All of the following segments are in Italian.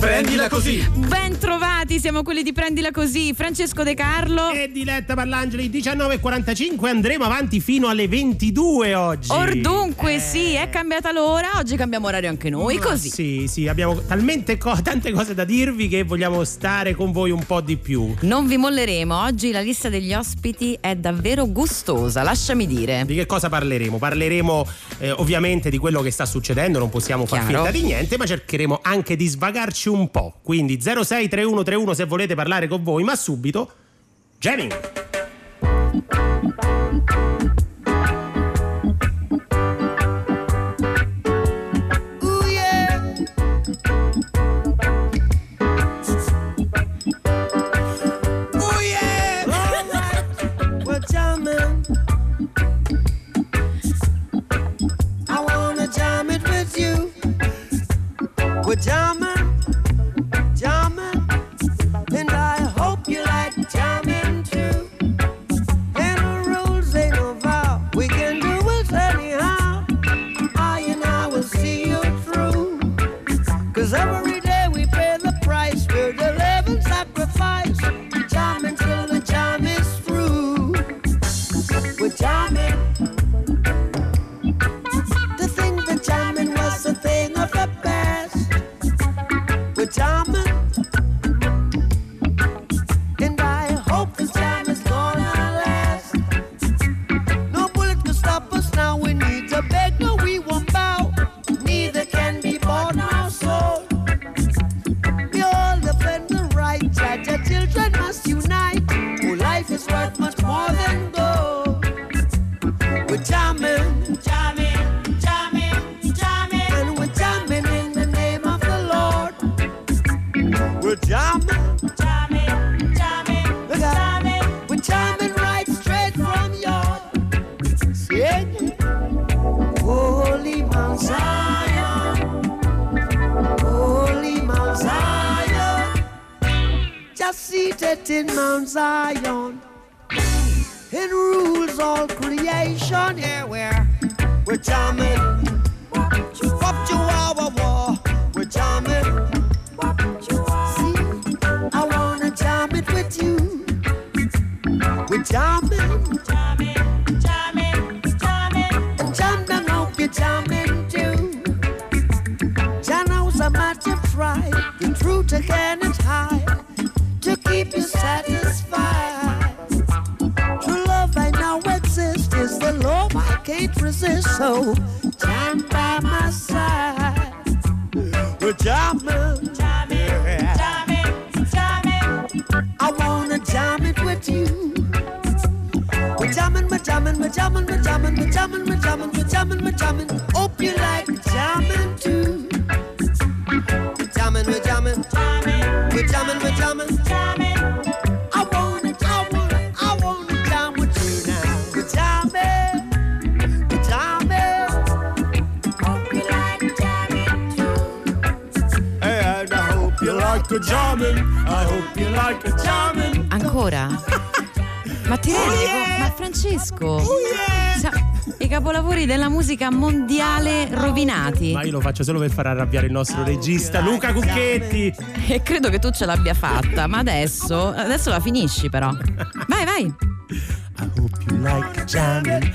Prendila così! Ben trovati, siamo quelli di Prendila così, Francesco De Carlo e Diletta Parlangeli 19.45 andremo avanti fino alle 22 oggi. Or dunque eh. sì, è cambiata l'ora, oggi cambiamo orario anche noi, Ma così. Sì, sì, abbiamo talmente co- tante cose da dirvi che vogliamo stare con voi un po' di più. Non vi molleremo, oggi la lista degli ospiti è davvero gustosa, lasciami dire. Di che cosa parleremo? Parleremo eh, ovviamente di quello che sta succedendo, non possiamo far Chiaro. finta di niente, ma cercheremo anche di svagarci un po'. Quindi 063131 se volete parlare con voi, ma subito jamming. We're jamming. Rovinati. Ma io lo faccio solo per far arrabbiare il nostro regista Luca Cucchetti. E credo che tu ce l'abbia fatta, ma adesso, adesso la finisci però. Vai, vai. I hope you like jamming,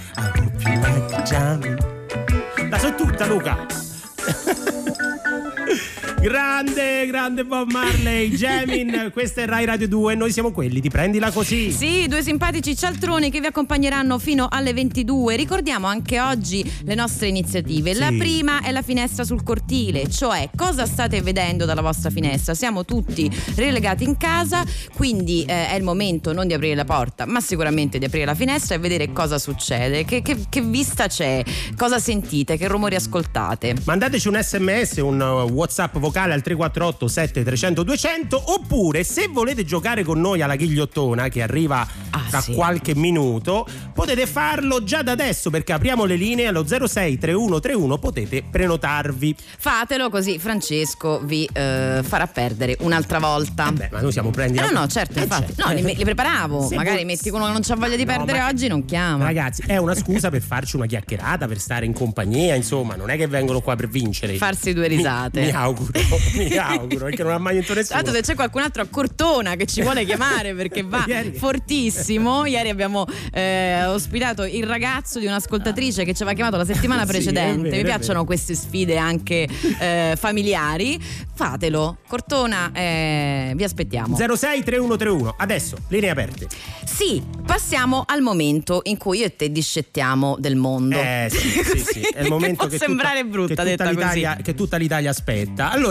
Grande, grande Bob Marley, Jamin, questa è Rai Radio 2 noi siamo quelli di Prendila Così. Sì, due simpatici cialtroni che vi accompagneranno fino alle 22. Ricordiamo anche oggi le nostre iniziative. Sì. La prima è la finestra sul cortile, cioè cosa state vedendo dalla vostra finestra? Siamo tutti relegati in casa, quindi eh, è il momento non di aprire la porta, ma sicuramente di aprire la finestra e vedere cosa succede, che, che, che vista c'è, cosa sentite, che rumori ascoltate. Mandateci un sms, un uh, WhatsApp vocale vocale al 348 7300 200 oppure se volete giocare con noi alla ghigliottona che arriva Ah, tra sì. qualche minuto potete farlo già da adesso perché apriamo le linee allo 06 3131 potete prenotarvi Fatelo così Francesco vi eh, farà perdere un'altra volta. Beh, ma noi siamo prendi Eh, no, no, certo, Eh, infatti. certo. No, li, li preparavo. Se Magari vuoi- metti uno che non c'ha voglia di No, perdere ma- oggi, non chiama. Ragazzi, è una scusa per farci una chiacchierata, per stare in compagnia, insomma, non è che vengono qua per vincere. Farsi due risate. Mi, mi auguro, mi auguro, perché non ha mai nessuno. l'altro se c'è qualcun altro a Cortona che ci vuole chiamare perché va Ieri- fortissimo, ieri abbiamo eh, ospitato il ragazzo di un'ascoltatrice che ci aveva chiamato la settimana Sì, precedente. vero, Mi piacciono queste sfide anche eh, familiari. Fatelo, Cortona, eh, vi aspettiamo. 06 3131, adesso, linee aperte. Sì, passiamo al momento in cui io e te discettiamo del mondo. Eh sì, sì, sì, è il momento che, può sembrare tutta, brutta che, tutta detta l'Italia, così. che tutta l'Italia aspetta. Allora,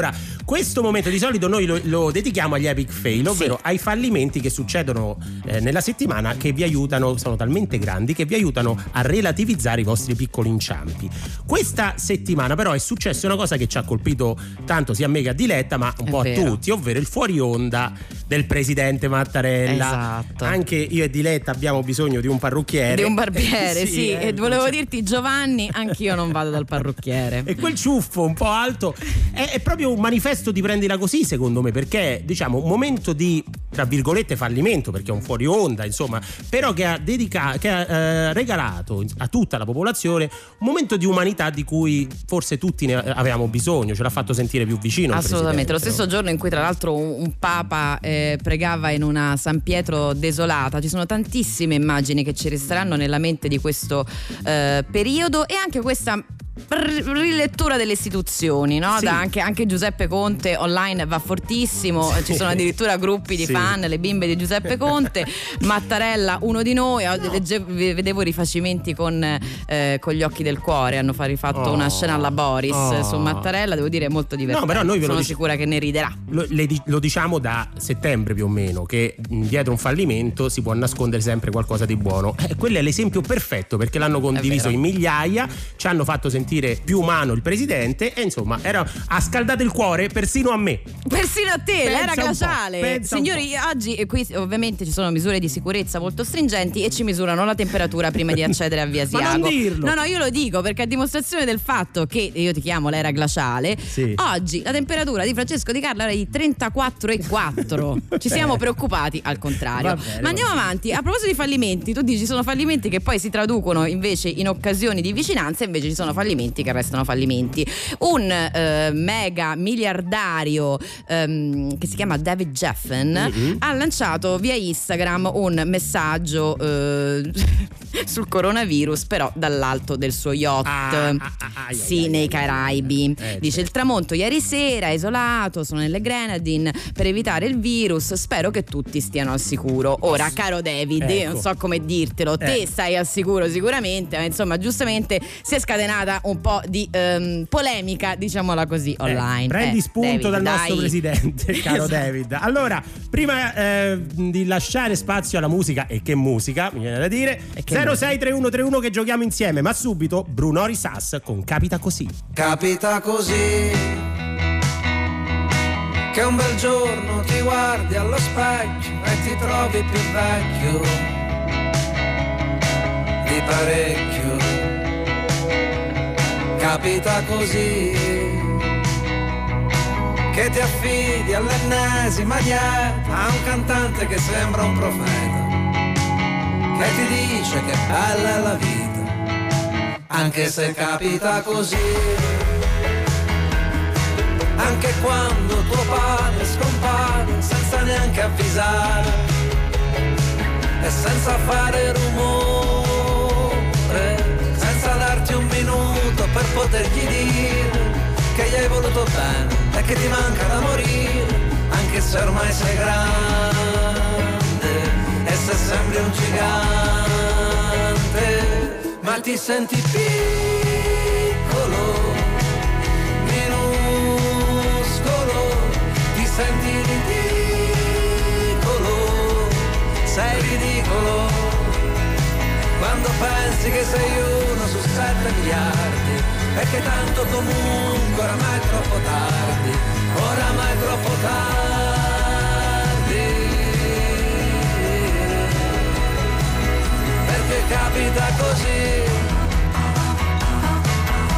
questo momento di solito noi lo, lo dedichiamo agli epic fail, ovvero ai fallimenti che succedono eh, nella settimana che vi aiutano, sono talmente grandi che vi aiutano a relativizzare i vostri piccoli inciampi. Questa settimana però è successa una cosa che ci ha colpito tanto sia a me che a Diletta, ma un È po' vero. a tutti, ovvero il fuori onda del presidente Mattarella. Esatto. Anche io e Diletta abbiamo bisogno di un parrucchiere. Di un barbiere, sì. eh, e volevo cioè- dirti, Giovanni, anch'io non vado dal parrucchiere. E quel ciuffo un po' alto è, è proprio un manifesto di prendila così, secondo me, perché diciamo un momento di tra virgolette fallimento, perché è un fuori onda, insomma, però che ha, dedica- che ha eh, regalato a tutta la popolazione un momento di umanità di cui forse tutti ne avevamo bisogno, ce l'ha fatto sentire più vicino. Assolutamente, lo stesso giorno in cui tra l'altro un, un papa eh, pregava in una San Pietro desolata, ci sono tantissime immagini che ci resteranno nella mente di questo eh, periodo e anche questa rilettura delle istituzioni, no? Sì. Anche, anche Giuseppe Conte online va fortissimo, ci sono addirittura gruppi di Sì. fan, le bimbe di Giuseppe Conte, Mattarella uno di noi, oggi leggevo- vedevo rifacimenti con, eh, con gli occhi del cuore, hanno fa- rifatto Oh. una scena alla Boris Oh. su Mattarella, devo dire molto divertente, però noi ve lo sono dic- sicura che ne riderà. Lo, di- lo diciamo da settembre più o meno che dietro un fallimento si può nascondere sempre qualcosa di buono. Eh, quello è l'esempio perfetto perché l'hanno condiviso in migliaia, ci hanno fatto sentire più umano il presidente e insomma era, ha scaldato il cuore persino a me. Persino a te, Pensa l'era glaciale. Signori, oggi eh, qui ovviamente ci sono misure di sicurezza molto stringenti e ci misurano la temperatura prima di accedere a Via Ma non Asiago. dirlo. No, no, io lo dico perché a dimostrazione del fatto che io ti chiamo l'era glaciale, Sì. oggi la temperatura di Francesco Di Carlo era di 34,4. ci siamo preoccupati al contrario. Bene, Ma andiamo avanti. A proposito di fallimenti, tu dici sono fallimenti che poi si traducono invece in occasioni di vicinanza, invece ci sono fallimenti che restano fallimenti. Un eh, mega miliardario ehm, che si chiama David Jeffen Mhm. ha lanciato via Instagram un messaggio eh, sul coronavirus, però dall'alto del suo yacht. Ah, ah, ah, sì, nei ai, Caraibi. ai. Eh, Dice il tramonto ieri sera, isolato, sono nelle Grenadine per evitare il virus. Spero che tutti stiano al sicuro. Ora, caro David, Ecco. non so come dirtelo, te Eh. stai al sicuro sicuramente, ma insomma, giustamente si è scatenata un po' di ehm, polemica, diciamola così, Eh, online. prendi Eh, spunto David, dal nostro dai. presidente, caro Esatto. David. Allora, prima eh, di lasciare spazio alla musica, e che musica, mi viene da dire, E che 063131 che giochiamo insieme, ma subito Brunori Sass con Capita Così. Capita così che un bel giorno ti guardi allo specchio e ti trovi più vecchio di parecchio. Capita così che ti affidi all'ennesima dieta a un cantante che sembra un profeta che ti dice che bella è la vita anche se capita così. Anche quando tuo padre scompare senza neanche avvisare e senza fare rumore, potergli dire che gli hai voluto bene e che ti manca da morire, anche se ormai sei grande e se sembri un gigante, ma ti senti piccolo minuscolo, ti senti ridicolo, sei ridicolo, quando pensi che sei uno su sette miliardi e che tanto comunque oramai è troppo tardi, oramai è troppo tardi. Perché capita così,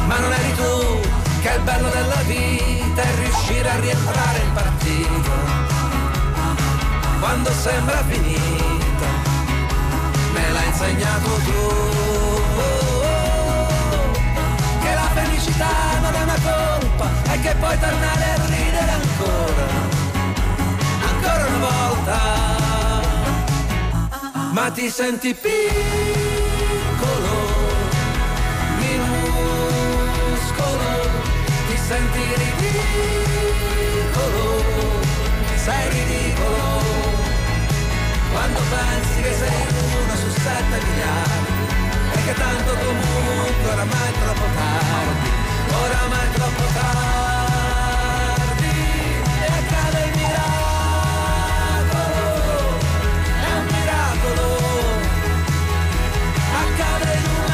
ma non eri tu che il bello della vita è riuscire a rientrare in partita quando sembra finita, me l'hai insegnato tu. Felicità non è una colpa e che puoi tornare a ridere ancora, ancora una volta. Ma ti senti piccolo, minuscolo, ti senti ridicolo, sei ridicolo. Quando pensi che sei uno su sette miliardi che tanto comunque oramai è troppo tardi, oramai troppo tardi e accade il miracolo, è un miracolo, accade un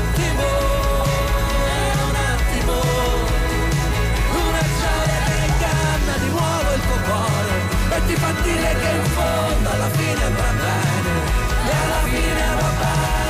attimo, è un attimo, una gioia che inganna di nuovo il tuo cuore e ti fa dire che in fondo alla fine va bene e alla fine va bene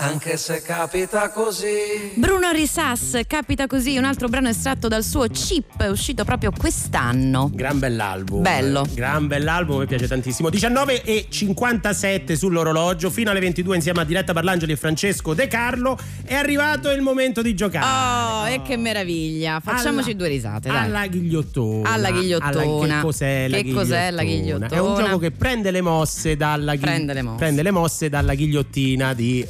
Anche se capita così. Bruno Risas, capita così, un altro brano estratto dal suo chip, uscito proprio quest'anno. Gran bell'album. Bello. Gran bell'album, mi piace tantissimo. 19 e 57 sull'orologio, fino alle 22 insieme a Diretta Parlangeli e Francesco De Carlo. È arrivato il momento di giocare. Oh, e che meraviglia! Facciamoci Alla- due risate, dai. Alla ghigliottona. Alla ghigliottona. Alla- che cos'è la Che cos'è la È un ghigliottona? gioco che prende le mosse dalla ghi- Prende le mosse. prende le mosse dalla ghigliottina di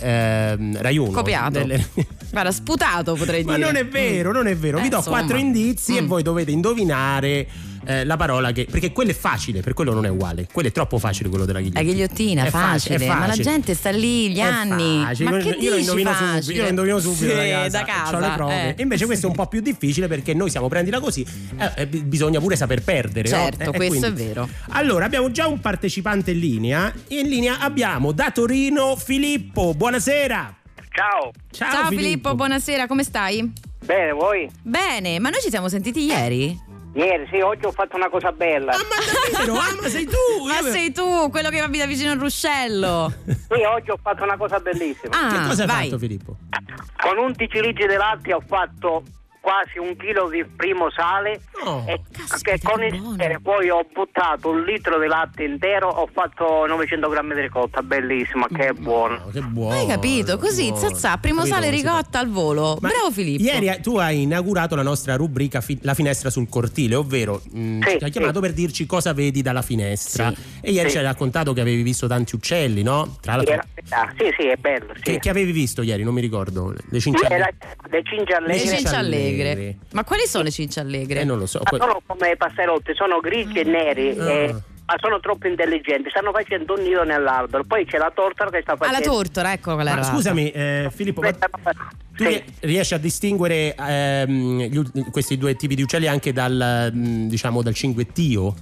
ehm, Rai 1. Copiato. Delle- Guarda, sputato potrei Ma dire. non è vero, non è vero. Eh, Vi do insomma. quattro indizi e Mm. voi dovete indovinare eh, la parola che. Perché quello è facile, per quello non è uguale. Quello è troppo facile quello della La ghigliottina. ghigliottina, È facile, ma la facile. gente sta lì gli È anni. facile. Ma Io- che io lo dici indovino facile? subito, io lo indovino subito Sì, da casa. da casa. C'ho le prove. eh. Invece questo è un po' più difficile perché noi siamo prendila così, eh, eh, bisogna pure saper perdere. no? Certo, Eh, questo quindi- è vero. Allora, abbiamo già un partecipante in linea. In linea abbiamo da Torino Filippo. Buonasera. Ciao, Ciao, Ciao Filippo. buonasera, come stai? bene voi? Bene, ma noi ci siamo sentiti ieri? Ieri sì, oggi ho fatto una cosa bella. Ah, ma davvero? Ah, ma sei tu? Ma sei tu, quello che abita vicino al ruscello. Sì, oggi ho fatto una cosa bellissima. Ah, Che cosa hai vai. fatto, Filippo? Con 11 litri di latte ho fatto quasi un chilo di primo sale Oh, e caspita, che con il buono. e poi ho buttato un litro di latte intero, ho fatto 900 grammi di ricotta, bellissima, che buono. Oh, che buono. Hai capito? Così, zazza, primo Capito sale ricotta al volo. Ma Bravo Filippo. Ieri tu hai inaugurato la nostra rubrica fi- La finestra sul cortile, ovvero mh, Sì, ci hai chiamato sì. per dirci cosa vedi dalla finestra. Sì. E ieri Sì. ci hai raccontato che avevi visto tanti uccelli, no? Tra l'altro, Era- ah, sì, sì, è bello. Sì. che, che avevi visto ieri? Non mi ricordo. Le Era cinciallegre. le cince Le allegre. Allegre. allegre. Ma quali sono le cince allegre? Eh, non lo so. Ma que- sono come i passerotti, sono grigi e neri, Ah. eh, ma sono troppo intelligenti, stanno facendo un nido nell'albero. Poi c'è la tortora che sta Ah, la facendo. tortora, ecco qual Ma era. scusami, eh, Filippo, ma tu Sì. rie- riesci a distinguere ehm, gli questi due tipi di uccelli anche dal, mh, diciamo, dal cinguettio?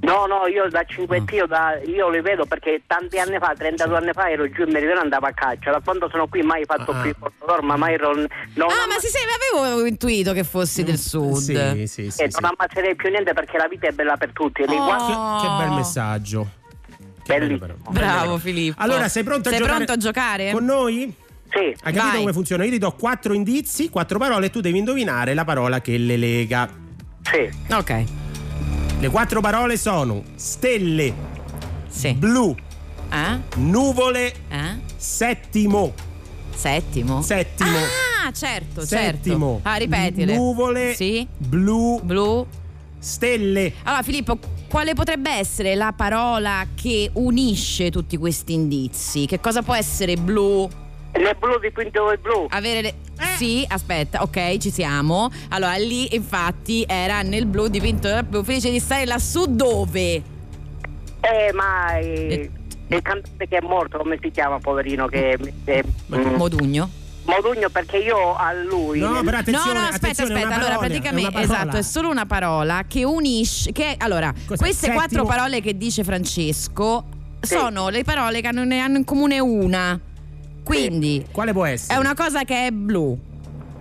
No, no, io da cinquettio da, io li vedo perché tanti anni fa, 32 anni fa ero giù in meridione e andavo a caccia. Da quando sono qui mai fatto Ah. più il portador, ma mai ero, non, Ah, ma sì, sì, avevo intuito che fossi del sud. Sì, sì, sì. e sì. non ammazzerei più niente perché la vita è bella per tutti. Oh. guardo- Che, che bel messaggio. Che Bellissimo. bello però. Bravo Filippo. Allora, sei pronto a Sei giocare? pronto a giocare? Con noi? Sì, Hai capito Vai. come funziona? Io ti do quattro indizi, quattro parole e tu devi indovinare la parola che le lega. sì. Ok. Le quattro parole sono stelle, Sì. blu, Eh? nuvole, Eh? settimo. Settimo. Settimo. Ah, certo, Settimo. certo. Ah, ripetile. Nuvole, Sì. blu, Blu. stelle. Allora, Filippo, quale potrebbe essere la parola che unisce tutti questi indizi? Che cosa può essere blu? Nel blu dipinto il blu. Avere le... Sì, aspetta, ok, ci siamo. Allora, lì infatti era nel blu dipinto da blu. Felice di stare lassù dove? Eh, ma eh, Eh, il cantante che è morto, come si chiama, poverino? Che, eh, mm, Modugno. Modugno, perché io a lui. No, però attenzione, no, no, aspetta, attenzione, aspetta. Allora, parola, praticamente, è esatto, è solo una parola che unisce. Che, allora, Cos'è? queste Settimo- quattro parole che dice Francesco sono le parole che hanno, ne hanno in comune una. Quindi Quale può è essere? una cosa che è blu.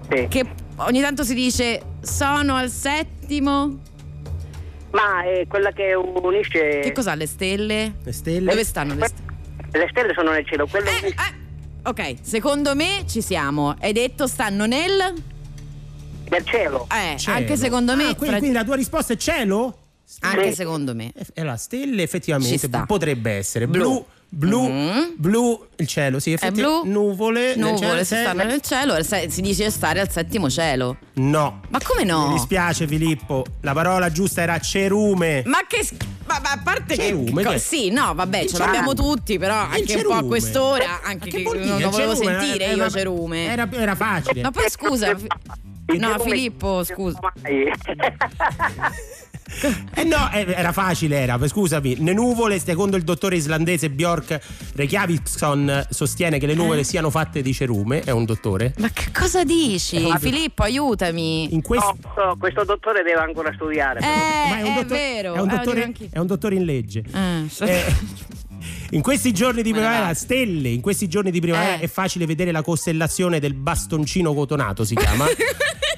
sì. Che ogni tanto si dice sono al settimo. Ma è quella che unisce. Che cos'ha le stelle? Le stelle? Dove stanno le stelle? Le stelle sono nel cielo, quello Eh, eh, ok, secondo me ci siamo. Hai detto stanno nel. del cielo. Eh, Cielo. anche secondo me. Ah, quindi, fra- quindi la tua risposta è cielo? Anche Sì. secondo me. E e la stelle Ci effettivamente potrebbe essere Blu. blu, blu, Mm. blu, il cielo, sì, È effettivamente blu. nuvole, nel Nuvole cielo, si se- stanno nel cielo, se- si dice stare al settimo cielo. No. Ma come no? Mi dispiace Filippo, la parola giusta era cerume. Ma che ma, ma a parte Cerume, che che- sì, no, vabbè, ce cerume. l'abbiamo tutti, però Il anche un po' a cerume. quest'ora, anche Ma che, vuol non lo volevo Cerume? sentire Eh, io ma- cerume. Era, era facile. Ma poi scusa, Il no, cerume- Filippo, scusa. Eh no, eh, era facile, era. Scusami, le nuvole, secondo il dottore islandese Björk Reykjaviksson, sostiene che le nuvole siano fatte di cerume, è un dottore. Ma che cosa dici? Filippo, aiutami. In questo No, no, questo dottore deve ancora studiare. Eh, Ma è, dottore- vero. È un, eh, dottore, è un dottore in legge. Eh, Eh, in questi giorni di primavera, stelle, in questi giorni di primavera Eh. è facile vedere la costellazione del bastoncino cotonato, si chiama.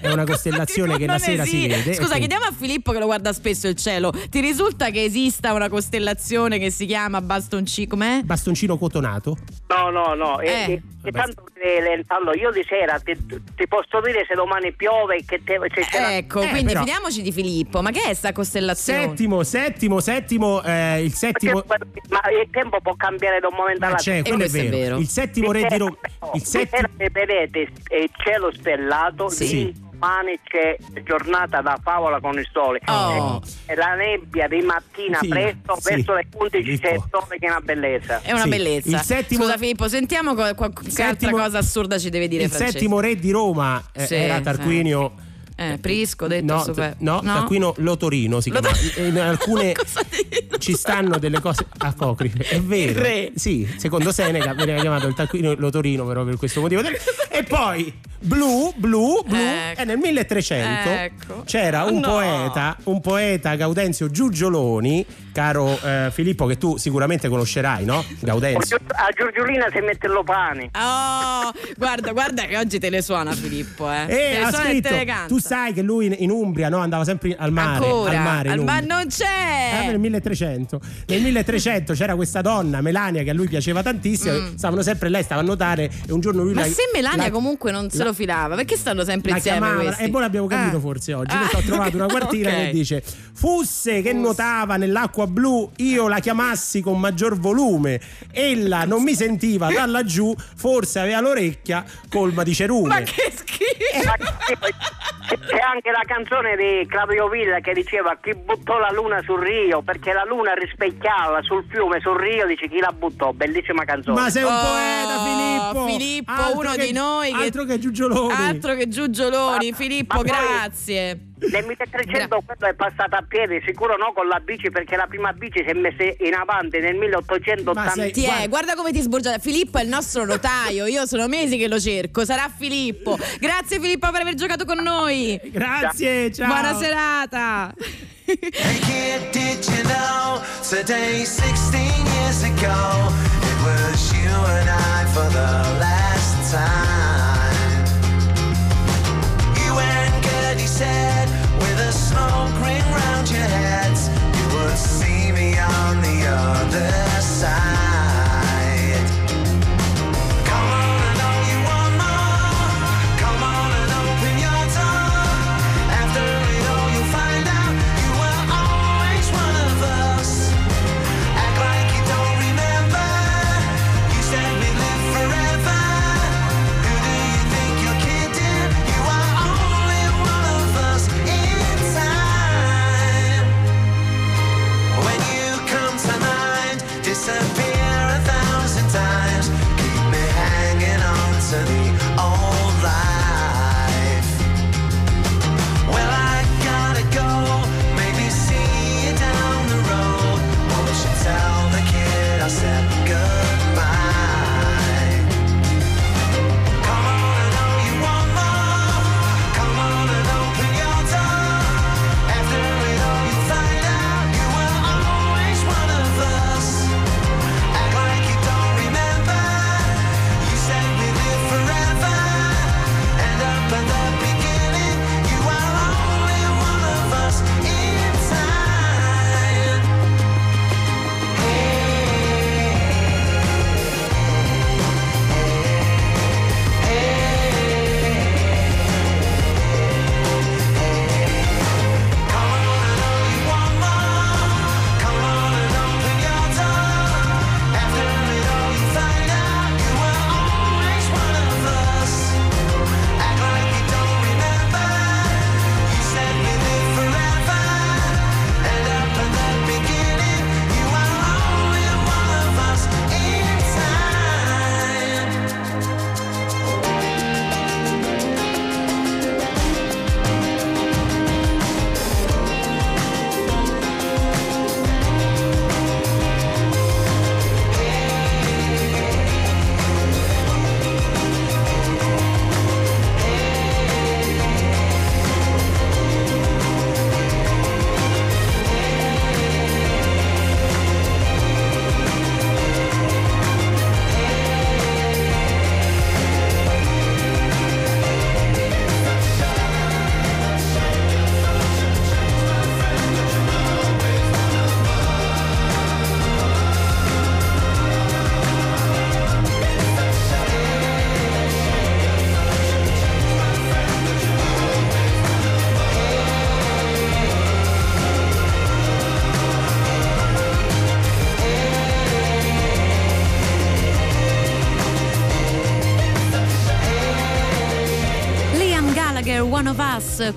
è una costellazione che la sera si esiste. vede. Scusa, chiediamo a Filippo che lo guarda spesso il cielo. Ti risulta che esista una costellazione che si chiama Bastonci? Com'è? Bastoncino cotonato? No, no, no. Eh. E, e- e tanto, eh, allora, io di sera ti, ti posso dire se domani piove che te, se c'è la- Ecco, Eh, quindi però- fidiamoci di Filippo. Ma che è sta costellazione? Settimo, settimo, settimo, eh, il settimo. Perché- ma il tempo può cambiare da un momento Ma all'altro. c'è, quello è questo è vero. vero. Il settimo re di Roma. Il Di settimo. sera se vedete il cielo stellato, Sì. lì domani c'è giornata da favola con il sole. Oh. E la nebbia di mattina Sì, presto, sì. verso le 11 c'è il sole che è una bellezza. È una Sì, bellezza. il settimo- Scusa Filippo, sentiamo co- co- che altra settimo- cosa assurda ci deve dire Il Francesco. settimo re di Roma eh, Sì, era sì. Tarquinio. Eh, Prisco, detto No, super- no, Tarquino Lotorino si chiama. In alcune ci stanno delle cose apocrife. È vero. Il re. Sì, secondo Seneca veniva chiamato il Tarquino Lotorino però per questo motivo. E poi blu, blu, blu Ecco. e nel 1300 Ecco. c'era un No. poeta, un poeta Gaudenzio Giugioloni, caro eh, Filippo che tu sicuramente conoscerai, no? Gaudenzio. A Giorgiolina si mette lo pane. Oh, guarda, guarda che oggi te le suona Filippo, eh. E te le ha suona e scritto, te le canta. Sai che lui in, in Umbria no, andava sempre al mare, Ancora? al mare Al ma non c'è. nel 1300 nel 1300 c'era questa donna Melania che a lui piaceva tantissimo stavano sempre lei stava a nuotare e un giorno lui Mm. Ma la, se Melania la- comunque non se la- lo filava, perché stanno sempre insieme e poi l'abbiamo capito Ah. forse oggi Ah, ho trovato una quartina ok. che dice fusse che nuotava nell'acqua blu io la chiamassi con maggior volume ella non mi sentiva da laggiù forse aveva l'orecchia colma di cerume Ma che schifo! Ma C'è anche la canzone di Claudio Villa che diceva chi buttò la luna sul Rio perché la luna rispecchiava sul fiume, sul Rio, dice chi la buttò, bellissima canzone. Ma sei un Oh, poeta, Filippo! Filippo, Altro uno che- di noi che- Altro che Giugioloni! Altro che Giugioloni, Ma- Filippo, ma poi- grazie. Nel 1300 quello è passato a piedi, sicuro no con la bici perché la prima bici si è messa in avanti nel 1880. Ma sei- Ti è, Guarda- guarda come ti sburgia. Filippo è il nostro notaio. Io sono mesi che lo cerco. Sarà Filippo. Grazie, Filippo, per aver giocato con noi. Grazie, ciao! Buona serata. Hey kid, did you know today, 16 years ago, it was you and I for the last time. You and Gertie said, with a smoke ring round your heads, you would see me on the other side.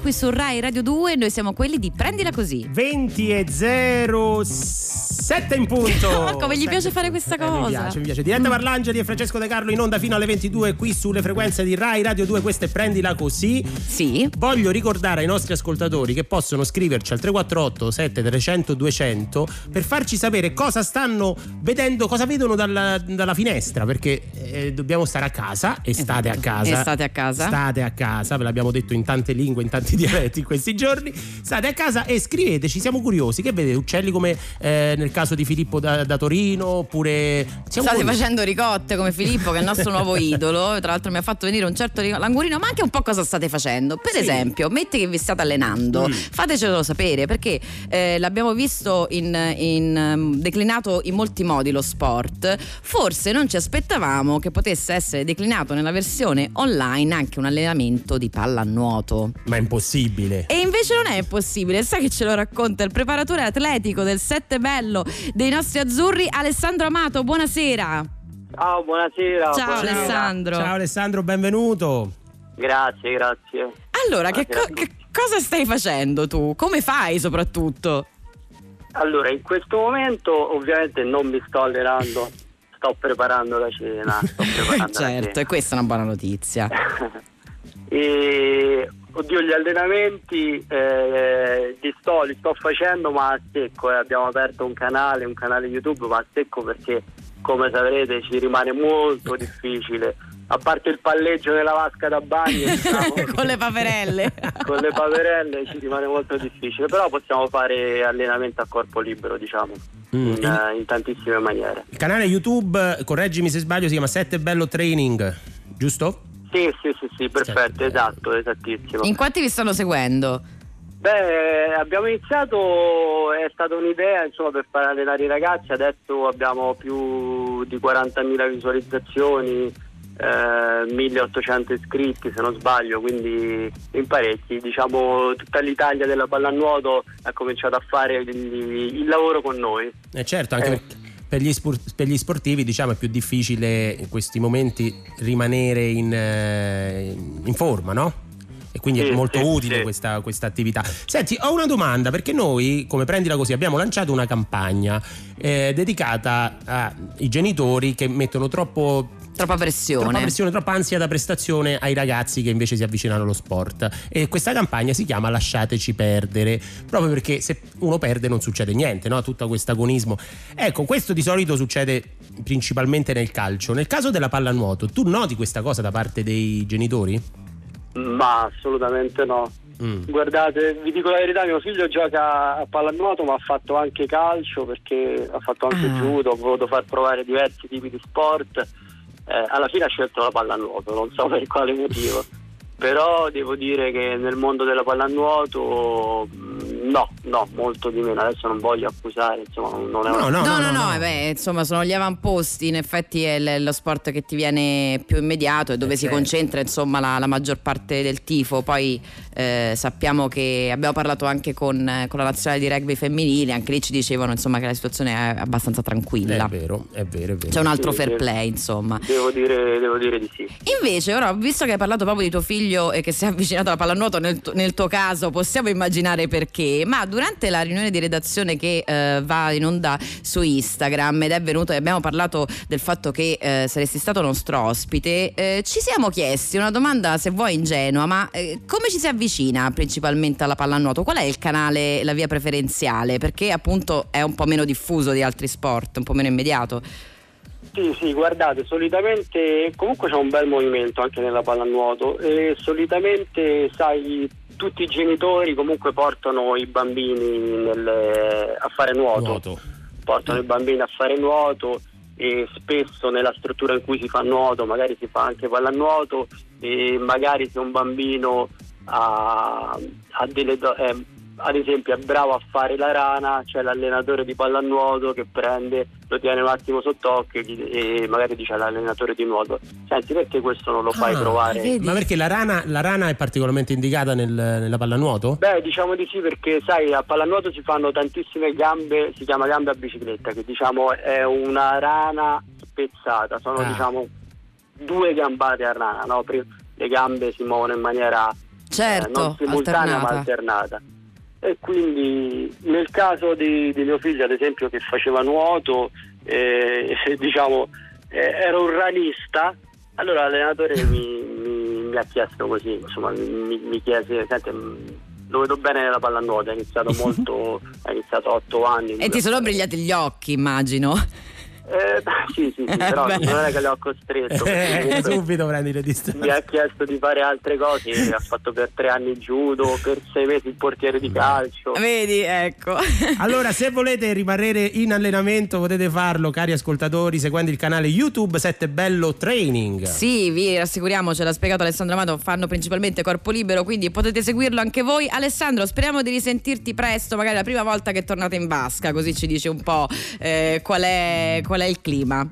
Qui su Rai Radio 2. Noi siamo quelli di Prendila Così. 20 e 07 in punto. Come gli piace fare questa Eh, mi cosa. piace, mi piace. Diretta Parlangeli e Francesco De Carlo in onda fino alle 22 qui sulle frequenze di Rai Radio 2. Questa è Prendila Così. Sì. Voglio ricordare ai nostri ascoltatori che possono scriverci al 348 7300 200 per farci sapere cosa stanno vedendo, cosa vedono dalla, dalla finestra, perché eh, dobbiamo stare a casa e state a casa. Esatto. E state a casa. State a casa, ve l'abbiamo detto in tante lingue, in tanti dialetti in questi giorni. State a casa e scriveteci, siamo curiosi. Che vedete? Uccelli come eh, nel caso di Filippo da, da Torino, oppure State curiosi. facendo ricotte come Filippo, che è il nostro nuovo idolo. Tra l'altro, mi ha fatto venire un certo ric- languorino, ma anche un po' cosa state facendo. Per Sì. esempio, metti che vi state allenando, Mm. fatecelo sapere perché eh, l'abbiamo visto in, in, ehm, declinato in molti modi lo sport. Forse non ci aspettavamo che potesse essere declinato nella versione online anche un allenamento di pallanuoto. Ma è impossibile. E invece non è impossibile, sai che ce lo racconta il preparatore atletico del Sette Bello dei nostri azzurri, Alessandro Amato. Buonasera. Ciao, buonasera. Ciao buonasera. Alessandro. Ciao Alessandro, benvenuto. Grazie, grazie. Allora, che, co- che cosa stai facendo tu? Come fai soprattutto? Allora, in questo momento ovviamente non mi sto allenando, sto preparando la cena. Sto preparando la certo, e cena. questa è una buona notizia. E oddio, gli allenamenti eh, li, sto, li sto facendo ma a secco. eh. Abbiamo aperto un canale, un canale YouTube, ma a secco perché, come saprete, ci rimane molto difficile. A parte il palleggio nella vasca da bagno, diciamo, Con le paperelle. con le paperelle ci rimane molto difficile, però possiamo fare allenamento a corpo libero, diciamo, Mm. in, eh, in tantissime maniere. Il canale YouTube, correggimi se sbaglio, si chiama Sette Bello Training, giusto? Sì, sì, sì, sì, perfetto, Certo. esatto, esattissimo. In quanti vi stanno seguendo? Beh, abbiamo iniziato, è stata un'idea insomma per far allenare i ragazzi, adesso abbiamo più di 40.000 visualizzazioni, eh, 1.800 iscritti se non sbaglio, quindi in parecchi, diciamo tutta l'Italia della pallanuoto ha cominciato a fare il, il lavoro con noi. Eh certo, anche Eh. perché per gli, spor- per gli sportivi diciamo è più difficile in questi momenti rimanere in, eh, in forma, no? E quindi è Sì, molto sì, utile sì. questa, questa attività. Senti, ho una domanda perché noi, come prendila così, abbiamo lanciato una campagna eh, dedicata ai genitori che mettono troppo Troppa pressione. Troppa pressione, troppa ansia da prestazione ai ragazzi che invece si avvicinano allo sport. E questa campagna si chiama Lasciateci perdere, proprio perché se uno perde non succede niente, no? Tutto questo agonismo. Ecco, questo di solito succede principalmente nel calcio. Nel caso della pallanuoto, tu noti questa cosa da parte dei genitori? Ma assolutamente no. Mm. Guardate, vi dico la verità, mio figlio gioca a pallanuoto ma ha fatto anche calcio perché ha fatto anche Ah. judo, ho voluto far provare diversi tipi di sport. Eh, alla fine ha scelto la pallanuoto, non so per quale motivo. Però devo dire che nel mondo della pallanuoto mm, no, no, molto di meno. Adesso non voglio accusare, insomma, non è No, una- no, No, no, no, eh beh, insomma, sono gli avamposti. In effetti è l- lo sport che ti viene più immediato e dove Eh, si certo. concentra insomma la, la maggior parte del tifo. Poi eh, sappiamo che abbiamo parlato anche con, eh, con la nazionale di rugby femminile, anche lì ci dicevano insomma che la situazione è abbastanza tranquilla. È vero, è vero, è vero. C'è un altro Sì, fair sì. play, insomma. Devo dire, devo dire di sì. Invece, ora, visto che hai parlato proprio di tuo figlio e che si è avvicinato alla pallanuoto, nel, nel tuo caso possiamo immaginare perché, ma durante la riunione di redazione che eh, va in onda su Instagram ed è venuto e abbiamo parlato del fatto che eh, saresti stato nostro ospite, eh, ci siamo chiesti una domanda, se vuoi ingenua, ma eh, come ci si avvicina principalmente alla pallanuoto? Qual è il canale, la via preferenziale? Perché appunto è un po' meno diffuso di altri sport, un po' meno immediato. Sì, sì, guardate, solitamente comunque c'è un bel movimento anche nella pallanuoto e solitamente, sai, tutti i genitori comunque portano i bambini nel- a fare nuoto, Nuoto. portano i bambini a fare nuoto e spesso nella struttura in cui si fa nuoto magari si fa anche pallanuoto e magari se un bambino ha, ha delle do- eh, ad esempio è bravo a fare la rana, c'è l'allenatore di pallanuoto che prende, lo tiene un attimo sott'occhio e, e magari dice all'allenatore di nuoto, senti perché questo non lo fai Ah, provare? vedi? Ma perché la rana, la rana è particolarmente indicata nel- nella pallanuoto? Beh, diciamo di sì perché sai, a pallanuoto si fanno tantissime gambe, si chiama gambe a bicicletta, che diciamo è una rana spezzata, sono Ah. diciamo due gambate a rana, no? Le gambe si muovono in maniera Certo, non simultanea ma alternata. alternata. E quindi nel caso di, di mio figlio, ad esempio, che faceva nuoto, eh, diciamo, eh, era un ranista, allora l'allenatore mi, mi- mi ha chiesto così, insomma, mi, mi chiese, senti, mh, lo vedo bene nella pallanuoto, ha iniziato molto, ha iniziato a otto anni. E ti sono brigliati gli occhi, immagino. Eh, sì, sì, sì, però beh. non è che le ho costretto. Eh, subito prendi le mi distanze. ha chiesto di fare altre cose, ha fatto per tre anni judo, per sei mesi il portiere di calcio. Vedi, ecco. Allora, se volete rimanere in allenamento, potete farlo, cari ascoltatori, seguendo il canale YouTube 7 Bello Training. Sì, vi rassicuriamo, ce l'ha spiegato Alessandro Amato, fanno principalmente corpo libero, quindi potete seguirlo anche voi. Alessandro, speriamo di risentirti presto, magari la prima volta che tornate in vasca, così ci dici un po' eh, qual, è, qual è il clima.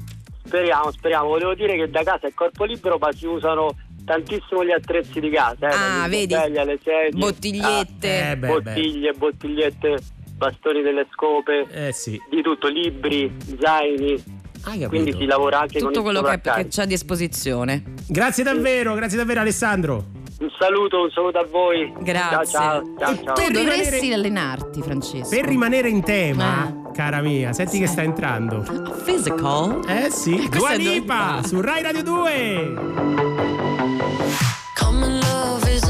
Speriamo, speriamo. Volevo dire che da casa è corpo libero, ma si usano tantissimo gli attrezzi di casa. Eh, Ah, vedi? alle sedie, Bottigliette. Eh, beh, bottiglie, bottigliette, bastoni delle scope, Eh sì. di tutto, libri, zaini. Hai capito. Quindi si lavora anche Tutto con quello che, che c'è a disposizione. Grazie davvero, grazie davvero Alessandro. Un saluto, un saluto a voi. Grazie. Ciao, ciao, ciao. ciao. Tu Per dovresti rimanere- allenarti, Francesco. Per rimanere in tema, Ah. cara mia, senti che Sì. sta entrando. Physical? Eh sì, Questo Dua Lipa su Rai Radio 2. Common love isn't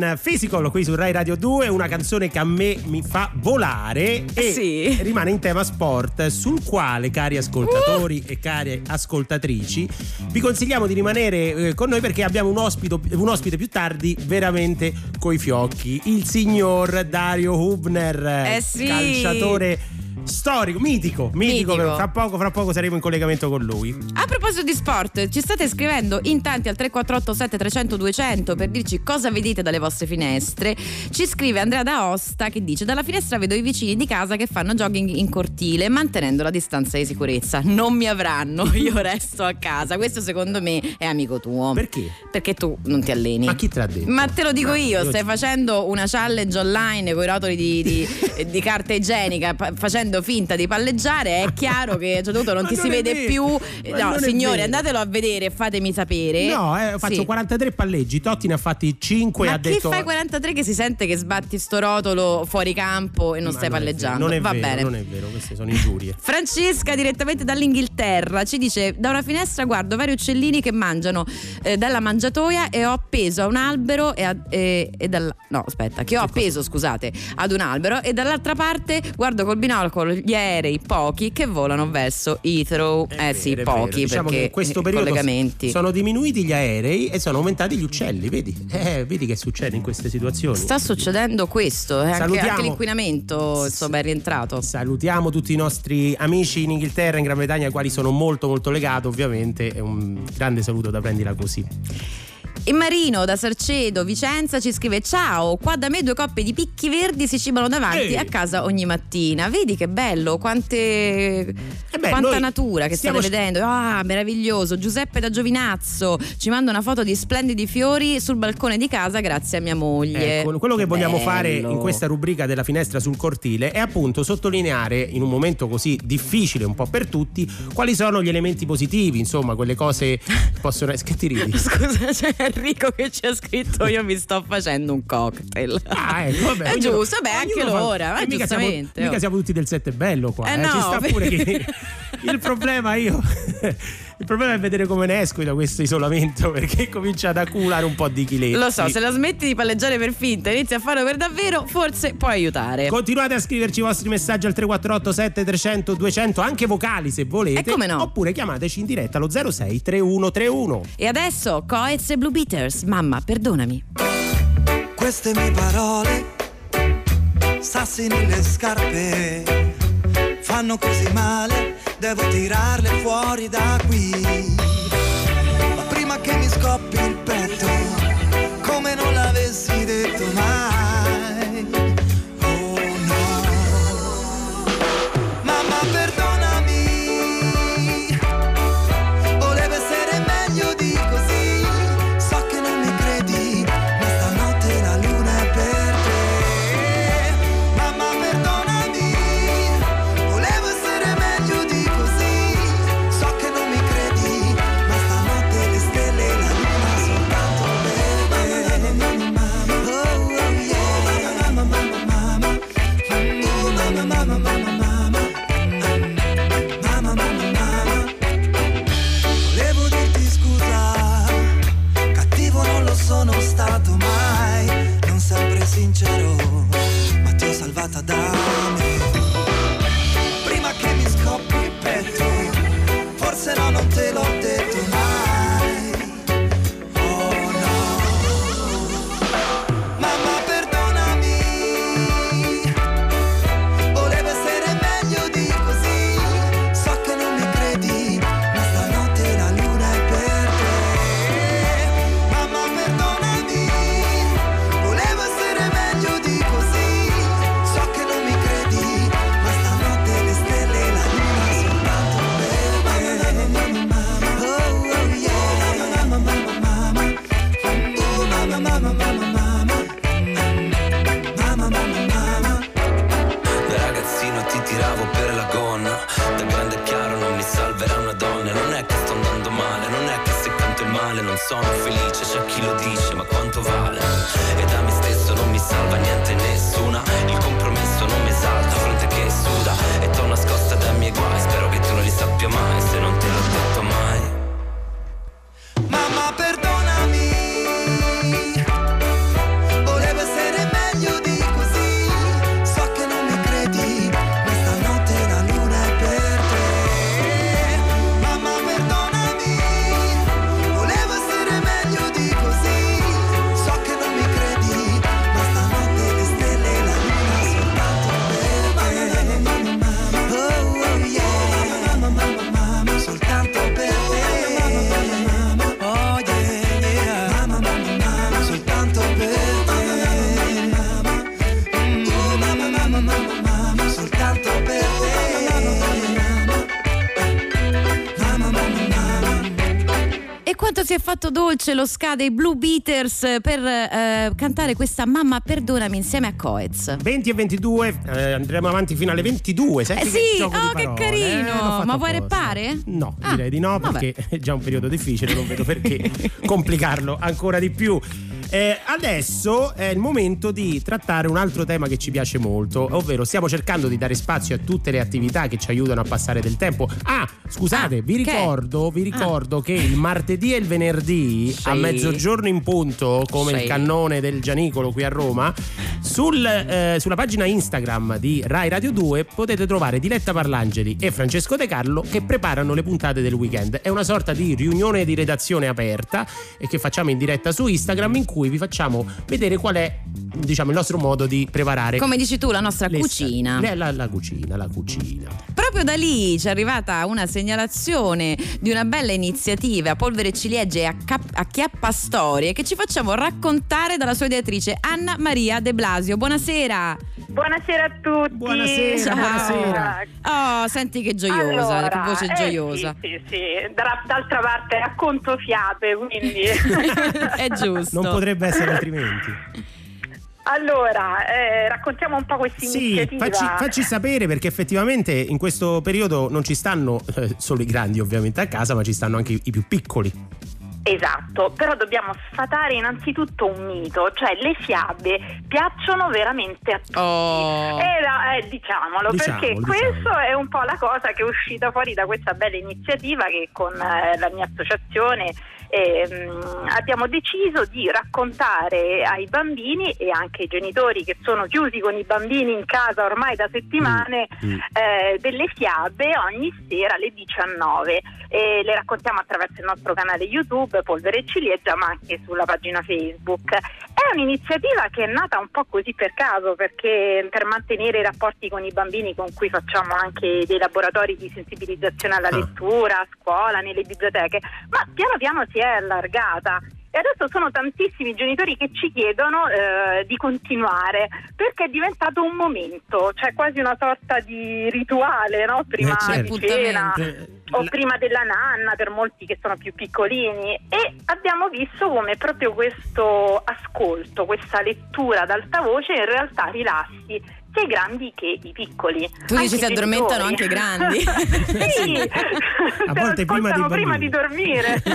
Con Physical qui su Rai Radio 2, una canzone che a me mi fa volare e Sì. rimane in tema sport, sul quale, cari ascoltatori e cari ascoltatrici, vi consigliamo di rimanere eh, con noi perché abbiamo un, ospito- un ospite più tardi veramente coi fiocchi, il signor Dario Hubner, Eh sì. calciatore Storico, mitico, mitico, Mitico. Fra, poco, fra poco saremo in collegamento con lui. A proposito di sport, ci state scrivendo in tanti al 348 7300 200 per dirci cosa vedete dalle vostre finestre. Ci scrive Andrea D'Aosta che dice: Dalla finestra vedo i vicini di casa che fanno jogging in cortile mantenendo la distanza di sicurezza. Non mi avranno, io resto a casa. Questo secondo me è amico tuo. Perché? Perché tu non ti alleni. Ma chi te l'ha detto? Ma te lo dico Ma io, stai ci- facendo una challenge online con i rotoli di, di- di carta igienica, pa- facendo finta di palleggiare, è chiaro che a un certo punto non ti non si è vede vero, più. ma No, non è signori, andatelo a vedere e fatemi sapere. No, eh, faccio Sì. 43 palleggi. Totti ne ha fatti 5 Ma ha chi detto fai 43 che si sente che sbatti sto rotolo fuori campo e non Ma stai è vero, palleggiando? Non è Va vero, bene. non è vero, queste sono ingiurie. Francesca direttamente dall'Inghilterra ci dice da una finestra guardo vari uccellini che mangiano eh, dalla mangiatoia e ho appeso a un albero e, a- e- e dal- no aspetta che ho appeso scusate ad un albero e dall'altra parte guardo col binocolo gli aerei pochi che volano verso Heathrow È eh sì vero, è vero. pochi Diciamo perché in questo periodo collegamenti sono diminuiti gli aerei e sono aumentati gli uccelli, vedi? Eh, vedi che succede in queste situazioni. sta succedendo questo eh, anche, anche l'inquinamento insomma è rientrato Salutiamo tutti i nostri amici in Inghilterra, in Gran Bretagna, ai quali sono molto molto legato, ovviamente. E un grande saluto da prendila così. E Marino da Sarcedo, Vicenza ci scrive Ciao, qua da me due coppie di picchi verdi si cibano davanti Ehi. a casa ogni mattina. Vedi che bello, quante, Eh beh, quanta natura che stiamo- state vedendo. Ah, meraviglioso. Giuseppe da Giovinazzo ci manda una foto di splendidi fiori sul balcone di casa grazie a mia moglie. Ecco, quello che vogliamo fare bello. in questa rubrica della finestra sul cortile è appunto sottolineare in un momento così difficile un po' per tutti quali sono gli elementi positivi, insomma, quelle cose che possono essere. Che ti ridi? Scusa, c'è Enrico che ci ha scritto io mi sto facendo un cocktail. Ah, ecco, vabbè, è giusto, beh, anche ognuno fa- l'ora, ma eh, mica siamo, giustamente. mica oh. siamo tutti del sette bello qua. Eh, eh, no, Ci sta pure che il problema io. Il problema è vedere come ne esco da questo isolamento perché comincia ad accumulare un po' di chiletti. Lo so, se la smetti di palleggiare per finta e inizi a farlo per davvero, forse può aiutare. Continuate a scriverci i vostri messaggi al 348 7300 200 anche vocali se volete E come no? oppure chiamateci in diretta allo 06 3131 E adesso Coez e Blue Beaters. Mamma, perdonami. Queste mie parole, sassi nelle scarpe, fanno così male, devo tirarle fuori da qui. Ma prima che mi scoppi il petto, come non l'avessi detto mai. Si è fatto dolce lo ska dei Blue Beaters per eh, cantare questa Mamma perdonami insieme a Coez. 20 e 22, eh, andremo avanti fino alle 22. Senti Eh sì, oh che parole, carino! eh, Ma vuoi reppare? No, Ah, direi di no vabbè. perché è già un periodo difficile, non vedo perché complicarlo ancora di più. Eh, adesso è il momento di trattare un altro tema che ci piace molto, ovvero stiamo cercando di dare spazio a tutte le attività che ci aiutano a passare del tempo. Ah, scusate, Ah, vi che? ricordo, vi ricordo che il martedì e il venerdì Sì. a mezzogiorno in punto, come Sì. il cannone del Gianicolo qui a Roma, sul, eh, sulla pagina Instagram di Rai Radio 2 potete trovare Diletta Parlangeli e Francesco De Carlo che preparano le puntate del weekend. È una sorta di riunione di redazione aperta e che facciamo in diretta su Instagram in cui vi facciamo vedere qual è diciamo il nostro modo di preparare Come dici tu, la nostra cucina. le- la, la cucina, la cucina. Proprio da lì ci è arrivata una segnalazione di una bella iniziativa a polvere ciliegie e a, cap- a chiappa storie che ci facciamo raccontare dalla sua ideatrice Anna Maria De Blasio. Buonasera. Buonasera a tutti. Buonasera, buonasera. Oh, senti che gioiosa, Allora, che voce eh, gioiosa. Sì, sì, sì. D'altra parte racconto fiabe, quindi. È giusto. Non potrebbe essere altrimenti. allora, eh, raccontiamo un po' questa Sì, iniziativa. facci, facci sapere perché effettivamente in questo periodo non ci stanno eh, solo i grandi ovviamente a casa, ma ci stanno anche i, i più piccoli. Esatto, però dobbiamo sfatare innanzitutto un mito, cioè le fiabe piacciono veramente a tutti. Oh. Eh, eh, diciamolo, Diciamolo, perché diciamolo. questo è un po' la cosa che è uscita fuori da questa bella iniziativa che con eh, la mia associazione ehm, abbiamo deciso di raccontare ai bambini e anche ai genitori che sono chiusi con i bambini in casa ormai da settimane Mm. eh, delle fiabe ogni sera alle 19 e le raccontiamo attraverso il nostro canale YouTube Polvere e Ciliegia ma anche sulla pagina Facebook. È un'iniziativa che è nata un po' così per caso perché per mantenere i rapporti con i bambini con cui facciamo anche dei laboratori di sensibilizzazione alla Ah. lettura a scuola, nelle biblioteche, ma piano piano si è allargata. E adesso sono tantissimi genitori che ci chiedono eh, di continuare perché è diventato un momento, cioè quasi una sorta di rituale, no? Prima Eh, di certo. cena Eh, o la- prima della nanna per molti che sono più piccolini e abbiamo visto come proprio questo ascolto, questa lettura ad alta voce in realtà rilassi sia i grandi che i piccoli. Tu dici si addormentano anche i grandi. sì, A volte prima dei prima di dormire.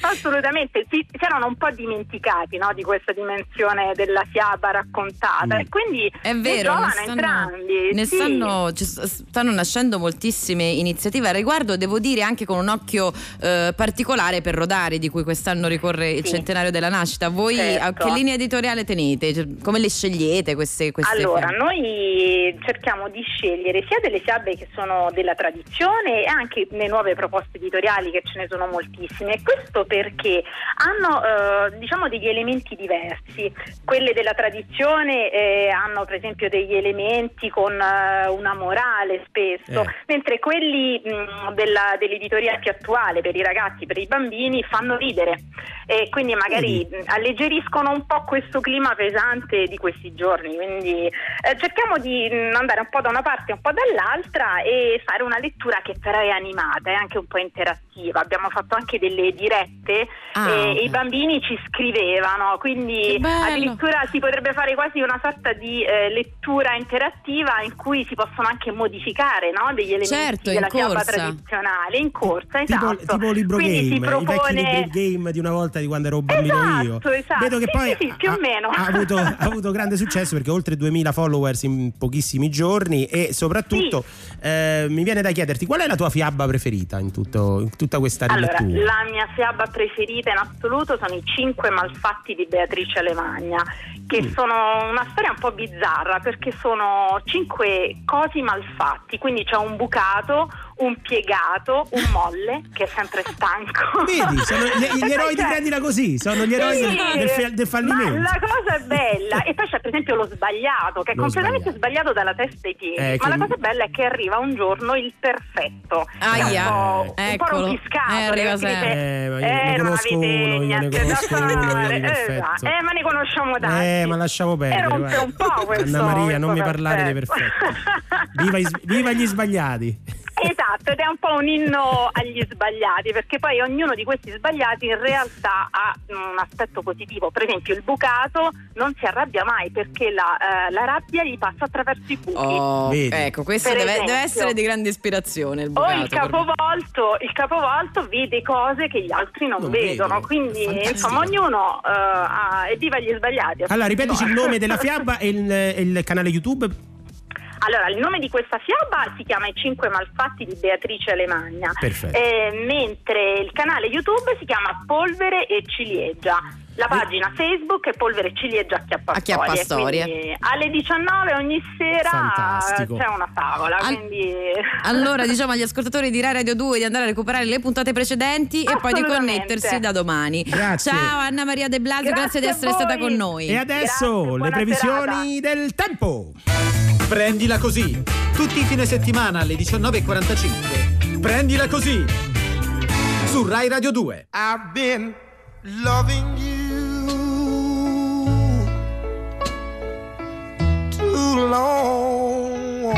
Assolutamente, si, si erano un po' dimenticati no, di questa dimensione della fiaba raccontata Mm. e quindi È vero, ne stanno, entrambi. ne sì. stanno, stanno nascendo moltissime iniziative al riguardo, devo dire anche con un occhio eh, particolare per Rodari, di cui quest'anno ricorre il Sì. centenario della nascita. Voi a Certo. che linea editoriale tenete? Cioè, Come le scegliete queste, queste Allora, fiabe? noi cerchiamo di scegliere sia delle fiabe che sono della tradizione e anche le nuove proposte editoriali che ce ne sono moltissime. E questo perché hanno eh, diciamo degli elementi diversi. Quelle della tradizione eh, hanno per esempio degli elementi con eh, una morale spesso, Eh. mentre quelli mh, della- dell'editoria più attuale per i ragazzi, per i bambini fanno ridere e quindi magari Vedi. mh, alleggeriscono un po' questo clima pesante di questi giorni. Quindi eh, cerchiamo di mh, andare un po' da una parte e un po' dall'altra e fare una lettura che però è animata, è anche un po' interattiva. Abbiamo fatto anche delle dirette Ah, e, ok. e i bambini ci scrivevano, quindi addirittura si potrebbe fare quasi una sorta di eh, lettura interattiva in cui si possono anche modificare no, degli elementi Certo, della fiaba tradizionale in corsa, Tipo, esatto. tipo libro Quindi game, si i vecchi propone libri game di una volta di quando ero bambino io. Esatto, esatto. Vedo che Sì, poi sì, sì, più ha, o meno. ha avuto, ha avuto grande successo perché oltre 2000 followers in pochissimi giorni e soprattutto eh, mi viene da chiederti qual è la tua fiaba preferita in, tutto- in tutta questa Allora, rilettura? la mia fiaba preferita in assoluto sono i cinque malfatti di Beatrice Alemagna, che Mm. sono una storia un po' bizzarra perché sono cinque cosi malfatti, quindi c'è un bucato, un piegato, un molle che è sempre stanco. Vedi, sono gli, gli eroi di Prendila così, sono gli eroi Sì, del, del del fallimento. Ma la cosa è bella, e poi c'è per esempio lo sbagliato, che è Lo completamente sbagliato. sbagliato. dalla testa ai piedi. Eh, ma la cosa bella è che arriva un giorno il perfetto. Aia. Un po', un po' rompiscato. Eh, arriva sempre. Eh, ne non avete uno, niente da fare. Esatto. Eh, ma ne conosciamo tanti. Eh, ma lasciamo perdere. E rompe un po' questo Anna Maria, non mi parlare dei perfetti. Viva, viva gli sbagliati. Esatto, ed è un po' un inno agli sbagliati, perché poi ognuno di questi sbagliati in realtà ha un aspetto positivo. Per esempio, il bucato non si arrabbia mai perché la, eh, la rabbia gli passa attraverso i buchi. Oh, ecco, questo deve, esempio. deve essere di grande ispirazione il O bucato. il per me. capovolto, il capovolto vede cose che gli altri non, Non vedono, vedono. quindi Fantastico. insomma ognuno eh, ha, evviva gli sbagliati. Allora, ripetici il No. nome della fiaba e il, e il canale YouTube. Allora, il nome di questa fiaba si chiama I Cinque Malfatti di Beatrice Alemagna, Perfetto. eh, mentre il canale YouTube si chiama Polvere e Ciliegia. La pagina Facebook è Polvere e Ciliegia Acchiappastorie. Acchiappastorie. Alle 19 ogni sera Fantastico. c'è una favola. Al- quindi... Allora diciamo agli ascoltatori di Rai Radio 2 di andare a recuperare le puntate precedenti e poi di connettersi da domani. Grazie. Ciao Anna Maria De Blasio, grazie, Grazie di essere stata con noi. E adesso Grazie, le previsioni del tempo. Prendila così. Tutti i fine settimana alle 19.45. Prendila così. Su Rai Radio 2. I've been loving you too long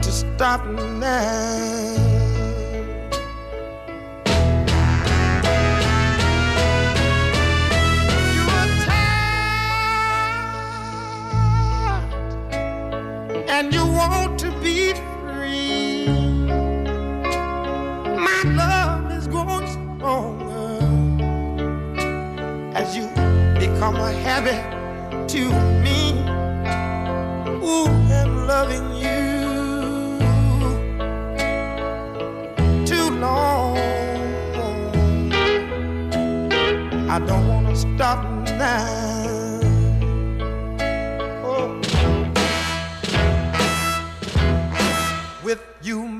to stop now. And you want to be free. My love is growing stronger as you become a habit to me. Ooh, I'm loving you too long. I don't want to stop now.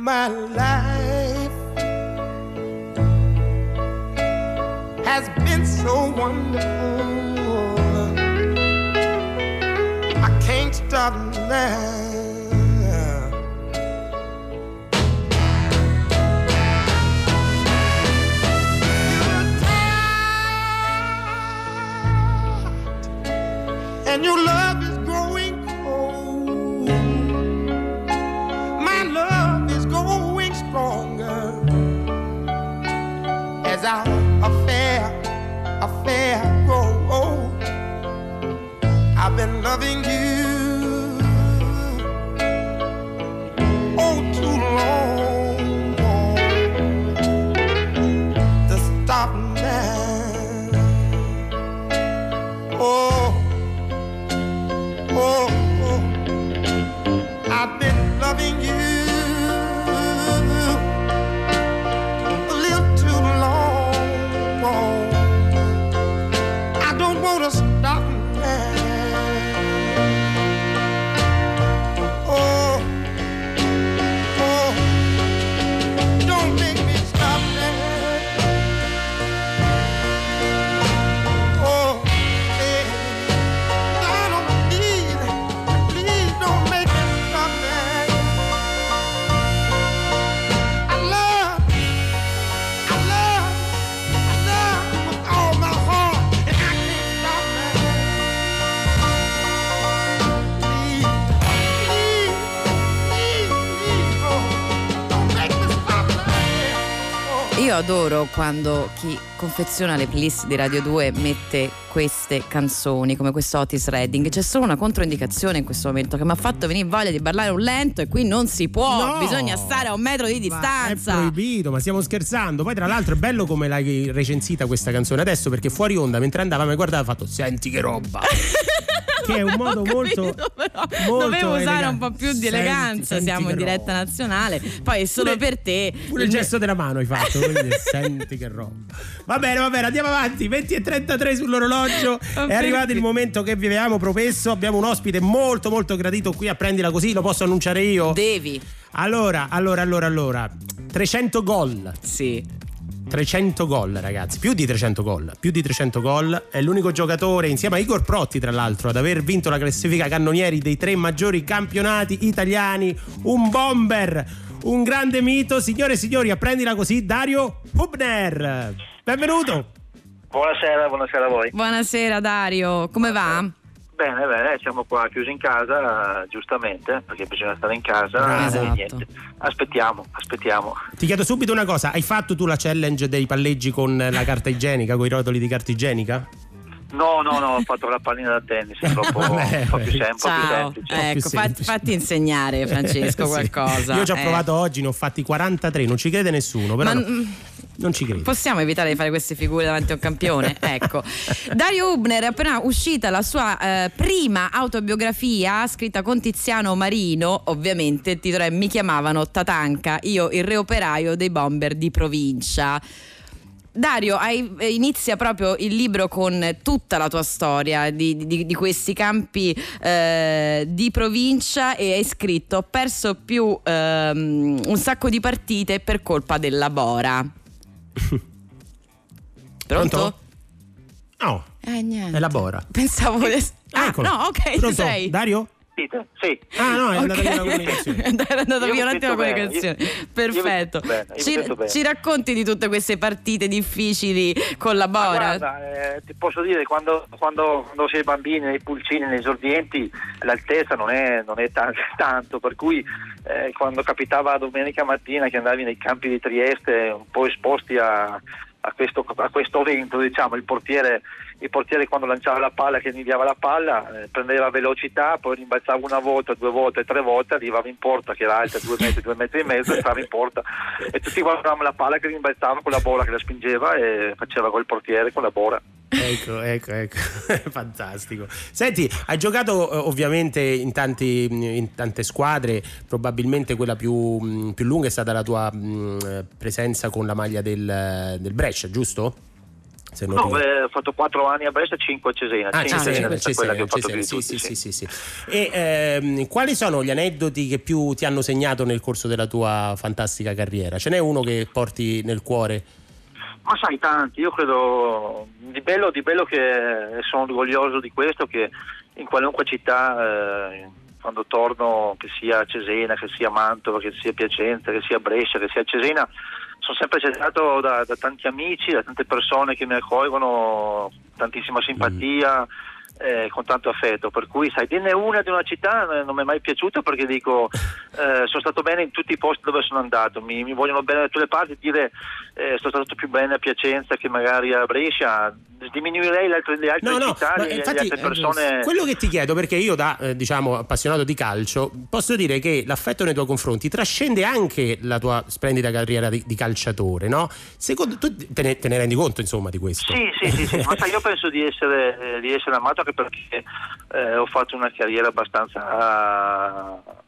My life has been so wonderful. I can't stop now. You're tired, And your love our affair, affair grows. I've been loving you oh too long Io adoro quando chi confeziona le playlist di Radio 2 mette queste canzoni come questo Otis Redding. C'è solo una controindicazione in questo momento che mi ha fatto venire voglia di ballare un lento e qui non si può, No! bisogna stare a un metro di distanza. È proibito, ma stiamo scherzando. Poi, tra l'altro, è bello come l'hai recensita questa canzone adesso perché fuori onda, mentre andava, mi guardava e ha fatto: Senti che roba! che è un modo molto. capito, però molto dovevo usare elegante. un po' più di eleganza. senti Siamo in diretta roba. nazionale. Poi è solo Pure- per te. Pure il gesto della mano hai fatto, quindi senti che roba. Va bene, va bene, andiamo avanti. 20 e 33 sull'orologio. È arrivato il momento che vi avevamo promesso. Abbiamo un ospite molto, molto gradito qui a prendila così. Lo posso annunciare io? Devi. Allora, allora, allora, allora. 300 gol. Sì. 300 gol, ragazzi, più di 300 gol, più di 300 gol. È l'unico giocatore, insieme a Igor Protti, tra l'altro, ad aver vinto la classifica cannonieri dei tre maggiori campionati italiani. Un bomber, un grande mito. Signore e signori, apprendila così, Dario Hubner. Benvenuto. Buonasera, buonasera a voi. Buonasera Dario, come va? Bene, bene, siamo qua chiusi in casa, eh, giustamente, perché bisogna stare in casa. Bravo. e Esatto. niente. Aspettiamo, aspettiamo. Ti chiedo subito una cosa, hai fatto tu la challenge dei palleggi con la carta igienica, con i rotoli di carta igienica? No, no, no, ho fatto la pallina da tennis, è troppo, Vabbè, un po' più, sem- po' più Ciao, semplice. ecco, fatti, insegnare Francesco Sì. qualcosa. Io ci ho eh. provato oggi, ne ho fatti 43, non ci crede nessuno, però Ma- no, non ci crede. Possiamo evitare di fare queste figure davanti a un campione? ecco. Dario Hubner è appena uscita la sua eh, prima autobiografia scritta con Tiziano Marino, ovviamente il titolo è Mi chiamavano Tatanka, io il re operaio dei bomber di provincia. Dario, hai- eh, inizia proprio il libro con tutta la tua storia di, di- di questi campi eh, di provincia e hai scritto ho perso più ehm, un sacco di partite per colpa della Bora. Pronto? Pronto? No, Eh, niente. elabora. Pensavo. Ah, Eccolo. no, ok, Pronto? sei. Dario? Dite? Sì. Ah no, è andata via la comunicazione. Era andata via un attimo la comunicazione. io- Perfetto. bene, ci, ci racconti di tutte queste partite difficili con la Bora? guarda, eh, ti posso dire, quando, quando, quando sei bambini, nei pulcini, nei esordienti, l'altezza non è, non è ta- tanto, per cui eh, quando capitava domenica mattina che andavi nei campi di Trieste un po' esposti a, a questo, a questo vento, diciamo, il portiere, il portiere quando lanciava la palla, che inviava la palla, eh, prendeva velocità, poi rimbalzava una volta, due volte, tre volte, arrivava in porta che era alta due metri, due metri e mezzo, e stava in porta e tutti guardavamo la palla che rimbalzava con la bola che la spingeva e faceva col portiere con la bola. Ecco, ecco, ecco, fantastico. Senti, hai giocato eh, ovviamente in, tanti, in tante squadre, probabilmente quella più, mh, più lunga è stata la tua mh, presenza con la maglia del, del Brescia, giusto? No, eh, ho fatto 4 anni a Brescia e 5 a Cesena. Ah, Cesena, Cesena Cesena, quella che ho fatto Cesena, sì, tutti, sì, sì, sì. E ehm, quali sono gli aneddoti che più ti hanno segnato nel corso della tua fantastica carriera? Ce n'è uno che porti nel cuore? Ma sai, tanti, io credo di bello, di bello che sono orgoglioso di questo, che in qualunque città, eh, quando torno, che sia Cesena, che sia Mantova, che sia Piacenza, che sia Brescia, che sia Cesena, sono sempre accettato da, da tanti amici, da tante persone che mi accolgono, tantissima simpatia. Eh, con tanto affetto, per cui sai, dirne una di una città eh, non mi è mai piaciuta perché dico eh, sono stato bene in tutti i posti dove sono andato, mi, mi vogliono bene da tutte le parti, dire eh, sono stato più bene a Piacenza che magari a Brescia, diminuirei le altre, le altre No, no, città, ma le, le infatti altre persone. quello che ti chiedo, perché io da eh, diciamo appassionato di calcio, posso dire che l'affetto nei tuoi confronti trascende anche la tua splendida carriera di, di calciatore, no? Secondo tu te ne, te ne rendi conto insomma di questo? Sì, sì, sì, sì, ma sai, io penso di essere, eh, di essere amato anche perché eh, ho fatto una carriera abbastanza eh,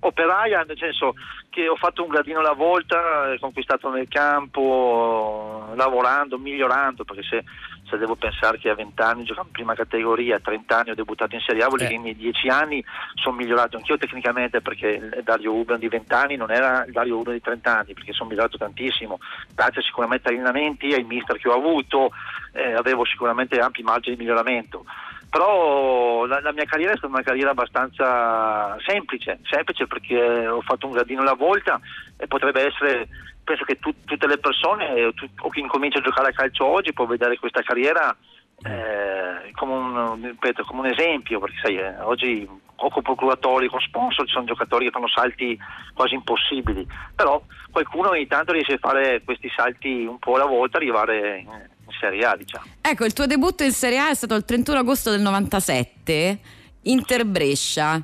operaia, nel senso che ho fatto un gradino alla volta, eh, conquistato nel campo, lavorando, migliorando, perché se, se devo pensare che a 20 anni giocavo in prima categoria, a 30 anni ho debuttato in Serie A, vuol dire Eh. che nei 10 anni sono migliorato anch'io tecnicamente perché il Dario Uber di 20 anni non era il Dario Uber di 30 anni, perché sono migliorato tantissimo, grazie sicuramente agli allenamenti, ai mister che ho avuto, eh, avevo sicuramente ampi margini di miglioramento. Però la, la mia carriera è stata una carriera abbastanza semplice, semplice perché ho fatto un gradino alla volta e potrebbe essere, penso che tu- tutte le persone eh, tu- o chi incomincia a giocare a calcio oggi può vedere questa carriera eh, come, un, ripeto, come un esempio, perché sai, eh, oggi o con procuratori, con sponsor, ci sono giocatori che fanno salti quasi impossibili, però qualcuno ogni tanto riesce a fare questi salti un po' alla volta, arrivare in Serie A, diciamo. Ecco, il tuo debutto in Serie A è stato il 31 agosto del 97, Inter Brescia.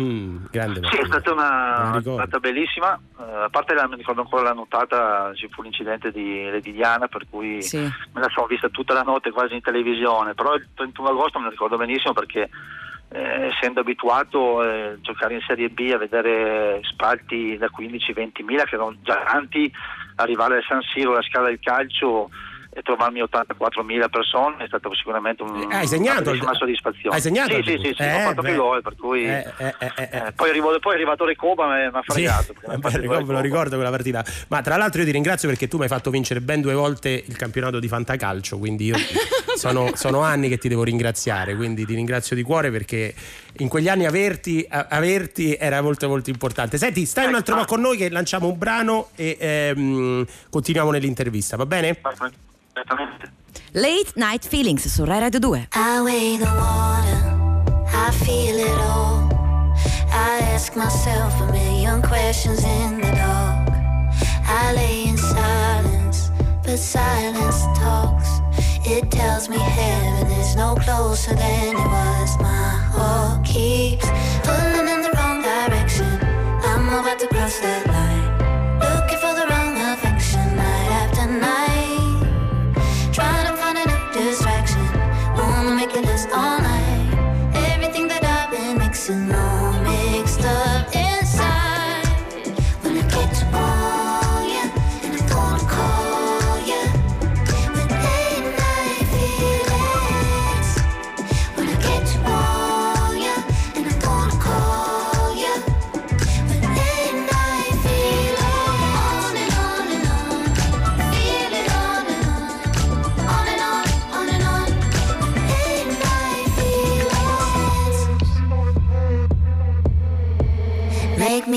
Mm, grande Sì, è stata la una giornata bellissima, eh, a parte la, mi ricordo ancora la notata, ci fu l'incidente di Ledigliana per cui Sì. me la sono vista tutta la notte quasi in televisione, però il 31 agosto me la ricordo benissimo perché eh, essendo abituato a giocare in Serie B a vedere spalti da 15-20 mila che erano già tanti, arrivare al San Siro, alla scala del calcio e trovarmi 84 mila persone è stato sicuramente un, Eh, hai segnato una soddisfazione. hai segnato Sì, sì, sì, sì, Eh, ho fatto più gol, per cui... Eh, eh, eh, eh, poi, arrivo- poi è arrivato Recoba e mi ha Sì, fregato. ha vabbè, ricordo- me lo ricordo quella partita. Ma tra l'altro io ti ringrazio perché tu mi hai fatto vincere ben due volte il campionato di Fantacalcio, quindi io sono, sono anni che ti devo ringraziare, quindi ti ringrazio di cuore perché in quegli anni averti, averti era molto molto importante. Senti, stai un attimo con noi che lanciamo un brano e ehm, continuiamo nell'intervista, va bene? Esattamente. Late Night Feelings su Rai Radio 2. I weigh the water I feel it all. I ask myself a million questions in the dark. I lay in silence, but silence talks. It tells me heaven is no closer than it was. My heart keeps pulling in the wrong direction. I'm about to cross that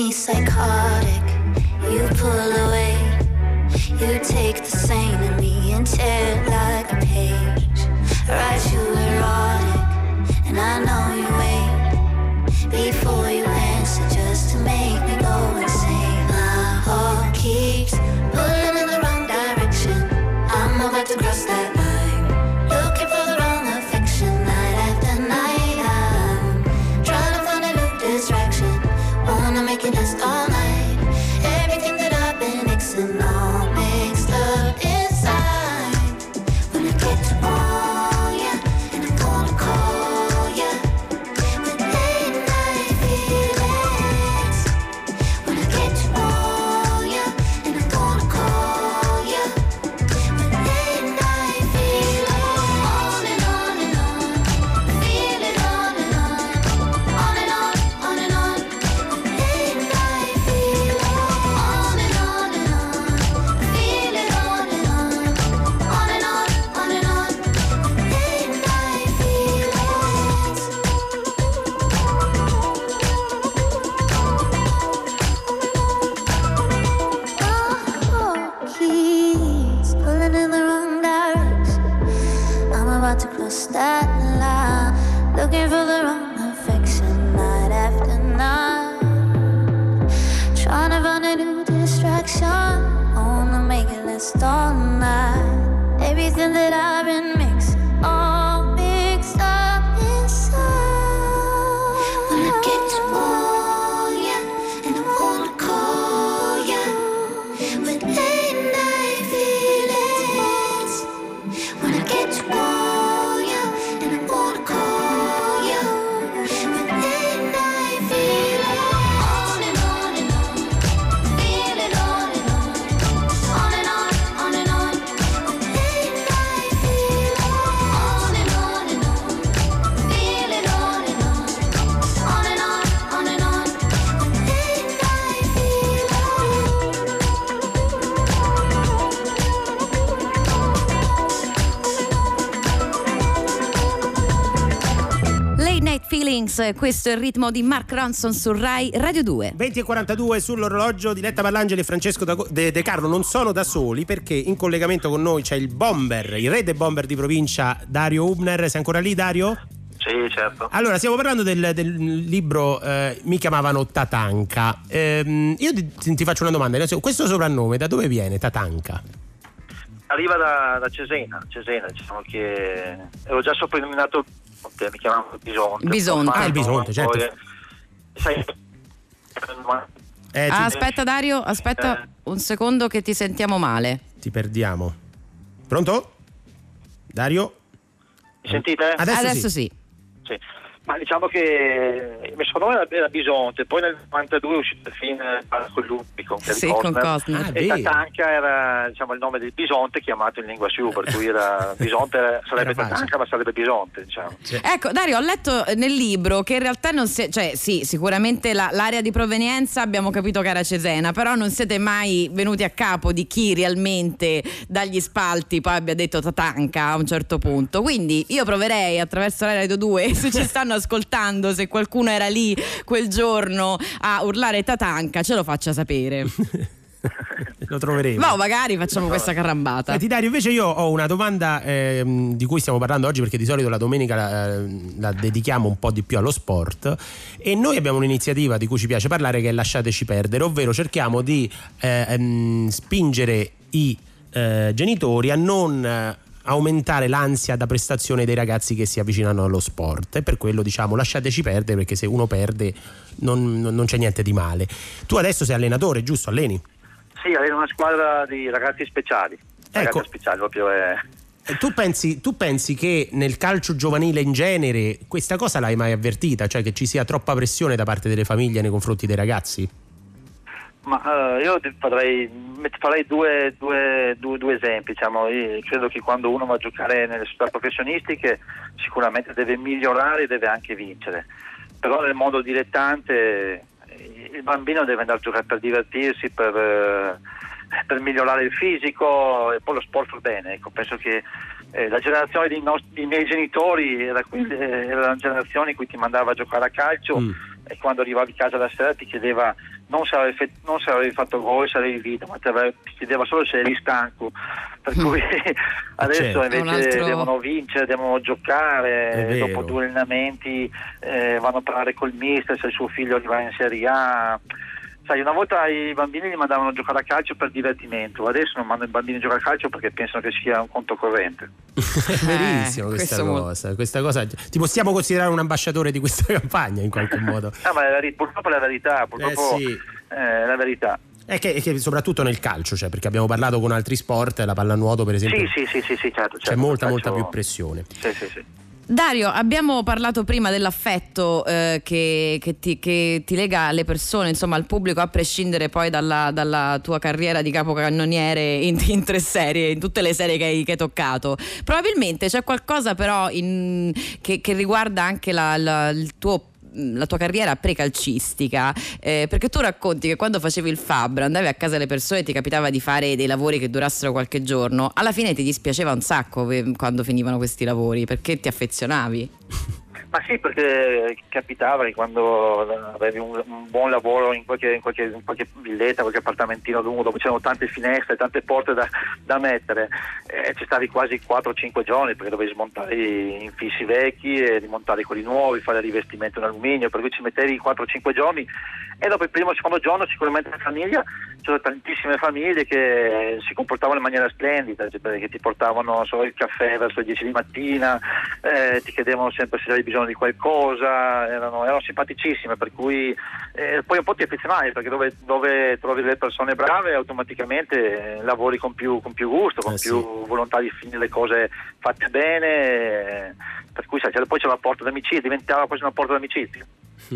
me psychotic. You pull away. You take the sane in me and tear it that line, looking for the wrong affection night after night. Trying to find a new distraction, wanna make it last all night. Everything that I've been Questo è il ritmo di Mark Ronson su Rai Radio 2. 20 e 42 sull'orologio di Letta Ballangeli e Francesco De, De Carlo non sono da soli perché in collegamento con noi c'è il bomber, il re dei bomber di provincia Dario Ubner. Sei ancora lì Dario? Sì, certo. Allora, stiamo parlando del, del libro eh, Mi chiamavano Tatanka. Ehm, io ti, ti faccio una domanda. Questo soprannome da dove viene Tatanka? Arriva da, da Cesena, Cesena, diciamo che ero già soprannominato Bisonte, mi chiamavano Bisonte. Bisonte. Ah, il Bisonte, certo. poi, sai, Eh, ti, Ah, aspetta Dario, aspetta un secondo che ti sentiamo male. ti perdiamo. Pronto? Dario? mi sentite? Adesso, Adesso sì. sì. Sì. Ma diciamo che il mio soprannome era, era Bisonte, poi nel 92 è uscito il film eh, con l'Ubico, Sì, con Cosner. Ah, e. Tatanka era diciamo, il nome del Bisonte chiamato in lingua sioux, per cui era Bisonte sarebbe Era. Tatanka ma sarebbe Bisonte, diciamo. Ecco, Dario, ho letto nel libro che in realtà non si, cioè sì, sicuramente la- l'area di provenienza abbiamo capito che era Cesena, però non siete mai venuti a capo di chi realmente dagli spalti poi abbia detto Tatanka a un certo punto. Quindi io proverei attraverso la Radio 2, se ci stanno ascoltando, se qualcuno era lì quel giorno a urlare Tatanka, ce lo faccia sapere. lo troveremo. Ma magari facciamo questa carambata. Senti Dario, invece io ho una domanda ehm, di cui stiamo parlando oggi perché di solito la domenica la, eh, la dedichiamo un po' di più allo sport e noi abbiamo un'iniziativa di cui ci piace parlare che è Lasciateci perdere, ovvero cerchiamo di eh, ehm, spingere i eh, genitori a non eh, aumentare l'ansia da prestazione dei ragazzi che si avvicinano allo sport e per quello diciamo lasciateci perdere perché se uno perde non, non- non c'è niente di male. Tu adesso sei allenatore, giusto? Alleni? Sì, avere una squadra di ragazzi speciali. Ragazzi Ecco. speciali proprio è... E Tu pensi, tu pensi che nel calcio giovanile in genere questa cosa l'hai mai avvertita? Cioè che ci sia troppa pressione da parte delle famiglie nei confronti dei ragazzi? Ma eh, io farei, farei due, due- due- due esempi. Diciamo. Io credo che quando uno va a giocare nelle società professionistiche sicuramente deve migliorare e deve anche vincere. Però nel mondo dilettante il bambino deve andare a giocare per divertirsi, per, eh, per migliorare il fisico e poi lo sport fa bene. Ecco, penso che eh, la generazione dei, nostri, dei miei genitori era, quella- era una generazione in cui ti mandava a giocare a calcio e quando arrivavi a casa la sera ti chiedeva non se avevi, fe- non se avevi fatto gol, se avevi vinto, ma chiedeva solo se eri stanco. Per cui adesso Certo. invece altro- devono vincere, devono giocare, dopo due allenamenti eh, vanno a parlare col mister se il suo figlio arriva in Serie A. Sai, una volta i bambini li mandavano a giocare a calcio per divertimento, adesso non mandano i bambini a giocare a calcio perché pensano che sia un conto corrente. È verissimo questa questo mo- cosa, questa cosa. Ti possiamo considerare un ambasciatore di questa campagna in qualche modo. Ah, ma è la veri- purtroppo è la verità, purtroppo Eh sì. eh, è la verità. È che, che soprattutto nel calcio, cioè, perché abbiamo parlato con altri sport, la pallanuoto per esempio, Sì, sì, sì, sì, sì, certo, c'è certo. molta, Calcio- molta più pressione. Sì, sì, sì. Dario, abbiamo parlato prima dell'affetto eh, che, che ti, che ti lega alle persone, insomma al pubblico, a prescindere poi dalla, dalla tua carriera di capocannoniere in, in tre serie, in tutte le serie che hai, che hai toccato. Probabilmente c'è qualcosa però in- che, riguarda anche la, la- il tuo la tua carriera precalcistica eh, perché tu racconti che quando facevi il fabbro andavi a casa delle persone e ti capitava di fare dei lavori che durassero qualche giorno. Alla fine ti dispiaceva un sacco eh, quando finivano questi lavori perché ti affezionavi Ma sì, perché capitava che quando avevi un, un buon lavoro in qualche, in qualche- in qualche villetta, qualche appartamentino lungo dove c'erano tante finestre, tante porte da, da mettere, eh, ci stavi quasi 4-5 giorni perché dovevi smontare i infissi vecchi e rimontare quelli nuovi, fare il rivestimento in alluminio, per cui ci mettevi 4-5 giorni. E dopo il primo o secondo giorno sicuramente la famiglia, c'erano tantissime famiglie che si comportavano in maniera splendida, cioè, perché ti portavano solo il caffè verso le 10 di mattina, eh, ti chiedevano sempre se avevi bisogno di qualcosa, erano, erano simpaticissime, per cui eh, poi un po' ti affezionavi perché dove, dove trovi delle persone brave automaticamente eh, lavori con più, con più gusto, con Eh, sì. più volontà di finire le cose fatte bene, eh, per cui sai, c'era- poi c'era la porta d'amicizia, diventava quasi una porta d'amicizia.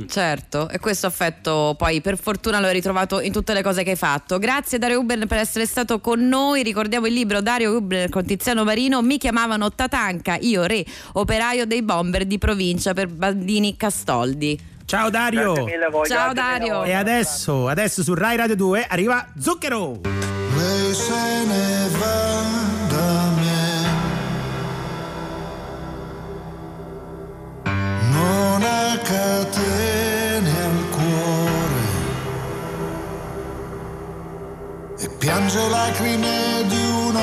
Certo, e questo affetto poi per fortuna hai ritrovato in tutte le cose che hai fatto. Grazie Dario Uber per essere stato con noi. Ricordiamo il libro Dario Uber con Tiziano Marino. Mi chiamavano Tatanca, io re, operaio dei bomber di provincia per Bandini Castoldi. Ciao Dario! Grazie mille a voi. Ciao, grazie mille a Dario. voi. E adesso, adesso su Rai Radio 2 arriva Zucchero! Lei se ne va da me. Non ha catene al cuore. E piange lacrime di un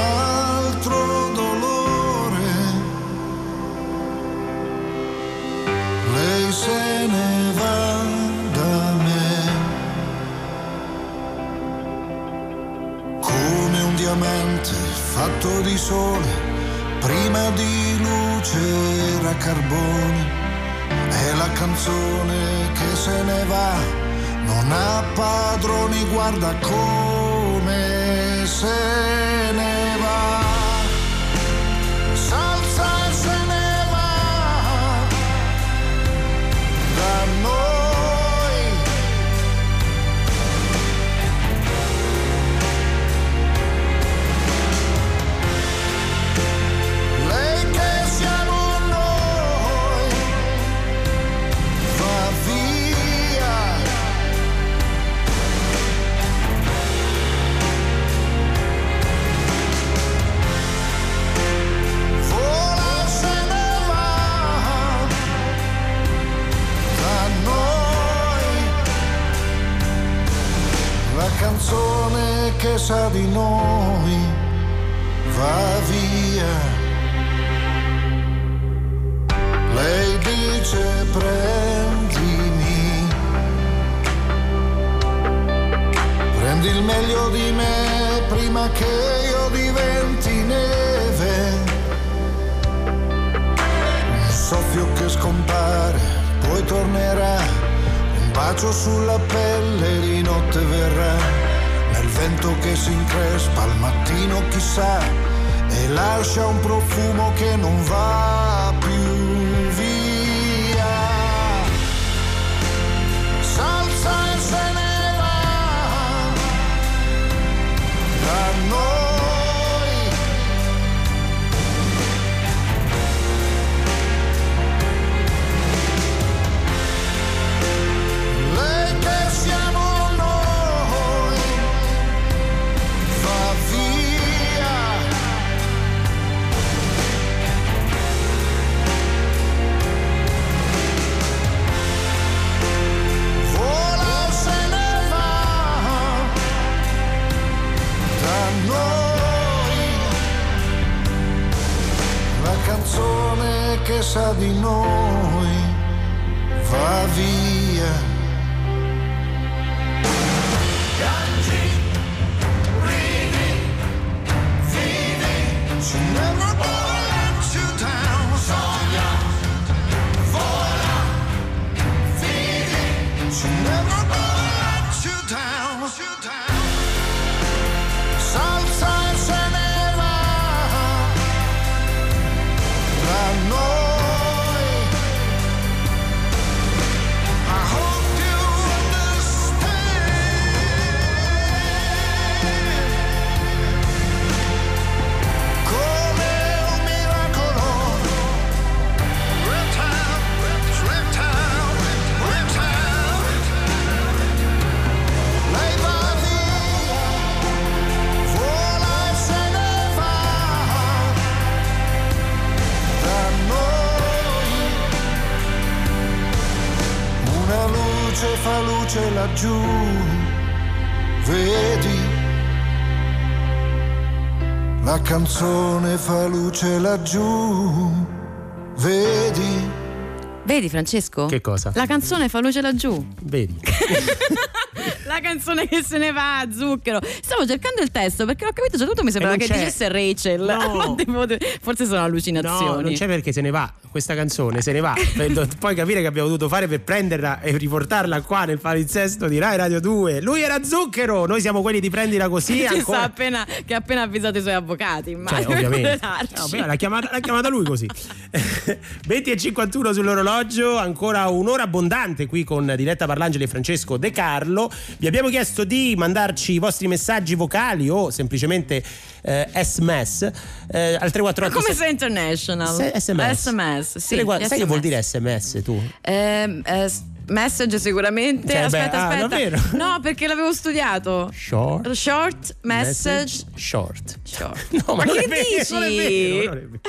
Lei se ne va da me. come un diamante fatto di sole, prima di luce era carbone, è la canzone che se ne va, non ha padroni, guarda come se di noi va via. Lei dice prendimi, prendi il meglio di me prima che io diventi neve. Un soffio che scompare, poi tornerà, un bacio sulla pelle di notte verrà, vento che si increspa al mattino chissà, e lascia un profumo che non va più canzone fa luce laggiù, vedi? Vedi Francesco? Che cosa? La canzone fa luce laggiù. Vedi. La canzone che se ne va a zucchero. Stavo cercando il testo perché ho capito già tutto. Mi sembrava che c'è. dicesse Rachel. No. Forse sono No, allucinazioni. non c'è perché se ne va questa canzone, se ne va. Poi capire che abbiamo dovuto fare per prenderla e riportarla qua nel palinsesto di Rai Radio 2. Lui era zucchero, noi siamo quelli di prendila così. Ci ancora. appena, che ha appena avvisato i suoi avvocati. Cioè, ovviamente. No, l'ha, chiamata, l'ha chiamata lui così. 20 e 51 sull'orologio, ancora un'ora abbondante qui con Diletta Parlangeli e Francesco De Carlo. Vi abbiamo chiesto di mandarci i vostri messaggi vocali o semplicemente eh, SMS eh, al 348 Come sei international? Se- SMS. SMS, sì. Tre- guarda, gli sai che vuol dire SMS tu? Eh, s- message sicuramente. Cioè, beh, aspetta, ah, aspetta. davvero? No, perché l'avevo studiato. Short. Short message. Short. Short. No, ma, Ma che dici? non è vero, non è vero.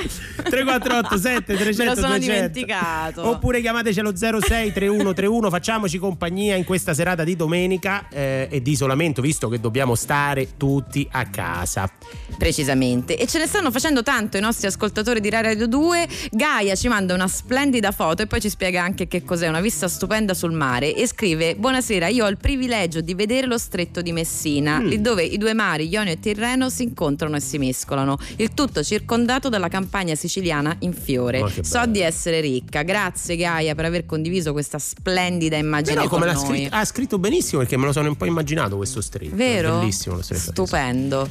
348 7 300 Me lo sono 200. dimenticato. Oppure chiamateci allo 06 3131, facciamoci compagnia in questa serata di domenica eh, e di isolamento, visto che dobbiamo stare tutti a casa. Precisamente. E ce ne stanno facendo tanto i nostri ascoltatori di Radio 2. Gaia ci manda una splendida foto e poi ci spiega anche che cos'è una vista stupenda sul mare e scrive Buonasera, io ho il privilegio di vedere lo stretto di Messina, Mm. lì dove i due mari, Ionio e Tirreno, si incontrano e si mescolano. Il tutto circondato dalla campagna siciliana in fiore. Che So di essere ricca. Grazie Gaia per aver condiviso questa splendida immagine Però come l'ha scritto, ha scritto benissimo perché me lo sono un po' immaginato questo stretto. Vero? Bellissimo lo stretto. Stupendo.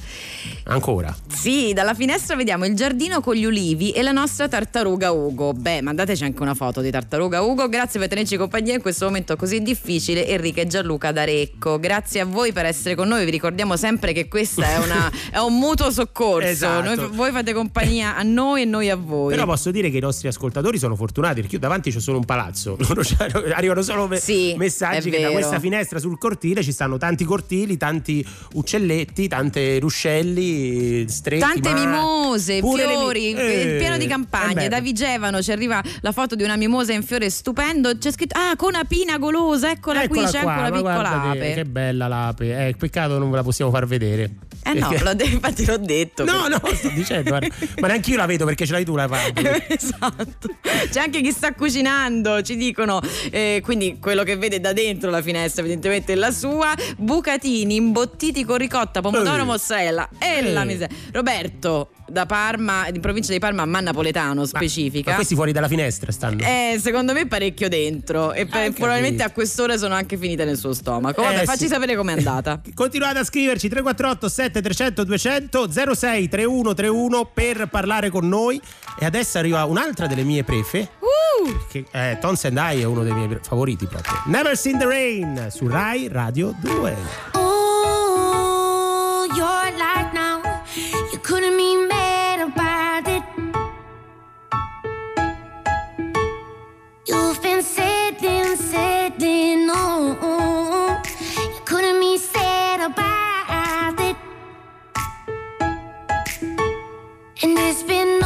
Ancora. Sì, dalla finestra vediamo il giardino con gli ulivi e la nostra tartaruga Ugo. Beh, mandateci anche una foto di tartaruga Ugo. Grazie per tenerci compagnia in questo momento così difficile. Enrica e Gianluca d'Arecco. Grazie a voi per essere con noi. Vi ricordiamo sempre che questo è, è un mutuo soccorso. Esatto. Noi- voi fate compagnia a noi e noi a voi. Però posso dire che i nostri ascoltatori sono fortunati perché io davanti c'ho solo un palazzo. Arrivano solo me- Sì, messaggi che da questa finestra sul cortile ci stanno tanti cortili, tanti uccelletti, tante ruscelli, stretti. Tante ma- mimose, le mi- fiori, Eh, pieno di eh campagne. da Vigevano ci arriva la foto di una mimosa in fiore stupendo. C'è scritto: Ah, con apina golosa, eccola, qui, Eccola c'è qua, anche una piccola ape. Che bella l'ape. Eh, peccato non ve la possiamo far vedere. Eh no, Perché- l'ho de- infatti l'ho detto. No, no, sto dicendo, guarda. ma neanche io la vedo perché ce l'hai tu la fai. esatto. C'è anche chi sta cucinando, ci dicono, eh, quindi quello che vede da dentro la finestra evidentemente è la sua, bucatini imbottiti con ricotta, pomodoro, mozzarella e la Eh. miseria. Roberto da Parma, in provincia di Parma, ma napoletano specifica. Ma questi fuori dalla finestra stanno. Eh, secondo me parecchio dentro e per- probabilmente a quest'ora sono anche finite nel suo stomaco. Vabbè, Eh, facci sì. sapere com'è andata. Continuate a scriverci 348 7300 200 06 3131 per parlare con noi. E adesso arriva un'altra delle mie prefe. Che eh, Tons and I è uno dei miei favoriti proprio. Never Seen the Rain su Rai Radio 2. Oh, your life now. You've been sitting, sitting. You couldn't be about it. And it's been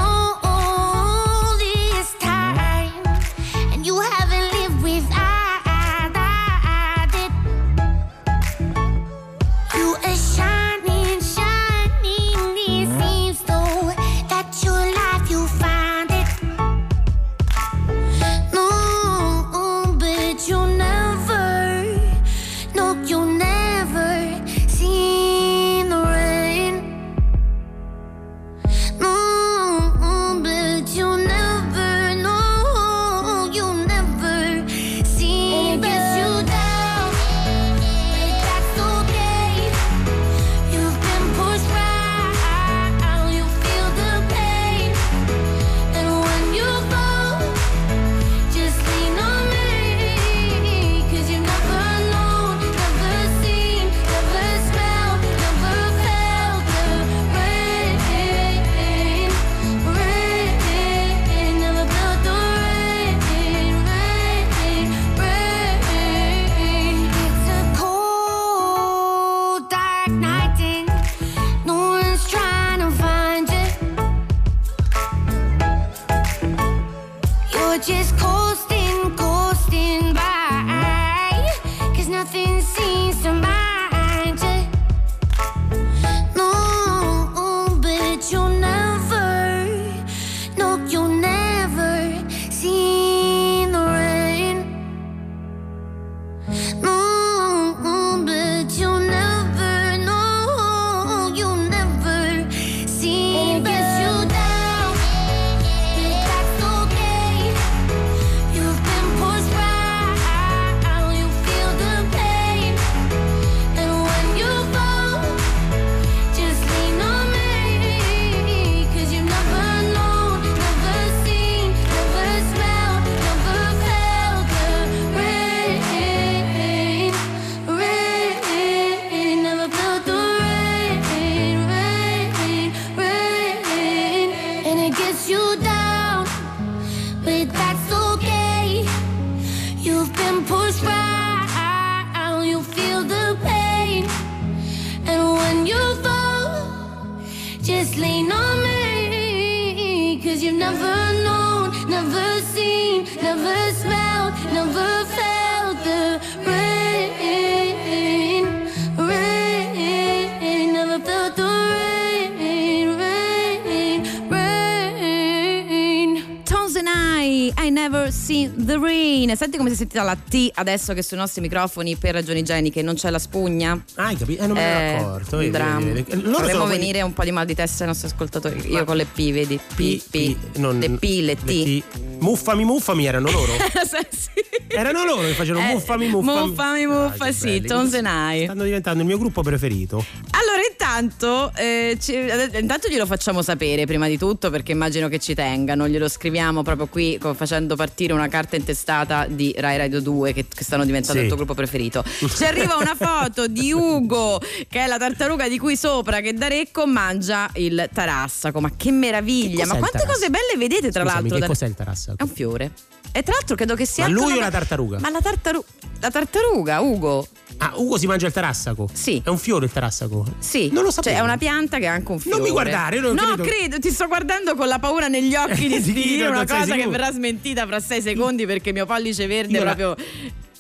sentita la T adesso che sui nostri microfoni per ragioni igieniche non c'è la spugna? Ah, hai capito? Eh, non me ne ero accorto. Dovremmo sono quelli- venire un po' di mal di testa ai nostri ascoltatori. Io con le P, vedi? P, P, non- le P, le T. Muffami, muffami erano loro? sì. Erano loro che facevano Eh, muffami, muffami. Muffami, muffa, Ah, che sì, belli. Tones and I. Stanno diventando il mio gruppo preferito. Allora, intanto, eh, ci- eh, intanto glielo facciamo sapere prima di tutto perché immagino che ci tengano. Glielo scriviamo proprio qui facendo partire una carta intestata di Rai Radio 2 che, che stanno diventando Sì. il tuo gruppo preferito. Ci arriva una foto di Ugo, che è la tartaruga di cui sopra che da Recco mangia il tarassaco. Ma che meraviglia! Che Ma quante cose belle vedete tra Scusami, l'altro? che da- cos'è il tarassaco? È un fiore. E tra l'altro credo che sia. Ma lui o la tartaruga? Ma la tartaruga. La tartaruga, Ugo. Ah, Ugo si mangia il tarassaco? Sì. È un fiore il tarassaco? Sì, Non lo sapevo. Cioè, è una pianta che ha anche un fiore. Non mi guardare, io non No, credo- credo, ti sto guardando con la paura negli occhi di Sì, dire una cosa che verrà smentita fra sei secondi perché mio pollice verde Io la- proprio.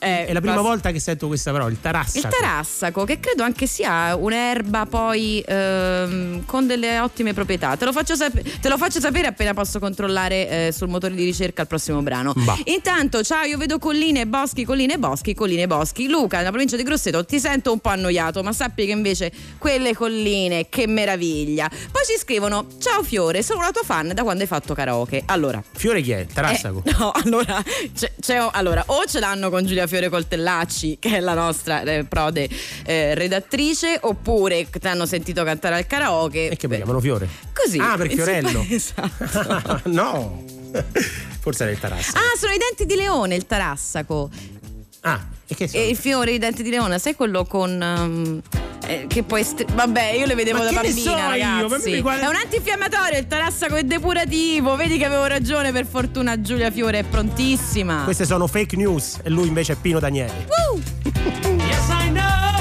Eh, È la prima basta. volta che sento questa parola, il tarassaco. Il tarassaco, che credo anche sia un'erba poi ehm, con delle ottime proprietà. Te lo faccio, sap- te lo faccio sapere appena posso controllare eh, sul motore di ricerca al prossimo brano. Bah. Intanto, ciao, io vedo colline e boschi, colline e boschi, colline e boschi. Luca, nella provincia di Grosseto, ti sento un po' annoiato, ma sappi che invece quelle colline, che meraviglia. Poi ci scrivono: Ciao Fiore, sono la tua fan da quando hai fatto karaoke. Allora, Fiore chi è? Tarassaco. eh, no, allora, c'è- c'è- allora, o ce l'hanno con Giulia Fiore Coltellacci, che è la nostra eh, prode eh, redattrice, oppure ti hanno sentito cantare al karaoke. E che mi chiamano Fiore? Così. Ah, per Fiorello. Esatto. no. Forse era il tarassaco. Ah, sono i denti di leone il tarassaco. Ah, e che sono? E il fiore, i denti di leone, sai quello con. ehm, eh, che poi stri- vabbè io le vedevo Ma da che ne bambina so io? Ma ragazzi guarda- è un antinfiammatorio il tarassaco è depurativo vedi che avevo ragione per fortuna Giulia Fiore è prontissima Queste sono fake news e lui invece è Pino Danieli. Woo! Yes, I know.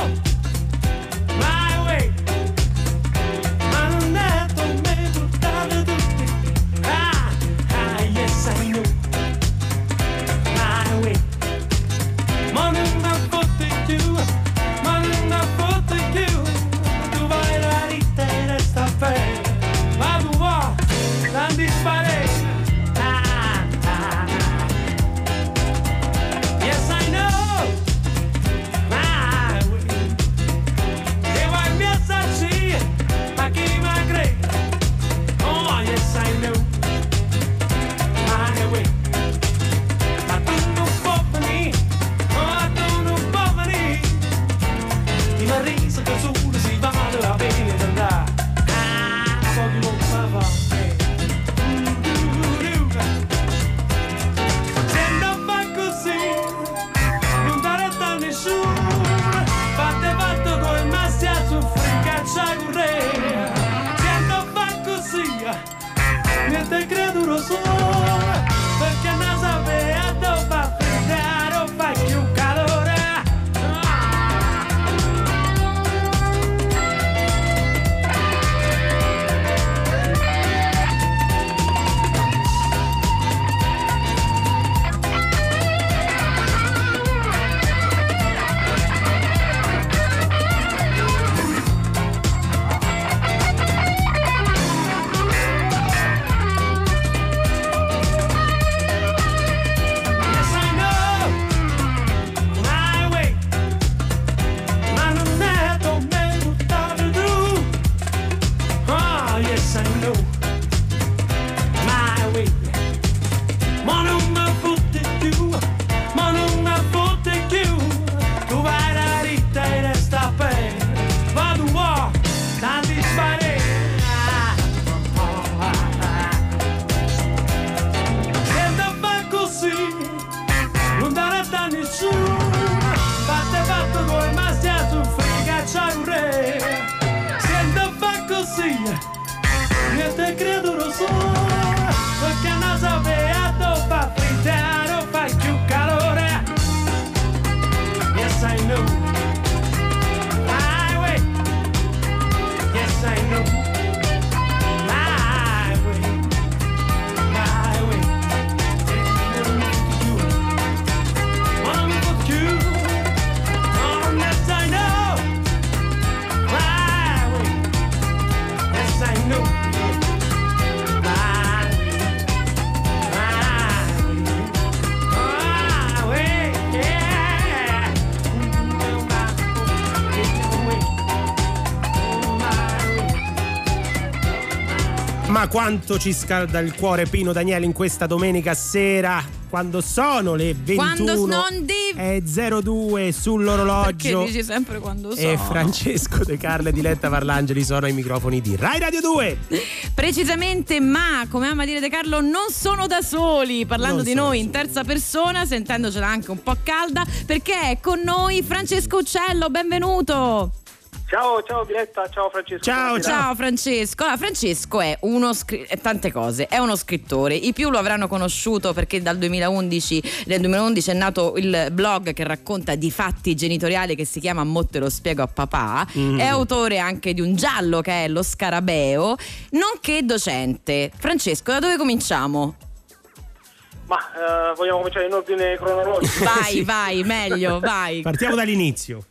Quanto ci scalda il cuore Pino Daniele in questa domenica sera quando sono le 21 Quando non di- e 02 perché sull'orologio. Dici sempre quando e sono. Francesco De Carla e Diletta Parlangeli sono ai microfoni di Rai Radio 2 Precisamente, ma come ama dire De Carlo, non sono da soli, parlando Non di noi in terza persona, sentendocela anche un po' calda, perché è con noi Francesco Uccello, benvenuto. Ciao, ciao Diletta, ciao Francesco. Ciao. Ciao Francesco. Allora, Francesco è uno scri- è tante cose, è uno scrittore. I più lo avranno conosciuto perché dal 2011, nel 2011 è nato il blog che racconta di fatti genitoriali che si chiama Mo te lo spiego a papà. Mm. È autore anche di un giallo che è Lo Scarabeo, nonché docente. Francesco, da dove cominciamo? Ma eh, vogliamo cominciare in ordine cronologico? Vai, vai, meglio, vai. Partiamo dall'inizio.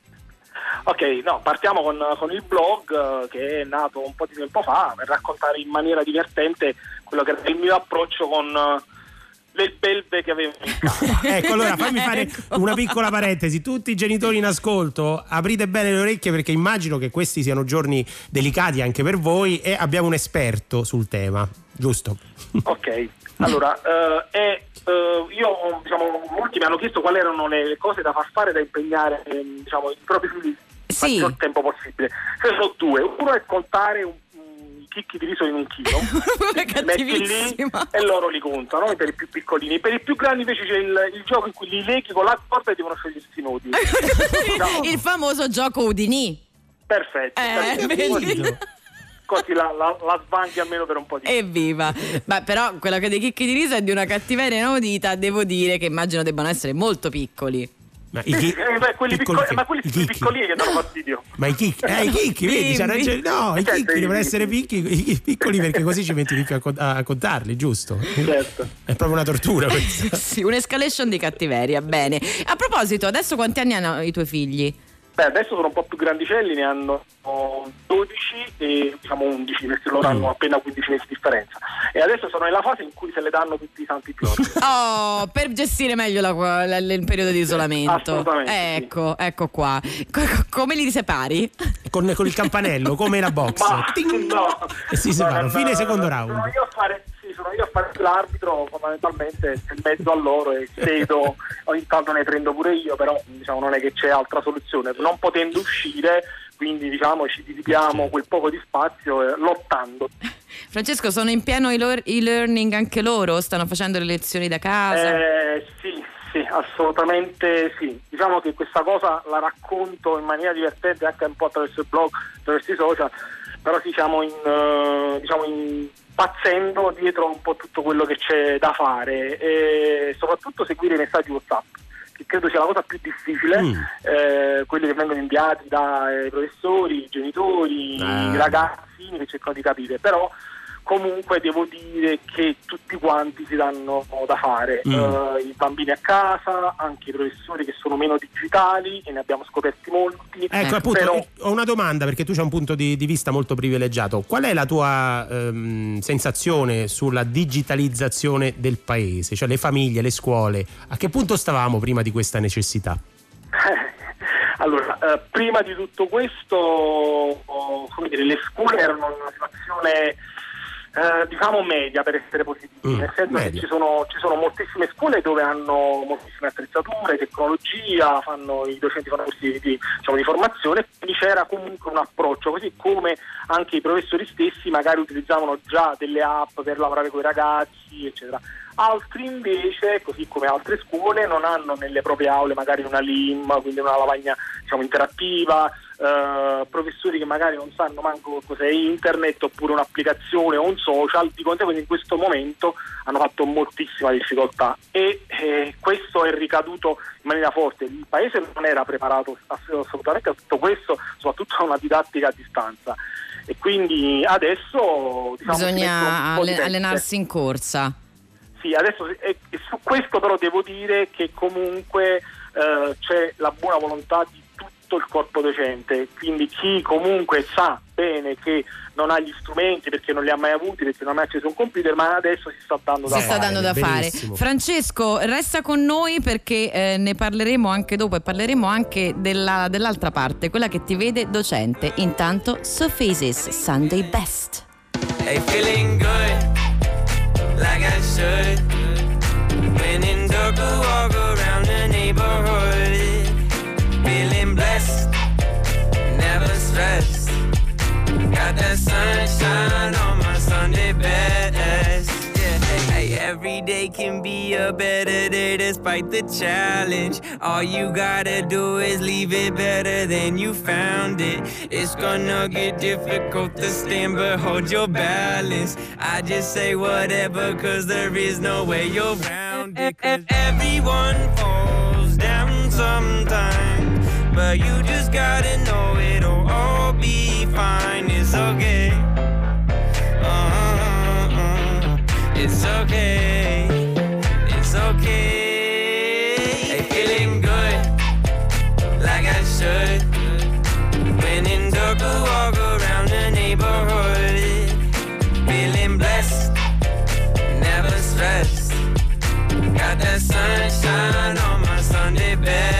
Ok, no, partiamo con, con il blog eh, che è nato un po' di tempo fa per raccontare in maniera divertente quello che era il mio approccio con eh, le belve che avevo in casa. Ecco, allora fammi fare una piccola parentesi. Tutti i genitori in ascolto, aprite bene le orecchie perché immagino che questi siano giorni delicati anche per voi e abbiamo un esperto sul tema, giusto? Ok, allora, eh, e, eh, io, diciamo, molti mi hanno chiesto quali erano le cose da far fare, da impegnare ehm, diciamo, i propri figli il Sì. maggior tempo possibile. Ce ne sono due, uno è contare un, chicchi di riso in un chilo, metti lì e loro li contano per i più piccolini. Per i più grandi invece c'è il, il gioco in cui li leghi con la corda e devono scegliersi i nodi. Diciamo, Il famoso gioco Udini. perfetto. Eh, vedi? Così la, la, la sbanghi almeno per un po' di Evviva! Ma però quello che dei chicchi di riso è di una cattiveria inaudita, devo dire che immagino debbano essere molto piccoli. Ma i, chi- Eh, beh, quelli piccoli piccoli, ma quelli i piccolini che danno fastidio. Ma i chicchi, eh, i chicchi, vedi, c'ha ragione. No, i Certo, chicchi i devono essere picchi- i piccoli perché così ci metti di più a, con- a contarli, giusto? Certo. È proprio una tortura questa. Sì, un'escalation di cattiveria, bene. A proposito, adesso quanti anni hanno i tuoi figli? Beh, adesso sono un po' più grandicelli, ne hanno 12 e diciamo 11, perché loro Mm. hanno appena 15 mesi di differenza. E adesso sono nella fase in cui se le danno tutti i santi giorni. Oh, per gestire meglio la- la- il periodo di isolamento. assolutamente, sì. Ecco, ecco qua. Co- co- come li separi? Con, con il campanello, come la box. Ma no, E si No, separano. Fine secondo Sono round. io a fare, sono io a fare l'arbitro, fondamentalmente in mezzo a loro e cedo, ogni tanto ne prendo pure io, però diciamo, non è che c'è altra soluzione. Non potendo uscire, quindi diciamo ci dividiamo quel poco di spazio eh, lottando. Francesco, sono in pieno e-learning anche loro? Stanno facendo le lezioni da casa? Eh, sì, sì, assolutamente sì. Diciamo che questa cosa la racconto in maniera divertente anche un po' attraverso il blog, attraverso i social, però sì, siamo in, eh, diciamo impazzendo dietro un po' tutto quello che c'è da fare e soprattutto seguire i messaggi WhatsApp. Che credo sia la cosa più difficile, Mm. eh, quelli che vengono inviati dai professori, i genitori, i ragazzini che cercano di capire, però comunque devo dire che tutti quanti si danno da fare, Mm. Eh, i bambini a casa, anche i professori che sono meno digitali e ne abbiamo scoperti molti. Ecco, appunto, però- ho una domanda perché tu c'hai un punto di, di vista molto privilegiato. Qual è la tua ehm, sensazione sulla digitalizzazione del paese, cioè le famiglie, le scuole? A che punto stavamo prima di questa necessità? Allora, eh, prima di tutto questo, oh, come dire, le scuole erano in una situazione eh, diciamo media per essere positivi, Mm, nel senso media. che ci sono, ci sono moltissime scuole dove hanno moltissime attrezzature, tecnologia, fanno, i docenti fanno corsi di, diciamo, di formazione, quindi c'era comunque un approccio, così come anche i professori stessi magari utilizzavano già delle app per lavorare con i ragazzi, eccetera. Altri invece, così come altre scuole, non hanno nelle proprie aule magari una LIM, quindi una lavagna diciamo, interattiva, eh, professori che magari non sanno manco cos'è internet oppure un'applicazione o un social, di conseguenza in questo momento hanno fatto moltissima difficoltà e eh, questo è ricaduto in maniera forte. Il paese non era preparato ass- assolutamente a tutto questo, soprattutto a una didattica a distanza. E quindi adesso diciamo, Bisogna allenarsi in corsa. Sì, adesso e, e su questo però devo dire che comunque eh, c'è la buona volontà di tutto il corpo docente, quindi chi comunque sa bene che non ha gli strumenti perché non li ha mai avuti, perché non ha mai acceso un computer, ma adesso si sta dando da si sta fare. dando da fare. Francesco, resta con noi perché eh, ne parleremo anche dopo e parleremo anche della- dell'altra parte, quella che ti vede docente. Intanto, Sophasis Sunday Best. Hey, feeling good, like I should. When in darker, walk around stressed. Got that sunshine on my Sunday best. Hey, every day can be a better day despite the challenge. All you gotta do is leave it better than you found it. It's gonna get difficult to stand, but hold your balance. I just say whatever, cause there is no way you're around it. 'Cause everyone falls down sometimes, but you just gotta know it'll all be fine. It's okay. Uh-uh-uh. It's okay. It's okay. Hey, feeling good, like I should. When in dark, walk around the neighborhood. Feeling blessed, never stressed. Got that sunshine on my Sunday bed.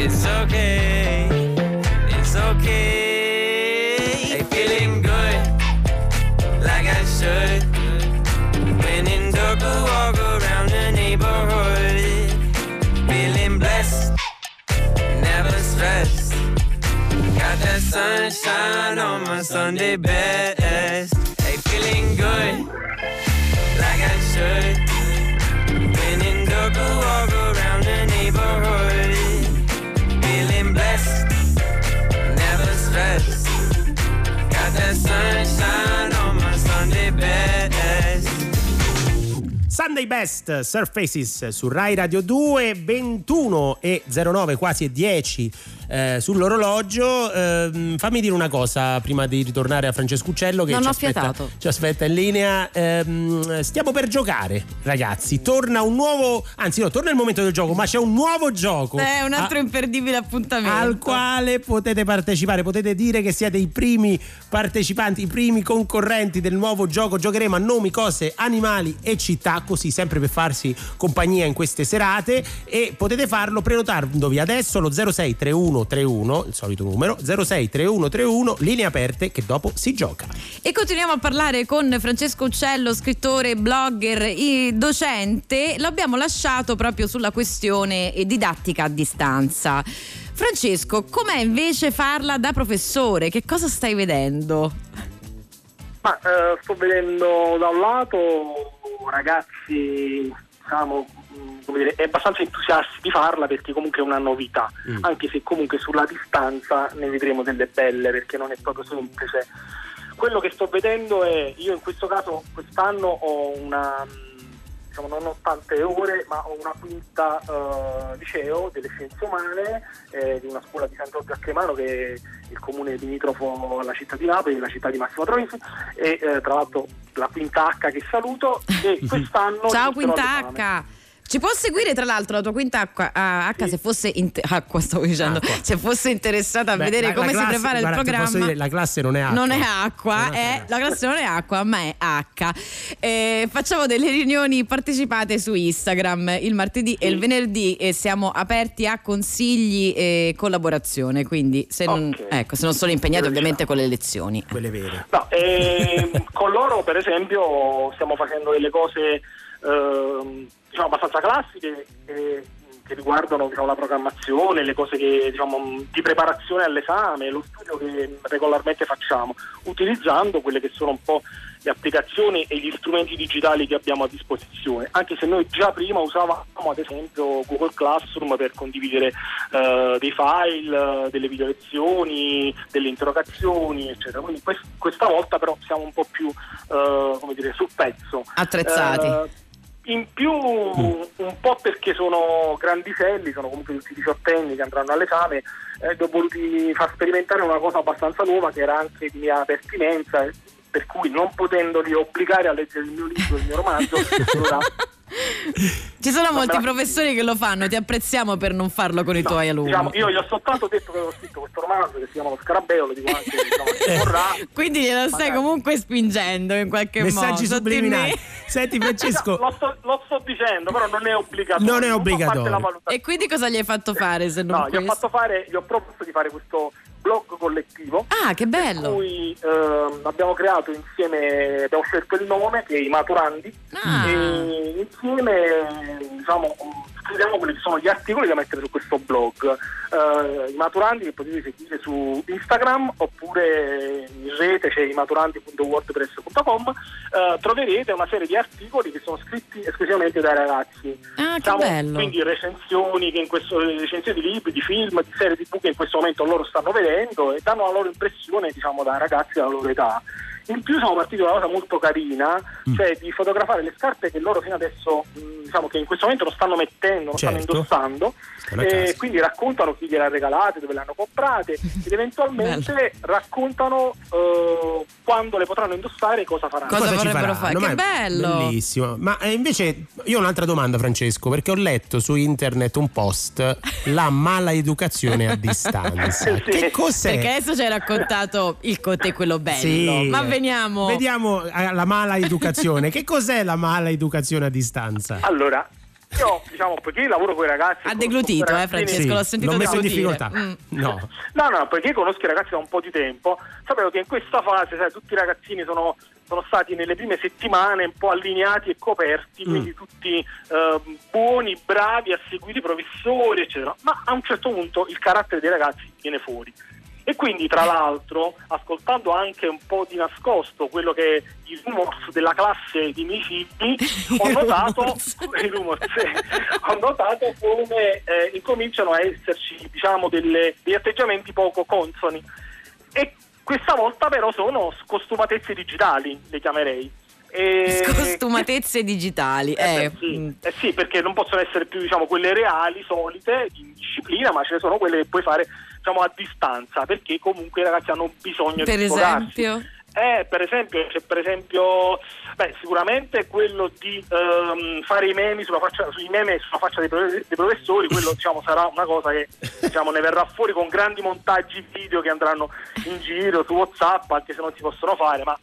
It's okay. It's okay. Hey, feeling good, like I should. When in dark, walk around the neighborhood. Feeling blessed, never stressed. Got that sunshine on my Sunday best. Hey, feeling good, like I should. Stressed. Got that sunshine on my Sunday best. Sunday Best Surfaces su Rai Radio 2 21 e 09 quasi e 10 eh, sull'orologio Ehm, fammi dire una cosa prima di ritornare a Francesco Uccello che Non ci aspetta, ci aspetta in linea. Ehm, stiamo per giocare ragazzi. Torna un nuovo anzi no torna il momento del gioco ma c'è un nuovo gioco. È un altro a- imperdibile appuntamento. al quale potete partecipare, potete dire che siete i primi partecipanti, i primi concorrenti del nuovo gioco. Giocheremo a nomi, cose, animali e città, così sempre per farsi compagnia in queste serate. E potete farlo prenotandovi adesso allo 063131, il solito numero, 063131, linee aperte che dopo si gioca. E continuiamo a parlare con Francesco Uccello, scrittore, blogger, e docente. L'abbiamo lasciato proprio sulla questione eh, didattica a distanza. Francesco, com'è invece farla da professore? Che cosa stai vedendo? Ma eh, sto vedendo da un lato ragazzi, diciamo, dire, abbastanza entusiasti di farla perché comunque è una novità, Mm. anche se comunque sulla distanza ne vedremo delle belle perché non è proprio semplice. Quello che sto vedendo è, io in questo caso quest'anno ho una, diciamo, non ho tante ore, ma ho una quinta eh, liceo delle scienze umane eh, di una scuola di San Giorgio a Cremano che è il comune limitrofo alla città di Napoli, la città di Massimo Troisi e eh, tra l'altro la quinta H che saluto e quest'anno Ciao Quinta. H. Ci può seguire tra l'altro la tua quinta H, ah, H se fosse inte- acqua stavo dicendo, se fosse interessata a Beh, vedere la- la come si classe- prepara il guarda, ti programma. posso dire, la classe non è acqua. Non è acqua, è- la classe non è acqua, ma è H. Eh, facciamo delle riunioni partecipate su Instagram il martedì e il venerdì e siamo aperti a consigli e collaborazione. Quindi, se non, ecco, se non sono impegnati, ovviamente con le lezioni. Quelle vere. No, e con loro per esempio stiamo facendo delle cose ehm, diciamo abbastanza classiche eh, che riguardano diciamo, la programmazione, le cose che, diciamo, di preparazione all'esame, lo studio che regolarmente facciamo, utilizzando quelle che sono un po' le applicazioni e gli strumenti digitali che abbiamo a disposizione, anche se noi già prima usavamo ad esempio Google Classroom per condividere eh, dei file, delle video lezioni, delle interrogazioni, eccetera. Quindi quest- questa volta però siamo un po' più eh, come dire, sul pezzo. Attrezzati. Eh, in più un po' perché sono grandicelli, sono comunque tutti diciottenni che andranno all'esame, eh, ho voluti far sperimentare una cosa abbastanza nuova che era anche di mia pertinenza, per cui non potendoli obbligare a leggere il mio libro, il mio romanzo, Ci sono Non molti la- professori che lo fanno, ti apprezziamo per non farlo con i tuoi alunni. diciamo, io gli ho soltanto detto che avevo scritto questo romanzo che si chiama Lo Scarabeo, lo dico anche diciamo, che vorrà. Quindi glielo stai comunque spingendo in qualche Messaggi modo. subliminali. sottilmente. Senti Francesco, Lo sto, lo sto dicendo, però non è obbligatorio. Non è obbligatorio. valutazione. E quindi cosa gli hai fatto fare se non No, gli ho fatto fare, gli ho proposto di fare questo blog collettivo. Ah, che bello! Cui ehm, abbiamo creato insieme, abbiamo scelto il nome che è i maturandi Ah. e insieme diciamo scriviamo quelli che sono gli articoli da mettere su questo blog. Eh, I maturandi che potete seguire su Instagram oppure in rete c'è imaturandi.wordpress.com eh, troverete una serie di articoli che sono scritti esclusivamente dai ragazzi. Ah, bello. Quindi recensioni, che in questo, recensioni di libri, di film, di serie tv che in questo momento loro stanno vedendo e danno la loro impressione diciamo, da ragazzi della loro età. In più siamo partiti da una cosa molto carina, Mm. cioè di fotografare le scarpe che loro fino adesso, mh, diciamo che in questo momento non stanno mettendo, non stanno Certo. indossando, Stanno a e quindi raccontano chi gliele ha regalate, dove le hanno comprate ed eventualmente raccontano eh, quando le potranno indossare e cosa faranno. Cosa ci vorrebbero faranno? fare? Che bello! Bellissimo. Ma eh, invece io ho un'altra domanda, Francesco, perché ho letto su internet un post la mala educazione a distanza. Sì. Che cos'è? Perché adesso ci hai raccontato il conte quello bello. Sì. Ma veniamo. Vediamo eh, la mala educazione. che cos'è la mala educazione a distanza? Allora, io diciamo, poiché lavoro con i ragazzi... Ha deglutito, eh, Francesco, l'ho sentito l'ho messo in difficoltà. Mm. No. No, no, perché conosco i ragazzi da un po' di tempo, sapevo che in questa fase, sai, tutti i ragazzini sono, sono stati nelle prime settimane un po' allineati e coperti, Mm. quindi tutti eh, buoni, bravi, a seguire i professori, eccetera. Ma a un certo punto il carattere dei ragazzi viene fuori. E quindi, tra l'altro, ascoltando anche un po' di nascosto quello che è i rumors della classe di miei figli, ho notato, rumors. i rumors, sì. ho notato come eh, incominciano a esserci diciamo, delle- degli atteggiamenti poco consoni. E questa volta però sono scostumatezze digitali, le chiamerei. E- Scostumatezze digitali. eh, Eh, beh, sì. mm. Eh sì, perché non possono essere più diciamo, quelle reali, solite, in disciplina, ma ce ne sono quelle che puoi fare diciamo, a distanza, perché comunque i ragazzi hanno bisogno Per di esempio? Eh, per esempio, c'è per esempio, beh, sicuramente quello di ehm, fare i meme sulla faccia, sui meme sulla faccia dei, dei professori, quello diciamo sarà una cosa che diciamo, ne verrà fuori con grandi montaggi video che andranno in giro su WhatsApp, anche se non si possono fare, ma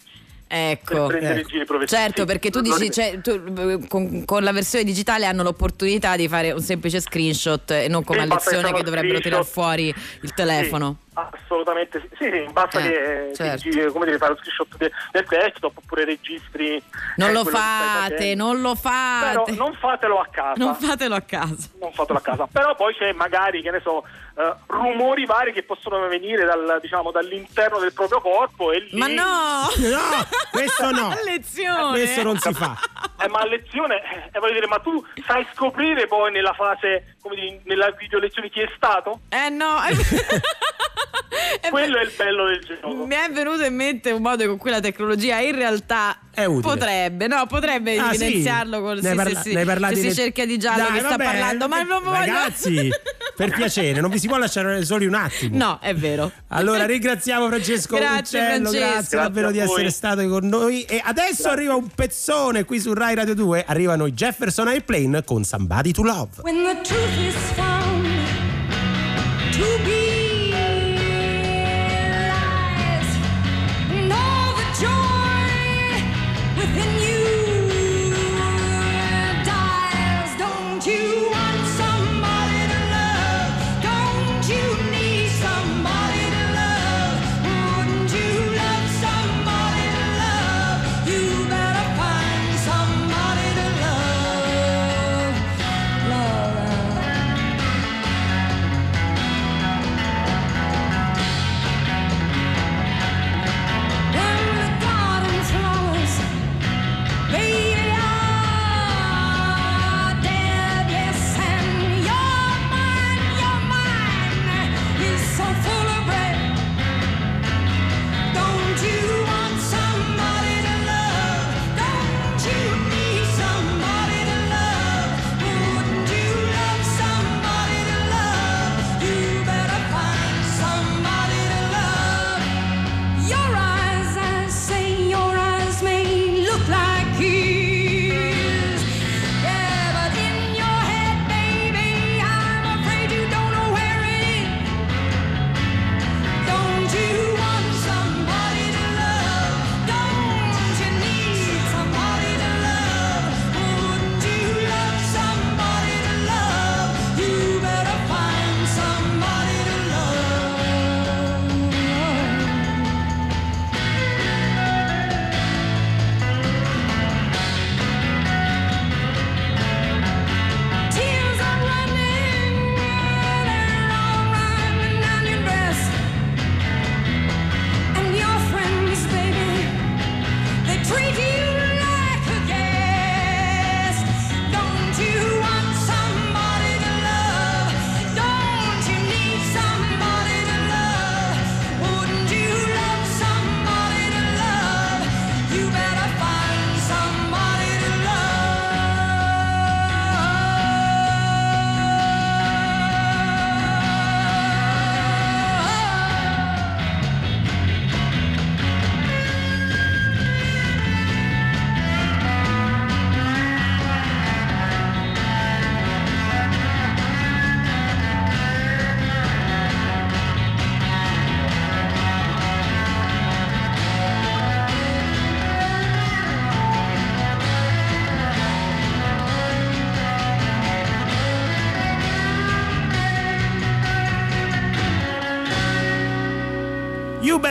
Ecco. per professori. Certo, perché tu dici, cioè, tu, con, con la versione digitale hanno l'opportunità di fare un semplice screenshot e non come a lezione che dovrebbero tirar fuori il telefono. Sì, assolutamente sì. Sì, sì, basta Eh, che, che certo. giri- come dire, fare lo screenshot de- del desktop oppure registri. Non eh, lo che stai fate, non lo Però fate. non fatelo a casa. Non fatelo a casa. non fatelo a casa. Però poi c'è magari, che ne so, eh, rumori vari che possono venire dal, diciamo, dall'interno del proprio corpo e lì... Ma no! No, questo no. A lezione. Questo non si fa. Eh, ma a lezione, eh, voglio dire, ma tu sai scoprire poi nella fase, come dire, nella video lezione chi è stato? Eh no. Quello è il bello del gioco. Mi è venuto in mente un modo con cui la tecnologia in realtà È utile. potrebbe, no, potrebbe Ah, sì? evidenziarlo con Ne se, parla- parlate se si ne- cerca di giallo Dai, che sta parlando, ma non voglio. Ragazzi, per piacere, non vi si può lasciare soli un attimo. No, è vero. Allora ringraziamo Francesco Grazie, Uccello, Francesco. grazie davvero di Grazie essere stato con noi. E adesso arriva un pezzone qui su Rai Radio 2. Arrivano i Jefferson Airplane con Somebody to Love. When the truth is found to be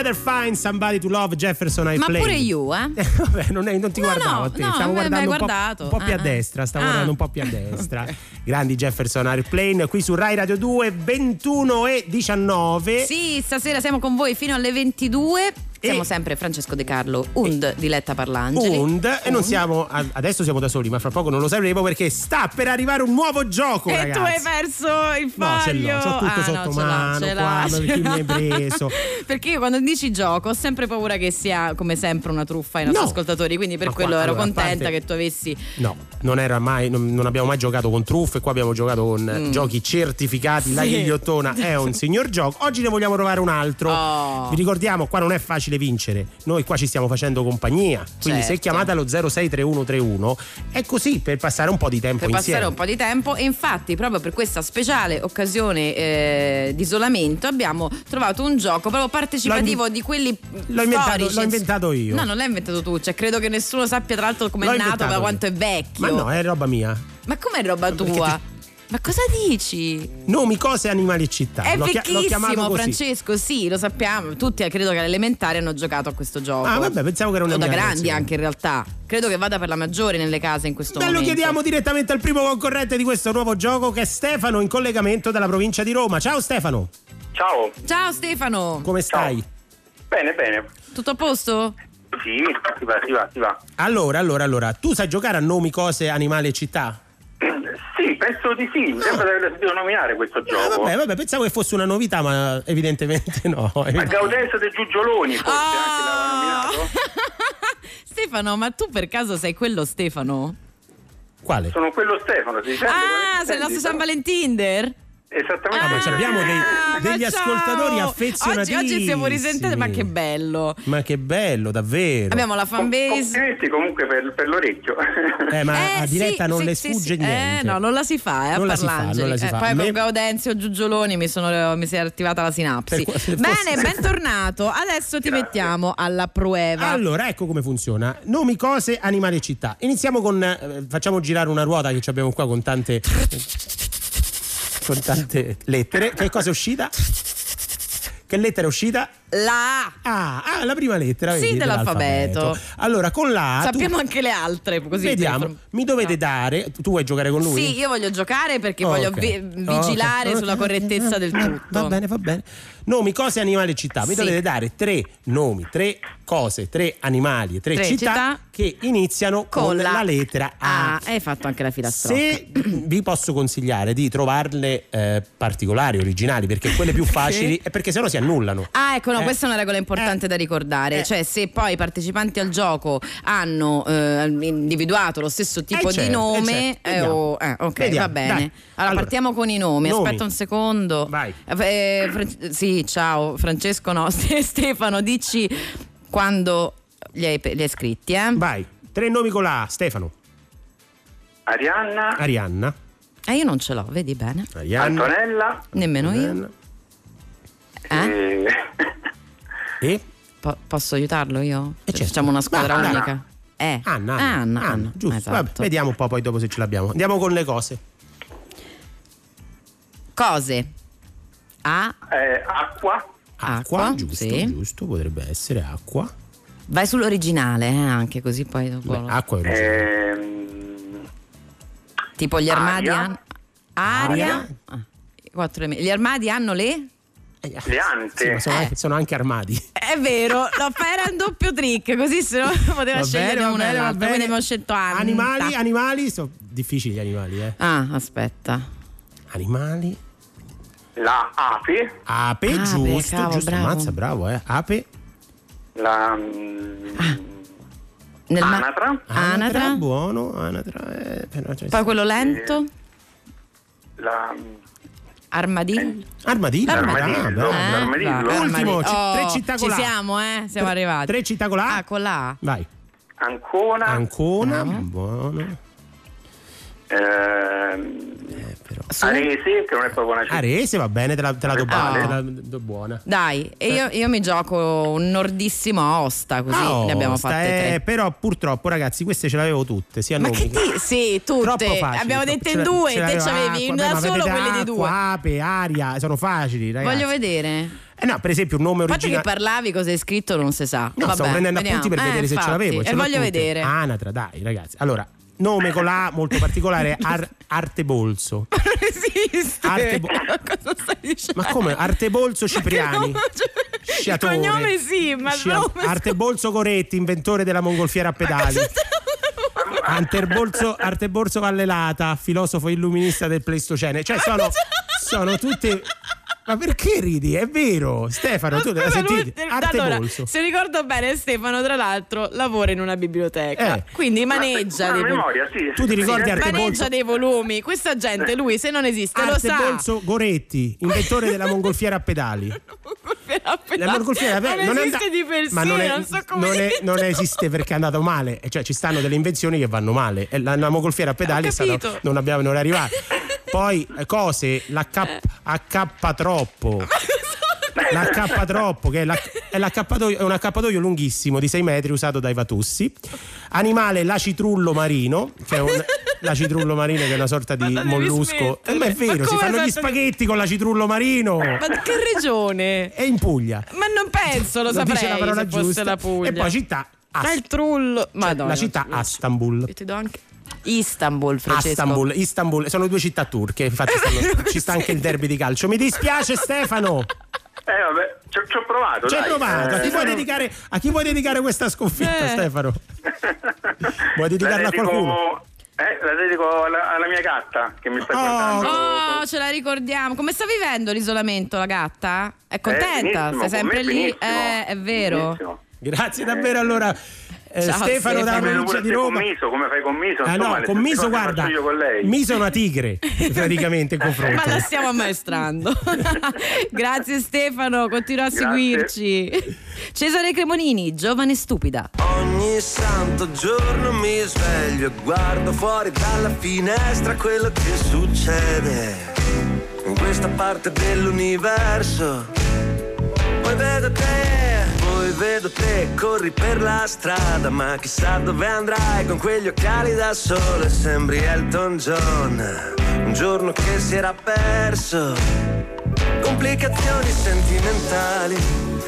better find somebody to love Jefferson Ma Airplane. pure io, eh? Vabbè, non, è- non ti No, guardavo no, a te, no, stavo guardando un po', un po' più Ah, a destra, stavo ah. guardando un po' più a destra. Grandi Jefferson Airplane qui su Rai Radio 2 21 e 19. Sì, stasera siamo con voi fino alle 22. Siamo sempre Francesco De Carlo, und Diletta Parlangeli. Und e non siamo adesso siamo da soli, ma fra poco non lo sapremo perché sta per arrivare un nuovo gioco, E ragazzi. tu hai perso il No, ce foglio. l'ho, tutto Ah, sotto no, mano, ce qua, ma ce hai l'ha. preso? Perché io quando dici gioco ho sempre paura che sia come sempre una truffa ai nostri No. ascoltatori, quindi per Ma quello qua, ero allora, contenta parte- che tu avessi No, non era mai, non, non abbiamo mai giocato con truffe, qua abbiamo giocato con Mm. giochi certificati. La Sì. ghigliottona è un signor gioco. Oggi ne vogliamo provare un altro. Oh. Vi ricordiamo, qua non è facile vincere. Noi qua ci stiamo facendo compagnia. Quindi se Certo. chiamate allo 063131 è così per passare un po' di tempo per passare insieme. un po' di tempo e infatti proprio per questa speciale occasione eh, di isolamento abbiamo trovato un gioco proprio partecipativo in- di quelli l'ho inventato- l'ho inventato io. No, non l'hai inventato tu, cioè credo che nessuno sappia tra l'altro come è nato, inventato ma io. quanto è vecchio. Ma no, è roba mia. Ma com'è roba tua? Ma cosa dici? Nomi, cose, animali e città. È l'ho, vecchissimo, così. Francesco, sì, lo sappiamo. Tutti eh, credo che all'elementare hanno giocato a questo gioco. Ah, vabbè, pensavo che era una O da grandi creazione. anche in realtà. Credo che vada per la maggiore nelle case in questo Beh, lo momento. chiediamo direttamente al primo concorrente di questo nuovo gioco che è Stefano in collegamento dalla provincia di Roma. Ciao Stefano. Ciao. Ciao Stefano. Come stai? Bene, bene. Tutto a posto? Sì, si va, si va, si va. Allora, allora, allora, tu sai giocare a nomi, cose, animali e città? Sì, penso di sì. Mi sembra di aver sentito nominare questo Ah, gioco. vabbè, vabbè, pensavo che fosse una novità, ma evidentemente no. Ma Gaudenzo dei Giugioloni, forse anche l'aveva nominato. Stefano, ma tu per caso sei quello Stefano? Quale? Sono quello Stefano, si? Ah, sei il nostro si San sente? Valentinder? Esattamente. Ah, abbiamo dei- degli Ma ciao! ascoltatori affezionatissimi. Oggi, oggi siamo risentiti, ma che bello. Ma che bello, davvero. Abbiamo la fanbase. Complimenti comunque per, per l'orecchio. Eh, ma Eh, a diretta sì, non sì, le sfugge sì. niente. Eh, no, non la si fa, eh, a Non la si Eh, poi Me- con Gaudenzio Giugioloni mi, sono, mi si è attivata la sinapsi. Qua- Bene, fosse- bentornato. Adesso ti mettiamo alla prueba. Allora, ecco come funziona. Nomi, cose, animali e città. Iniziamo con. eh, facciamo girare una ruota che abbiamo qua con tante. Con tante lettere. Che cosa è uscita? Che lettera è uscita? La A. Ah, ah, la prima lettera. Sì, vedi, dell'alfabeto. Allora, con la A. tu- Sappiamo anche le altre, così. Vediamo, per- mi dovete dare. Tu vuoi giocare con lui? Sì, io voglio giocare perché Ok. voglio vi- vigilare Ok. sulla correttezza del tutto. Va bene, va bene. Nomi, cose, animali e città. Mi Sì. dovete dare tre nomi, tre cose, tre animali e tre, Tre città, città che iniziano con, la, lettera A. Ah, hai fatto anche la filastrocca. Se vi posso consigliare di trovarle eh, particolari, originali, perché quelle più facili è perché sennò si annullano. Ah, ecco, no, Eh. questa è una regola importante da ricordare. Cioè, se poi i partecipanti al gioco hanno eh, individuato lo stesso tipo Eh, certo, di nome, eh, certo. eh, Vediamo. oh, eh, ok, Vediamo, va bene. Allora, Allora, partiamo con i nomi. nomi. Aspetta un secondo. Vai. Eh, Fran- sì, ciao, Francesco, no, Stefano, dici quando li hai, li hai scritti, eh? Vai. Tre nomi con la A. Stefano. Arianna, Arianna. Eh, io non ce l'ho, vedi bene. Arianna. Antonella Nemmeno io. Antonella. Eh? e... E? Po- posso aiutarlo io? certo. Facciamo una squadra Anna. unica. Eh. Anna. Anna, Anna, Anna. Giusto. Esatto. Vabbè, vediamo un po' poi dopo se ce l'abbiamo. Andiamo con le cose. Cose. A. eh, acqua, Acqua, giusto, sì. giusto, potrebbe essere acqua. Vai sull'originale, eh, anche così poi dopo. Beh, acqua è originale. ehm, tipo gli armadi aria. hanno. Aria. Aria. Ah, quattro Gli armadi hanno le. le ante. Sì, ma sono, Eh. anche, sono anche armadi. È vero, no, fa- era un doppio trick, così se no poteva Va scegliere bene, va una e l'altra. Quindi abbiamo scelto Anta. Animali, animali, sono difficili gli animali, eh. Ah, aspetta. Animali. La ape, Ape, Ape, giusto, cavolo, giusto. bravo. Ammazza, bravo, eh. Ape. la mm, Nel ma- anatra, Anatra. Buono, anatra. Eh, Poi quello lento. la Armadillo. Armadillo. L'armadillo. ah, bravo. Eh, l'armadillo. va, Ultimo, ci- Oh, tre città con Ci la A. siamo, eh? Siamo Tre- arrivati. Tre città con la. Ah, con la. Vai. Ancona, Ancona, buono. Ehm, Su. Arese, che non è proprio una città. Arese va bene, te la, te la do, Ah. buona, te la do buona. Dai, e io, io mi gioco un nordissimo a Osta, così Ah, ne abbiamo sta, fatte eh, tre. Però purtroppo ragazzi queste ce le avevo tutte, sia Ma nomi che ti... Sì, tutte. Troppo facili, abbiamo ce in due, ce te l'avevo c'avevi acqua, una beh, ma solo quelle di acqua, due. Ape, aria, sono facili ragazzi. Voglio vedere. Eh no, per esempio un nome A parte che originale. parlavi cosa hai scritto non si sa. No, Vabbè, stavo prendendo vediamo. appunti per Eh, vedere se ce infatti, l'avevo. ce E voglio tutte. vedere. Anatra, dai, ragazzi. Allora, nome con la A molto particolare, Ar- Artebolso. esiste. Arte- cosa stai dicendo? Ma come? Artebolso Cipriani. Il Sciatore. cognome sì, ma il Scia- nome Artebolso Goretti, inventore della mongolfiera a pedali. Artebolso, Artebolso Vallelata, filosofo illuminista del Pleistocene. Cioè, sono, sono tutte. Ma perché ridi? È vero, Stefano, tu l'hai sentito? allora, Artebolso. se ricordo bene, Stefano, tra l'altro, lavora in una biblioteca. Eh. Quindi maneggia Ma- dei memoria, sì. Tu ti ricordi Sì, Artebolso? Maneggia dei volumi. Questa gente, lui, se non esiste, lo sa. Artebolso Goretti, inventore della mongolfiera a pedali. La mongolfiera non non è esiste and- di per sé, ma non, è- non so come non è- non esiste perché è andato male, cioè ci stanno delle invenzioni che vanno male. La, la mongolfiera a pedali è stata- non abbiamo non è arrivata. Poi eh, cose, l'H troppo. L'H troppo, che è, la- è l'accappatoio- è un accappatoio lunghissimo di 6 metri usato dai Vatussi. Animale l'acitrullo marino, che è un l'acitrullo marino che è una sorta di la mollusco. Eh, ma è vero, Ma si fanno gli spaghetti con l'acitrullo marino. Ma che regione? È in Puglia. Ma non penso, lo, Lo saprei dice la parola se fosse giusta. la Puglia. E poi città Ma il trullo. Madonna. la città Istanbul. Io ti do anche Istanbul, Francesco. Istanbul, Istanbul, sono due città turche, infatti stanno- ci sta anche il derby di calcio. Mi dispiace Stefano, Eh vabbè, ci ho, ho provato. ci hai dai. provato. A chi, Eh, vuoi dedicare, a chi vuoi dedicare questa sconfitta Eh. Stefano? Vuoi la dedicarla a dedico- qualcuno? Eh, la dedico alla, alla mia gatta che mi sta Oh, guardando. Oh, ce la ricordiamo. Come sta vivendo l'isolamento la gatta? È contenta? benissimo, Stai sempre con lì? Eh, è vero. Benissimo. Grazie davvero allora. Eh, Ciao, Stefano da Stefano. Vedo provincia di Roma. Miso, come fai con Miso? Ah no, con Miso guarda, con. Miso è una tigre praticamente in confronto. Ma la stiamo ammaestrando. Grazie Stefano, continua a Grazie. seguirci. Cesare Cremonini, giovane e stupida. Ogni santo giorno mi sveglio e guardo fuori dalla finestra quello che succede in questa parte dell'universo. Poi vedo te, vedo te, corri per la strada, ma chissà dove andrai con quegli occhiali da sole, sembri Elton John, un giorno che si era perso. Complicazioni sentimentali,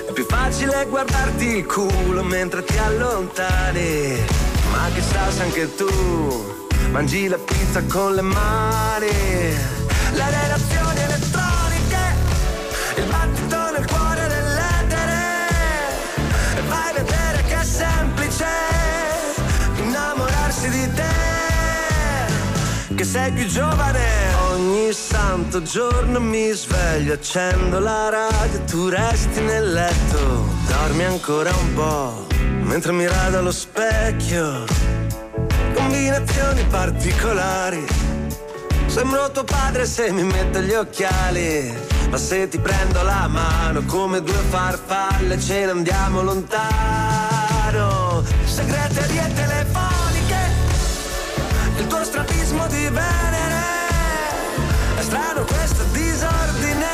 è più facile guardarti il culo mentre ti allontani. Ma chissà se anche tu mangi la pizza con le mani. Le relazioni elettroniche, sei più giovane. Ogni santo giorno mi sveglio, accendo la radio, tu resti nel letto, dormi ancora un po', mentre mi rado allo specchio. Combinazioni particolari. Sembro tuo padre se mi metto gli occhiali. Ma se ti prendo la mano come due farfalle ce ne andiamo lontano. Segreterie il tuo strabismo di Venere. È strano questo disordine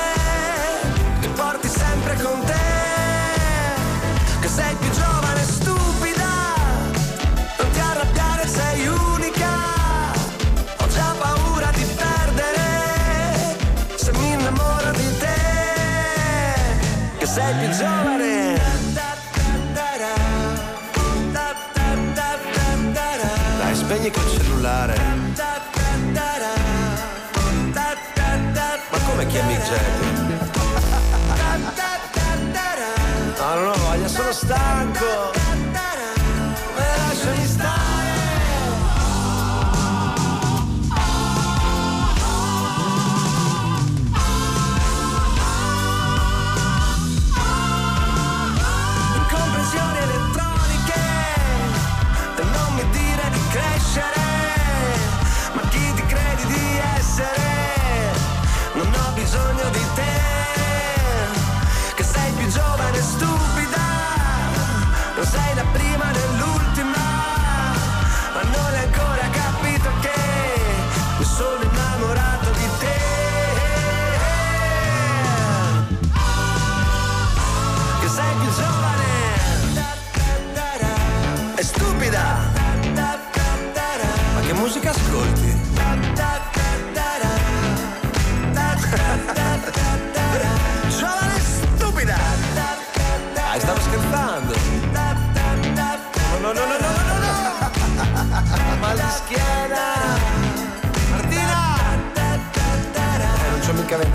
che porti sempre con te. Che sei più giovane spegni quel cellulare. Ma come chiami Jagger? No, non ho voglia, sono stanco.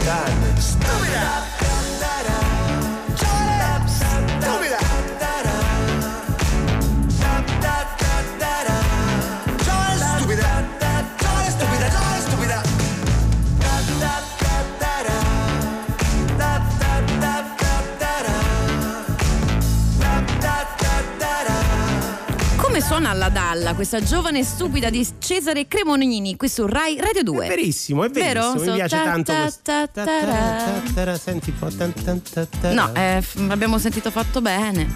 Mica suona alla Dalla questa giovane e stupida di Cesare Cremonini qui su Rai Radio 2? È verissimo, è verissimo. Vero? Mi piace Ta- tanto ta- Senti un po'. No, eh, l'abbiamo sentito fatto bene.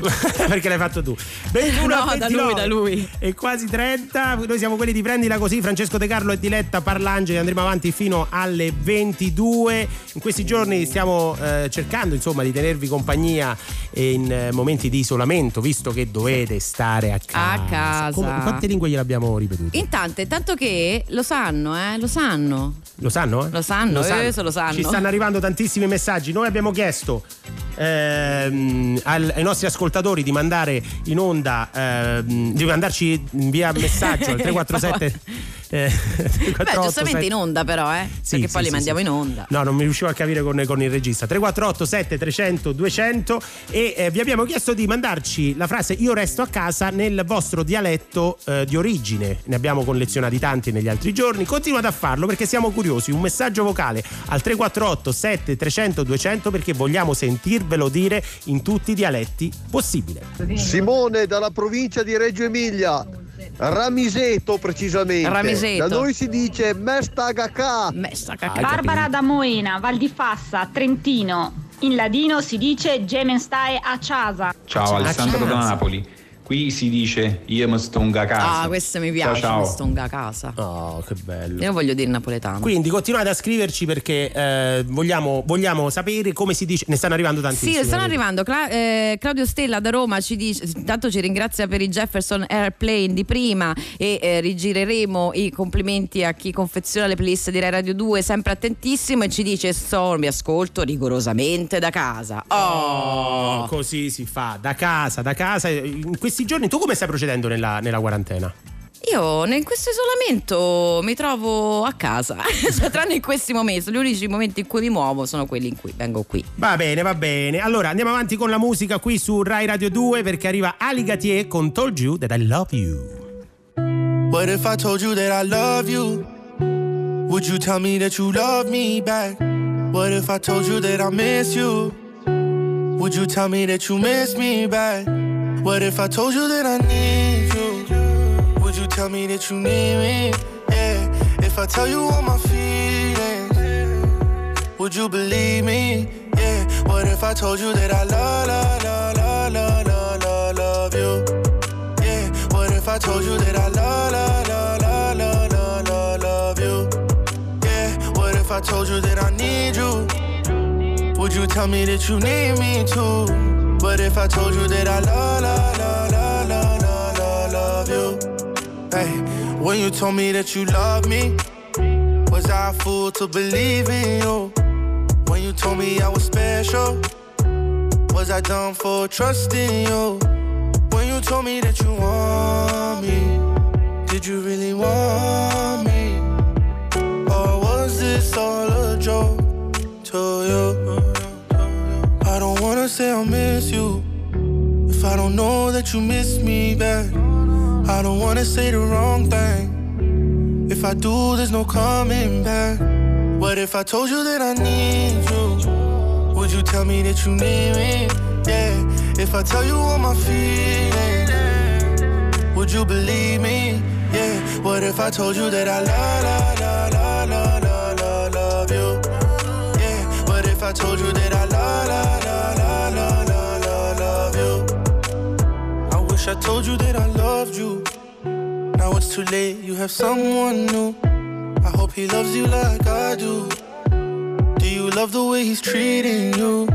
Perché l'hai fatto tu? 21 No, da 29 lui, da lui. E quasi 30. Noi siamo quelli di Prendila Così. Francesco De Carlo e Diletta Parlangeli. Andremo avanti fino alle 22. In questi giorni stiamo eh, cercando insomma di tenervi compagnia in eh, momenti di isolamento, visto che dovete stare a casa. A casa. Come- quante lingue gliel'abbiamo ripetute? Intanto, tanto che lo sanno, eh? Lo sanno. Lo sanno? Eh? Lo sanno, eh, se lo sanno. Ci stanno arrivando tantissimi messaggi. Noi abbiamo chiesto ehm, al- ai nostri ascoltatori di mandare in onda, ehm, di mandarci via messaggio al 347. Eh, Beh, 348, giustamente in onda però, eh? Sì, Perché sì, poi li sì, mandiamo sì. in onda. No, non mi riuscivo a capire con, con il regista. 348 7 300 200 e eh, vi abbiamo chiesto di mandarci la frase io resto a casa nel vostro dialetto eh, di origine. Ne abbiamo collezionati tanti negli altri giorni. Continuate a farlo perché siamo curiosi. Un messaggio vocale al 348 7 300 200 perché vogliamo sentirvelo dire in tutti i dialetti possibile. Simone dalla provincia di Reggio Emilia, Ramiseto precisamente. Ramiseto. Da noi si dice Mestagacà. Barbara da Moena, Val di Fassa, Trentino. In ladino si dice Gemen stai a casa. Ciao Alessandro da Napoli. Qui si dice io mi stongo a casa. Ah, questo mi piace, Ciao, mi ciao. stonga a casa. Oh, che bello. Io voglio dire napoletano. Quindi continuate a scriverci perché eh, vogliamo, vogliamo sapere come si dice. Ne stanno arrivando tantissimi. Sì, stanno arrivando. Cla- eh, Claudio Stella da Roma ci dice: intanto ci ringrazia per i Jefferson Airplane di prima e eh, rigireremo i complimenti a chi confeziona le playlist di Rai Radio 2, sempre attentissimo. E ci dice: Sto, mi ascolto rigorosamente da casa. Oh, così si fa da casa, da casa. In questi giorni tu come stai procedendo nella, nella quarantena? Io in questo isolamento mi trovo a casa, Cioè, tranne in questi momenti. Gli unici momenti in cui mi muovo sono quelli in cui vengo qui. Va bene, va bene. Allora andiamo avanti con la musica qui su Rai Radio 2 perché arriva Aligatier con Told You That I Love You. What if I told you that I love you? Would you tell me that you love me back? What if I told you that I miss you? Would you tell me that you miss me back? What if I told you that I need you? Would you tell me that you need me? Yeah. If I tell you all my feelings, would you believe me? Yeah. What if I told you that I love, love, love, love, love, love, love, you? Yeah. What if I told you that I love, love, love, love, love, love, love, love you? Yeah. What if I told you that I need you? Would you tell me that you need me too? What if I told you that I love, love, love, love, love, love, love, love you? Hey, when you told me that you love me, was I a fool to believe in you? When you told me I was special, was I dumb for trusting you? When you told me that you want me, did you really want me? Wanna say I'll miss you if I don't know that you miss me back. I don't wanna say the wrong thing. If I do, there's no coming back. What if I told you that I need you? Would you tell me that you need me? Yeah. If I tell you all my feelings, would you believe me? Yeah. What if I told you that I love, love, love, love, love, love, love you? Yeah. What if I told you that I told you that I loved you. Now it's too late, you have someone new. I hope he loves you like I do. Do you love the way he's treating you?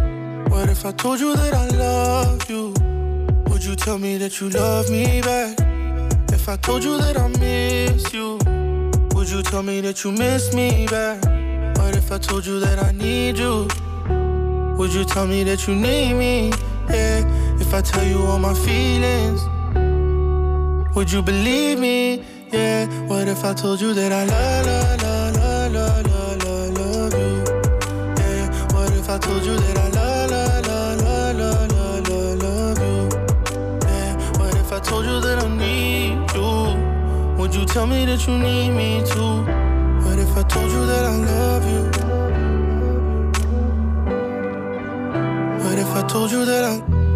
What if I told you that I love you? Would you tell me that you love me back? If I told you that I miss you, would you tell me that you miss me back? What if I told you that I need you? Would you tell me that you need me? Yeah, if I tell you all my feelings, would you believe me? Yeah, what if I told you that I love, love, love, love, love, love, love, you? told you that I love, love, love, love, love, love, love you? Yeah. What if I told you that I need you? Would you tell me that you need me too? What if I told you that I love you? If I told you that I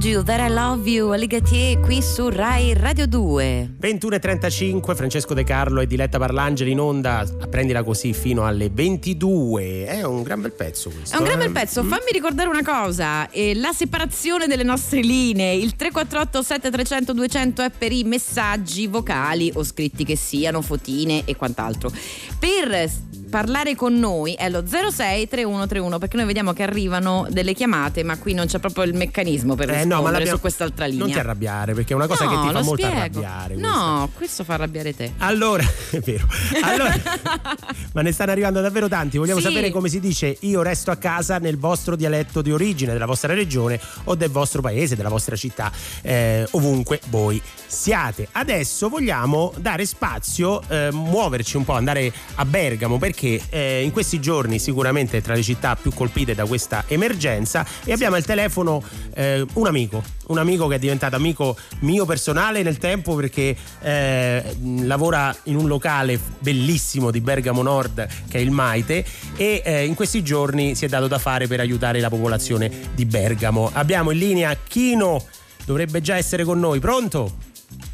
Told you that I love you, Ligatier qui su Rai Radio 2. 21.35 Francesco De Carlo e Diletta Parlangeli in onda prendila così fino alle 22 è un gran bel pezzo questo È un gran eh? bel pezzo, fammi ricordare una cosa, eh, la separazione delle nostre linee, il 348 7300 200 è per i messaggi vocali o scritti che siano, fotine e quant'altro. Per parlare con noi è lo 06 3131 perché noi vediamo che arrivano delle chiamate ma qui non c'è proprio il meccanismo per Eh, no, ma rispondere su quest'altra linea. non ti arrabbiare perché è una cosa No, che ti fa molto spiego. arrabbiare questa. No, questo fa arrabbiare te. Allora, è vero. Allora, ma ne stanno arrivando davvero tanti. Vogliamo Sì. sapere come si dice io resto a casa nel vostro dialetto di origine, della vostra regione o del vostro paese, della vostra città, eh, ovunque voi siate. Adesso vogliamo dare spazio, eh, muoverci un po', andare a Bergamo perché eh, in questi giorni sicuramente tra le città più colpite da questa emergenza e abbiamo al telefono eh, un amico, un amico che è diventato amico mio personale nel tempo perché eh, lavora in un locale bellissimo di Bergamo Nord che è il Maite e eh, in questi giorni si è dato da fare per aiutare la popolazione di Bergamo. Abbiamo in linea Chino, dovrebbe già essere con noi, pronto?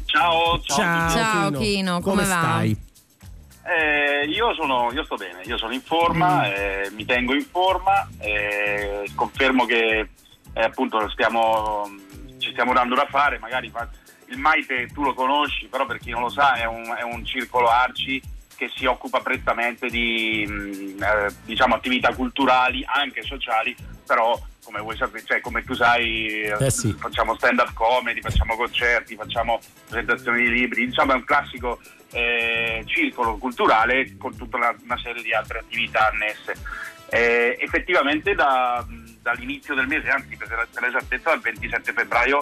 Ciao, ciao. Ciao, Ciao, Chino. Chino, come va? stai? Eh, io, sono, io sto bene, io sono in forma, Mm. eh, mi tengo in forma, eh, confermo che eh, appunto stiamo, ci stiamo dando da fare, magari fa- il Maite tu lo conosci, però per chi non lo sa è un, è un circolo arci che si occupa prettamente di mh, eh, diciamo, attività culturali, anche sociali, però come, vuoi sapere, cioè, come tu sai eh, sì. facciamo stand up comedy, facciamo concerti, facciamo presentazioni di libri, diciamo è un classico eh, circolo culturale con tutta una, una serie di altre attività annesse. Eh, effettivamente da- dall'inizio del mese, anzi per, per l'esattezza dal 27 febbraio,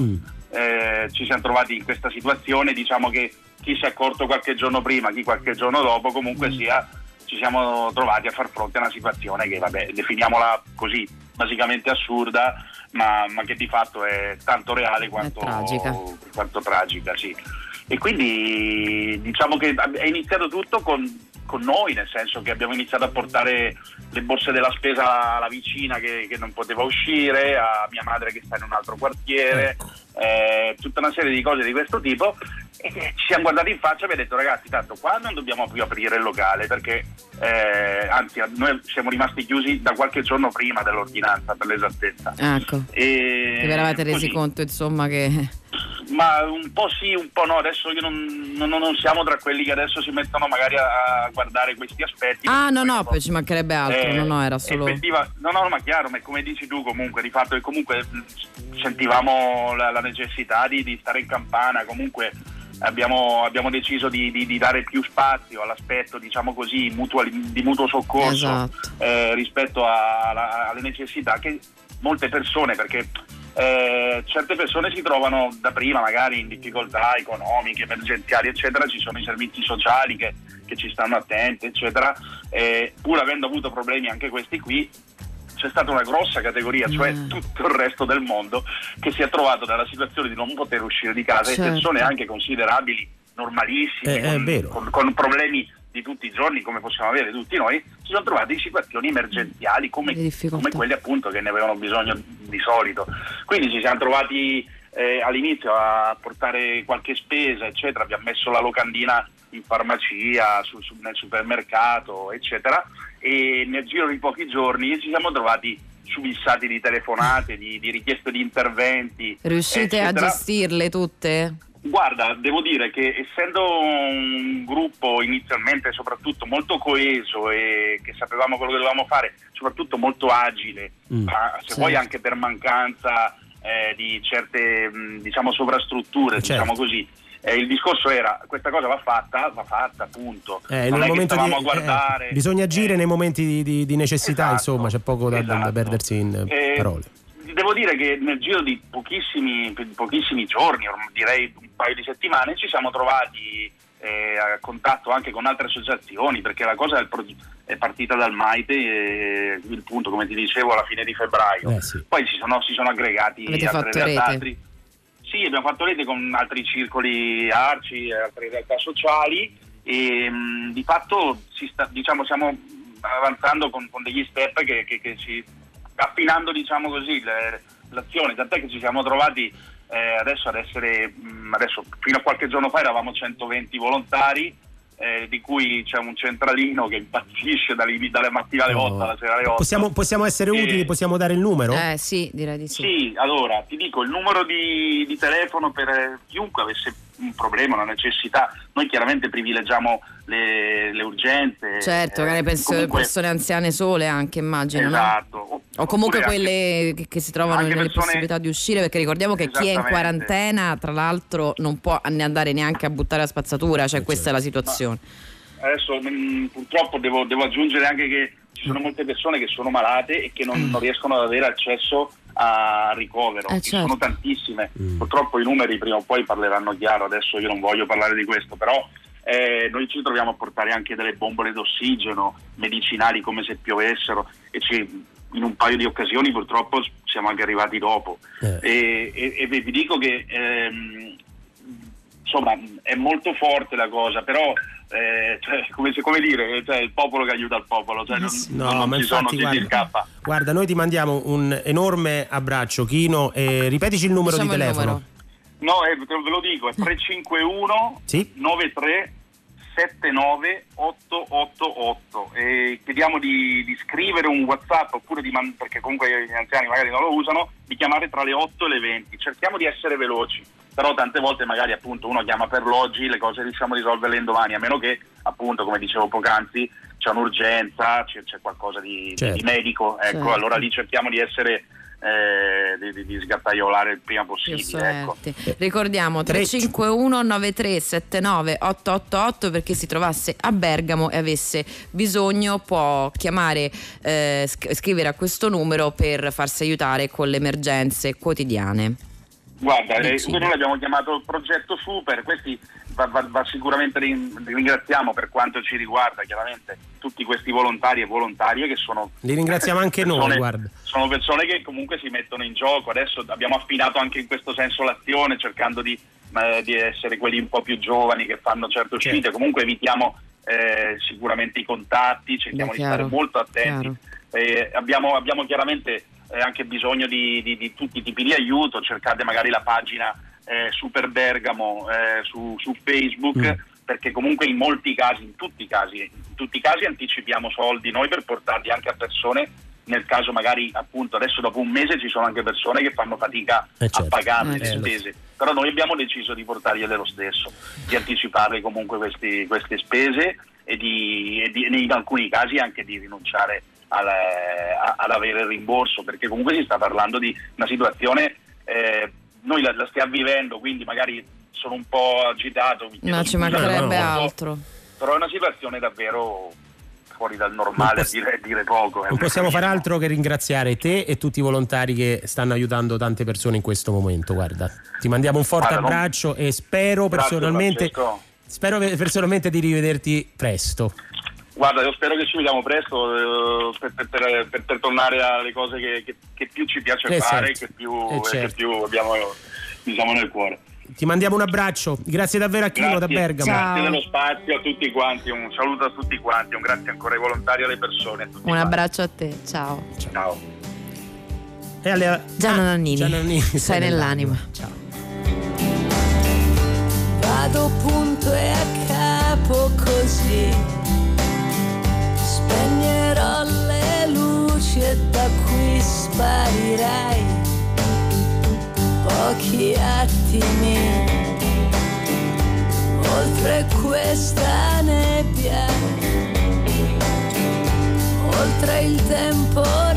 eh, ci siamo trovati in questa situazione, diciamo che chi si è accorto qualche giorno prima, chi qualche giorno dopo, comunque sia ci siamo trovati a far fronte a una situazione che, vabbè, definiamola così, basicamente assurda, ma, ma che di fatto è tanto reale quanto tragica. quanto tragica, sì. E quindi diciamo che è iniziato tutto con, con noi, nel senso che abbiamo iniziato a portare le borse della spesa alla vicina che, che non poteva uscire, a mia madre che sta in un altro quartiere, eh, tutta una serie di cose di questo tipo. E ci siamo guardati in faccia e abbiamo detto ragazzi tanto qua non dobbiamo più aprire il locale perché eh, anzi noi siamo rimasti chiusi da qualche giorno prima dell'ordinanza per l'esattezza Ecco. e Che vi eravate resi così. conto, insomma, che. Ma un po' sì, un po' no. Adesso io non, non- non siamo tra quelli che adesso si mettono magari a, guardare questi aspetti. Ah, no, no, poi ci mancherebbe altro. Eh, no, no, era solo. effettiva- no, no, ma chiaro, ma come dici tu comunque, di fatto che comunque mh, sentivamo la, la necessità di, di stare in campana, comunque abbiamo, abbiamo deciso di, di- di dare più spazio all'aspetto, diciamo così, mutuali- di mutuo soccorso Esatto. eh, rispetto a- alla- alle necessità che molte persone, perché eh, certe persone si trovano da prima magari in difficoltà economiche, emergenziali, eccetera, ci sono i servizi sociali che, che ci stanno attenti, eccetera, eh, pur avendo avuto problemi anche questi qui, c'è stata una grossa categoria, cioè Mm. tutto il resto del mondo, che si è trovato nella situazione di non poter uscire di casa Certo. e persone anche considerabili, normalissime, Eh, con, con- con problemi di tutti i giorni come possiamo avere tutti noi, si sono trovati in situazioni emergenziali come, come quelle appunto che ne avevano bisogno di solito. Quindi ci siamo trovati eh, all'inizio a portare qualche spesa, eccetera, abbiamo messo la locandina in farmacia, sul- sul- nel supermercato, eccetera, e nel giro di pochi giorni ci siamo trovati subissati di telefonate, di, di richieste di interventi. Riuscite a eccetera. gestirle tutte? Guarda, devo dire che essendo un gruppo inizialmente soprattutto molto coeso e che sapevamo quello che dovevamo fare, soprattutto molto agile, Mm. ma se Certo. vuoi anche per mancanza eh, di certe mh, diciamo sovrastrutture, Certo. diciamo così. Eh, il discorso era questa cosa va fatta, va fatta, punto. Eh, non è che di- a eh, guardare. bisogna agire nei momenti di, di- di necessità, Esatto, insomma, c'è poco da, da- da esatto. perdersi in eh, Eh, parole. Devo dire che nel giro di pochissimi, pochissimi giorni, direi un paio di settimane, ci siamo trovati eh, a contatto anche con altre associazioni, perché la cosa è, pro- è partita dal Maite, eh, il punto, come ti dicevo, alla fine di febbraio. Eh, sì. Poi si sono, si sono aggregati Avete altri- sì, abbiamo fatto rete con altri circoli arci, altre realtà sociali e mh, di fatto sta- diciamo, stiamo avanzando con, con degli step che, che- che si affinando diciamo così le- l'azione, tant'è che ci siamo trovati eh, adesso ad essere mh, adesso fino a qualche giorno fa eravamo 120 volontari eh, di cui c'è un centralino che impazzisce dalle, dalle mattine alle 8 alla sera alle 8 Possiamo, possiamo essere E- utili, possiamo dare il numero? Eh sì, direi di sì. sì, allora ti dico il numero di, di telefono per eh, chiunque avesse un problema, una necessità. Noi chiaramente privilegiamo le, le urgenze. Certo, eh, magari penso comunque- persone anziane sole anche, immagino, no? Esatto. O- O comunque oppure anche- quelle che, si trovano nelle persone- possibilità di uscire, perché ricordiamo che chi è in quarantena, tra l'altro, non può ne andare neanche a buttare la spazzatura, cioè questa è la situazione. Adesso mh, purtroppo devo, devo aggiungere anche che ci sono molte persone che sono malate e che non, non riescono ad avere accesso a ricovero. Eh, Ci certo. sono tantissime. Purtroppo i numeri prima o poi parleranno chiaro, adesso io non voglio parlare di questo, però eh, noi ci troviamo a portare anche delle bombole d'ossigeno, medicinali come se piovessero e ci- in un paio di occasioni purtroppo siamo anche arrivati dopo. E, e- e vi dico che ehm, insomma è molto forte la cosa, però eh, cioè, come, se- come dire, cioè, il popolo che aiuta il popolo, cioè, non, No, non ma ci sono infatti guarda, scappa. guarda, noi ti mandiamo un enorme abbraccio, Chino, e ripetici il numero Diciamo di telefono. numero. No, eh, ve lo dico, è 351 Sì. 93 79 888 e chiediamo di, di scrivere un whatsapp oppure di man- perché comunque gli anziani magari non lo usano di chiamare tra le 8 e le 20 cerchiamo di essere veloci però tante volte magari appunto uno chiama per l'oggi le cose riusciamo a risolverle indomani a meno che appunto come dicevo poc'anzi c'è un'urgenza c'è, c'è qualcosa di, Certo. di medico ecco Certo. allora lì cerchiamo di essere eh, di, di- di sgattaiolare il prima possibile ecco. Ricordiamo Tre- 351 9379 888 per chi si trovasse a Bergamo e avesse bisogno può chiamare, eh, sc- scrivere a questo numero per farsi aiutare con le emergenze quotidiane. Guarda, eh, noi l'abbiamo chiamato progetto super, questi va, va- va sicuramente rin- ringraziamo per quanto ci riguarda chiaramente tutti questi volontari e volontarie che sono Li ringraziamo anche noi, persone- guarda. sono persone che comunque si mettono in gioco. Adesso abbiamo affinato anche in questo senso l'azione, cercando di, eh, di essere quelli un po' più giovani che fanno certe uscite. Certo. Comunque evitiamo eh, sicuramente i contatti, cerchiamo Beh, di stare chiaro, molto attenti. chiaro. Eh, abbiamo, abbiamo chiaramente eh, anche bisogno di, di- di tutti i tipi di aiuto. Cercate magari la pagina eh, Super Bergamo eh, su, su Facebook. Mm. Perché comunque in molti casi, in tutti i casi, in tutti i casi anticipiamo soldi noi per portarli anche a persone nel caso magari appunto adesso dopo un mese ci sono anche persone che fanno fatica Eh, certo. a pagarle Eh, le certo. spese però noi abbiamo deciso di portargliele lo stesso di anticiparle comunque questi- queste spese e, di, e di- in alcuni casi anche di rinunciare al- a- ad avere il rimborso perché comunque si sta parlando di una situazione eh, noi la, la stiamo vivendo quindi magari sono un po' agitato Ma ci mancherebbe molto, altro. però è una situazione davvero fuori dal normale poss- a dire, dire poco eh. Non possiamo fare altro che ringraziare te e tutti i volontari che stanno aiutando tante persone in questo momento. Guarda, ti mandiamo un forte Guarda, non- abbraccio e spero Grazie, personalmente, spero personalmente di rivederti presto. Guarda, io spero che ci vediamo presto eh, per, per- per- per- tornare alle cose che, che- che più ci piace Eh, fare certo. e che più, Eh, e che certo. più abbiamo diciamo, nel cuore. Ti mandiamo un abbraccio, grazie davvero a Chino da Bergamo. grazie dello spazio a tutti quanti, un saluto a tutti quanti, un grazie ancora ai volontari e alle persone. A tutti Un quanti. abbraccio a te, ciao. Ciao. E alle... Gianna Nannini, Gianna Nannini, sei nell'anima. Ciao. Vado punto e a capo così qui sparirai Pochi attimi. Oltre questa nebbia Oltre il temporale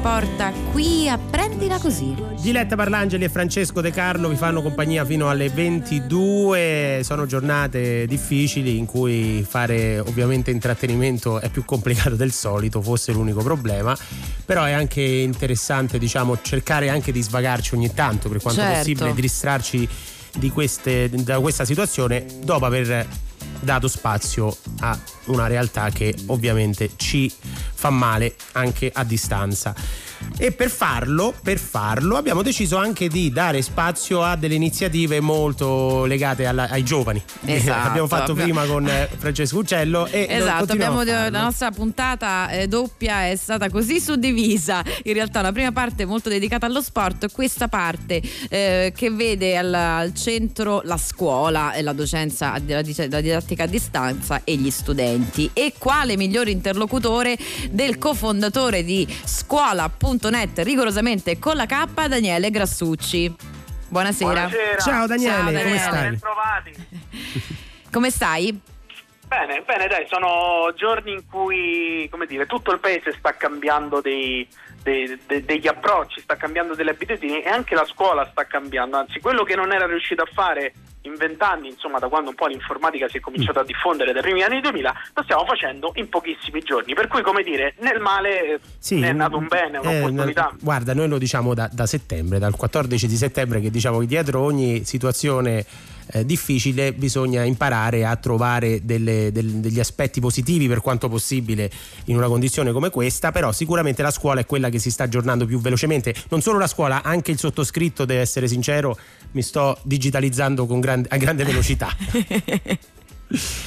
Riporta qui a Prendila Così. Diletta Parlangeli e Francesco De Carlo vi fanno compagnia fino alle 22. Sono giornate difficili in cui fare ovviamente intrattenimento è più complicato del solito, fosse l'unico problema. Però è anche interessante, diciamo, cercare anche di svagarci ogni tanto per quanto Certo. possibile, di distrarci di queste- da questa situazione dopo aver dato spazio a una realtà che ovviamente ci fa male anche a distanza. E per farlo, per farlo abbiamo deciso anche di dare spazio a delle iniziative molto legate alla- ai giovani. Esatto, abbiamo fatto abbiamo- prima con eh, Francesco Uccello e Esatto, continuiamo abbiamo la nostra puntata eh, doppia è stata così suddivisa. In realtà la prima parte è molto dedicata allo sport, questa parte eh, che vede al, al centro la scuola e la docenza, la, la didattica a distanza e gli studenti. E quale migliore interlocutore del cofondatore di scuola.net rigorosamente con la K, Daniele Grassucci. Buonasera. Buonasera. Ciao Daniele, Ciao, come stai? Bentrovati. Come stai? Bene, bene, dai, sono giorni in cui, come dire, tutto il paese sta cambiando dei- dei- de- degli approcci, sta cambiando delle abitudini e anche la scuola sta cambiando, anzi quello che non era riuscito a fare in vent'anni, insomma da quando un po' l'informatica si è cominciata a diffondere dai primi anni 2000, lo stiamo facendo in pochissimi giorni, per cui come dire, nel male eh, Sì, è nato un bene, eh, un'opportunità. guarda, noi lo diciamo da, da settembre, dal 14 di settembre, che diciamo che dietro ogni situazione eh, difficile bisogna imparare a trovare delle- del- degli aspetti positivi per quanto possibile in una condizione come questa, però sicuramente la scuola è quella che si sta aggiornando più velocemente. Non solo la scuola, anche il sottoscritto, deve essere sincero, mi sto digitalizzando con grande- a grande velocità.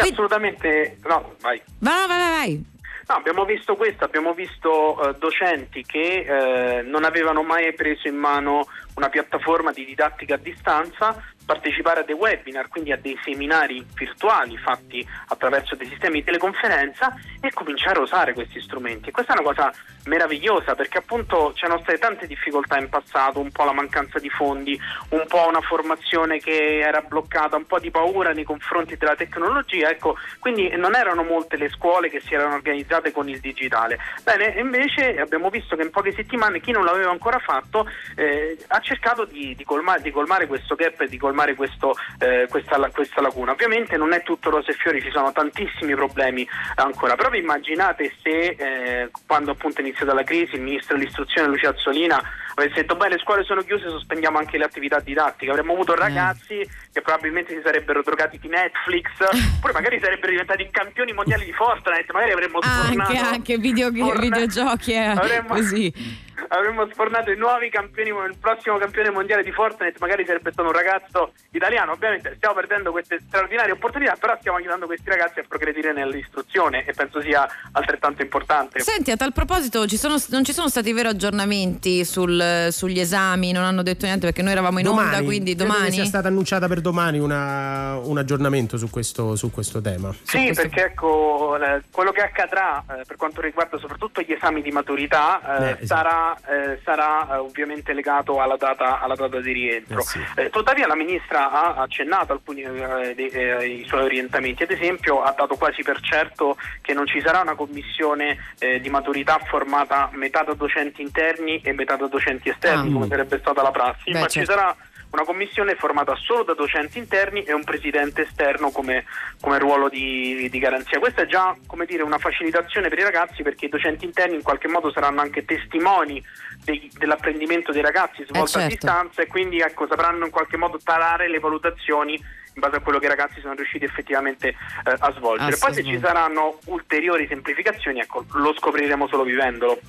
Sì, assolutamente, no, vai. Vai, vai, vai, vai. No, abbiamo visto questo, abbiamo visto eh, docenti che eh, non avevano mai preso in mano una piattaforma di didattica a distanza, partecipare a dei webinar, quindi a dei seminari virtuali fatti attraverso dei sistemi di teleconferenza e cominciare a usare questi strumenti. Questa è una cosa meravigliosa perché appunto c'erano state tante difficoltà in passato, un po' la mancanza di fondi, un po' una formazione che era bloccata, un po' di paura nei confronti della tecnologia, ecco, quindi non erano molte le scuole che si erano organizzate con il digitale. Bene, invece abbiamo visto che in poche settimane chi non l'aveva ancora fatto eh, ha cercato di, di colmare, di colmare questo gap di colmare questo, eh, questa, questa lacuna. Ovviamente non è tutto rose e fiori, ci sono tantissimi problemi ancora, però vi immaginate se eh, quando appunto è iniziata la crisi il ministro dell'istruzione Lucia Azzolina avesse detto beh le scuole sono chiuse, sospendiamo anche le attività didattiche, avremmo avuto ragazzi che probabilmente si sarebbero drogati di Netflix, oppure magari sarebbero diventati campioni mondiali di Fortnite, magari avremmo Anche, tornato anche video- torna- videogiochi, eh, avremmo- così. avremmo sfornato i nuovi campioni, il prossimo campione mondiale di Fortnite magari sarebbe stato un ragazzo italiano. Ovviamente stiamo perdendo queste straordinarie opportunità, però stiamo aiutando questi ragazzi a progredire nell'istruzione e penso sia altrettanto importante. Senti, a tal proposito, ci sono- non ci sono stati veri aggiornamenti sul- sugli esami, non hanno detto niente perché noi eravamo in onda, quindi credo che domani. sia stata annunciata per domani una- un aggiornamento su questo, su questo tema. Sì, perché ecco, eh, quello che accadrà eh, per quanto riguarda soprattutto gli esami di maturità eh, Eh, esatto. sarà, eh, sarà, eh, ovviamente legato alla data, alla data di rientro. Eh, sì. Eh, tuttavia la ministra ha accennato alcuni eh, dei- eh, i suoi orientamenti, ad esempio ha dato quasi per certo che non ci sarà una commissione eh, di maturità formata metà da docenti interni e metà da docenti esterni, Ah. come sarebbe stata la prassi, Beh, ma certo. ci sarà una commissione formata solo da docenti interni e un presidente esterno come, come ruolo di, di garanzia. Questa è già come dire, una facilitazione per i ragazzi perché i docenti interni in qualche modo saranno anche testimoni dei- dell'apprendimento dei ragazzi svolto a certo. distanza e quindi ecco, sapranno in qualche modo tarare le valutazioni in base a quello che i ragazzi sono riusciti effettivamente eh, a svolgere. Poi se ci saranno ulteriori semplificazioni, ecco, lo scopriremo solo vivendolo.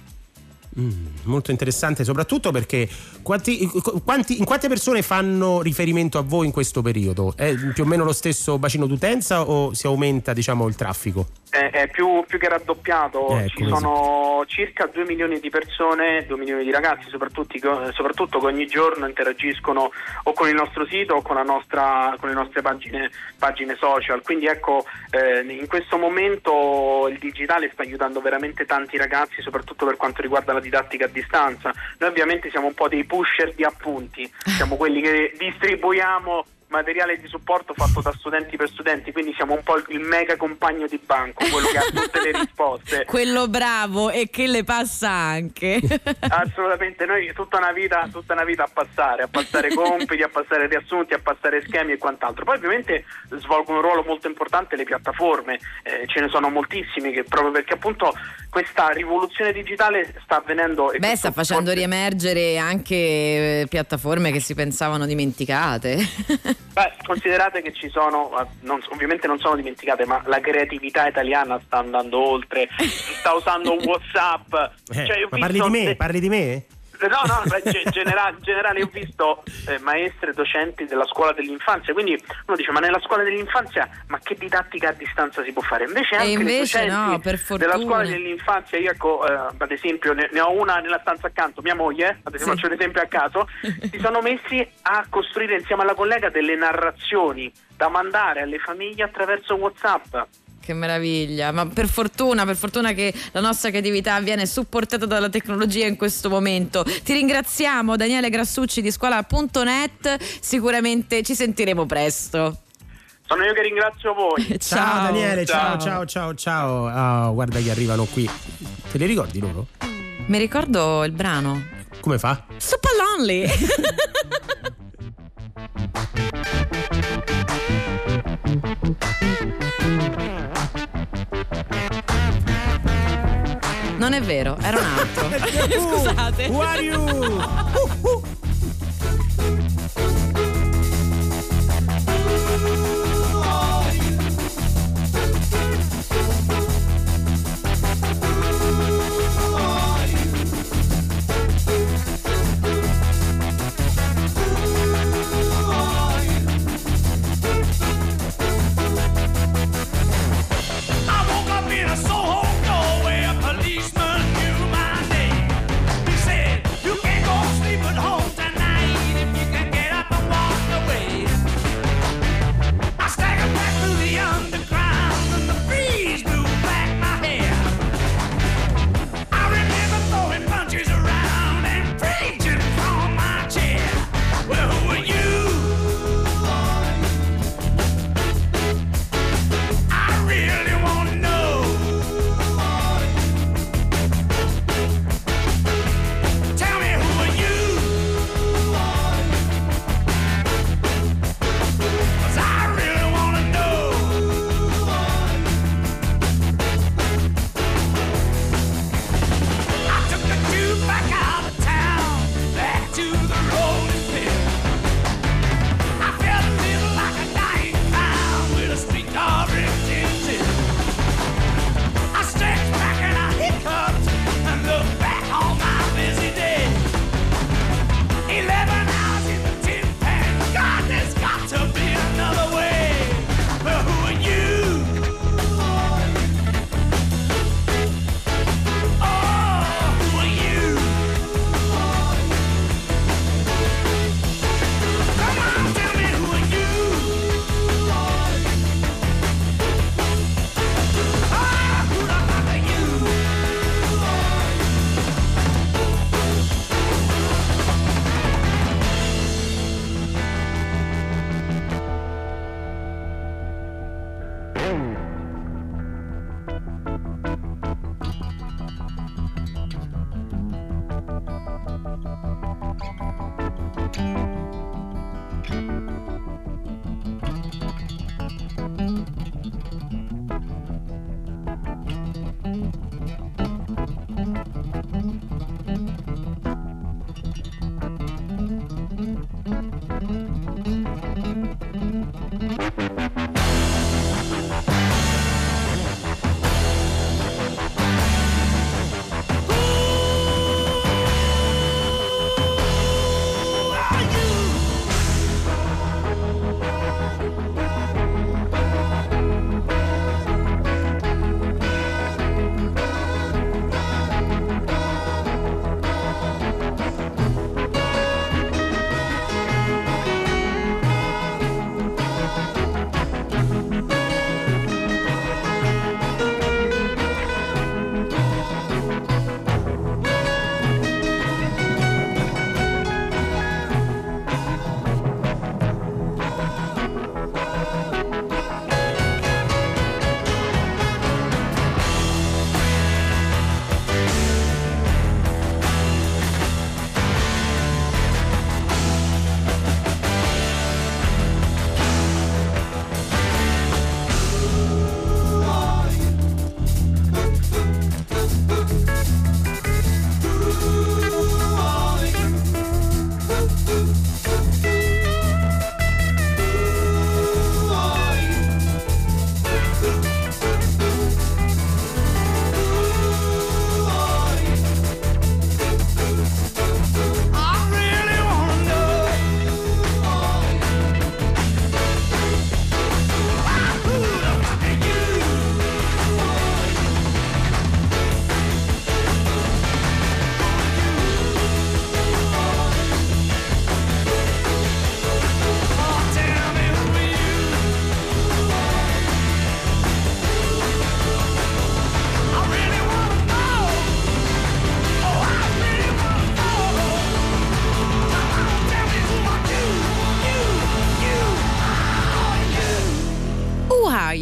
Mm, molto interessante, soprattutto perché quanti, quanti- in quante persone fanno riferimento a voi in questo periodo? È più o meno lo stesso bacino d'utenza o si aumenta diciamo, il traffico? è, è più, più che raddoppiato, Ecco, ci sono circa 2 milioni di persone, 2 milioni di ragazzi soprattutto, soprattutto che ogni giorno interagiscono o con il nostro sito o con, la nostra- con le nostre pagine, pagine social, quindi ecco eh, in questo momento il digitale sta aiutando veramente tanti ragazzi soprattutto per quanto riguarda la didattica a distanza, noi ovviamente siamo un po' dei pusher di appunti, siamo quelli che distribuiamo materiale di supporto fatto da studenti per studenti, quindi siamo un po' il- mega compagno di banco, quello che ha tutte le risposte. Quello bravo e che le passa anche. Assolutamente, noi tutta una vita, tutta una vita a passare, a passare compiti, a passare riassunti, a passare schemi e quant'altro. Poi ovviamente svolgono un ruolo molto importante le piattaforme, eh, ce ne sono moltissime che proprio perché appunto questa rivoluzione digitale sta avvenendo Beh, sta facendo riemergere anche eh, piattaforme che si pensavano dimenticate. Beh, considerate che ci sono, eh, non- ovviamente non sono dimenticate, ma la creatività italiana sta andando oltre, sta usando Whatsapp. Eh, Cioè, ma parli di me? Parli di me? No, no, in generale ho visto eh, maestre, docenti della scuola dell'infanzia, quindi uno dice ma nella scuola dell'infanzia ma che didattica a distanza si può fare? Invece anche invece no, per della scuola dell'infanzia, io ecco, eh, ad esempio ne, ne ho una nella stanza accanto, mia moglie, ad esempio Sì. faccio un esempio a caso, si sono messi a costruire insieme alla collega delle narrazioni da mandare alle famiglie attraverso Whatsapp. Che meraviglia, ma per fortuna, per fortuna che la nostra creatività viene supportata dalla tecnologia in questo momento. Ti ringraziamo Daniele Grassucci di scuola.net, sicuramente ci sentiremo presto. Sono io che ringrazio voi. Ciao, Daniele, ciao ciao ciao ciao. Ah, guarda chi arrivano qui. Te li ricordi loro? Mi ricordo il brano. Come fa? Super Lonely. Non è vero, era un altro. Scusate. Who are you? I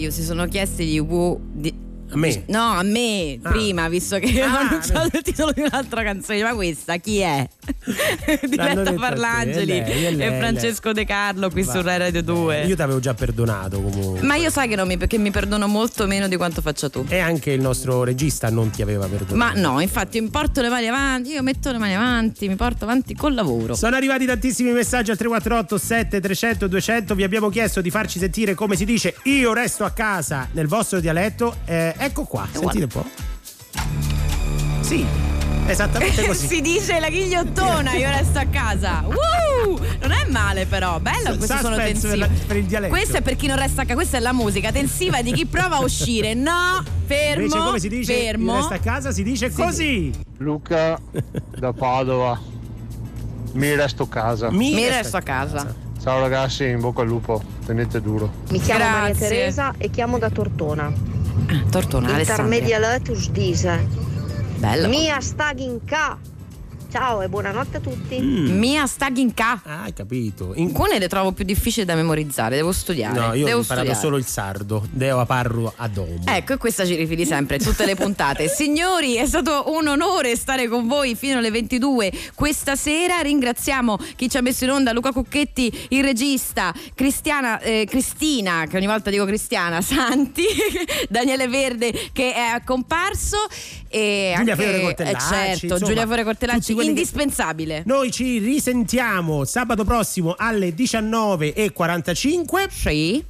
io si sono chiesti di Wu. di- A me? No, a me Ah. prima, visto che Ah, ho annunciato il titolo di un'altra canzone. Ma questa chi è? Diletta Parlangeli lei, e Francesco De Carlo qui Va. su Rai Radio 2. Io ti avevo già perdonato comunque. Ma io sai che non mi, perché mi perdono molto meno di quanto faccia tu. E anche il nostro regista non ti aveva perdonato. Ma no, infatti mi porto le mani avanti, io metto le mani avanti, mi porto avanti col lavoro. Sono arrivati tantissimi messaggi al 348 7300 200 vi abbiamo chiesto di farci sentire come si dice io resto a casa nel vostro dialetto Eh, ecco qua sentite un po' sì esattamente così si dice la ghigliottona, io resto a casa. Uh, non è male però, bello, queste sono tensive. la- per il dialetto Questo è per chi non resta a casa, questa è la musica tensiva di chi prova a uscire. No, fermo. invece come si dice fermo. io resto a casa si dice così Luca da Padova. Mi resto a casa. Mi resto a casa. Ciao ragazzi, in bocca al lupo, tenete duro. Mi chiamo Maria Grazie. Teresa e chiamo da Tortona. Tortona, Intermedia Letus dice. Bello. Mia stagin ca. Ciao e buonanotte a tutti. Mia stagin K. Ah, hai capito. In- Alcune le trovo più difficili da memorizzare, devo studiare. no io devo ho imparato studiare. solo il sardo deo parro ad homo Ecco, e questa ci rifili sempre, tutte le puntate. Signori, è stato un onore stare con voi fino alle 22 questa sera. Ringraziamo chi ci ha messo in onda, Luca Cucchetti, il regista, Cristiana, eh, Cristina, che ogni volta dico Cristiana, Santi, Daniele Verde che è comparso e Giulia anche, Fiore Cortellacci, eh, certo, insomma, Giulia Fiore Cortellacci, quelli indispensabile. Noi ci risentiamo sabato prossimo alle 19.45. Sì.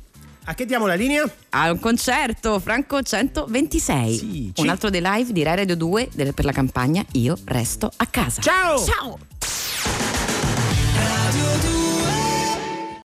A che diamo la linea? A un concerto, Franco 126. Sì, ci... Un altro dei live di Rai Radio 2 per la campagna Io resto a casa. Ciao! Ciao!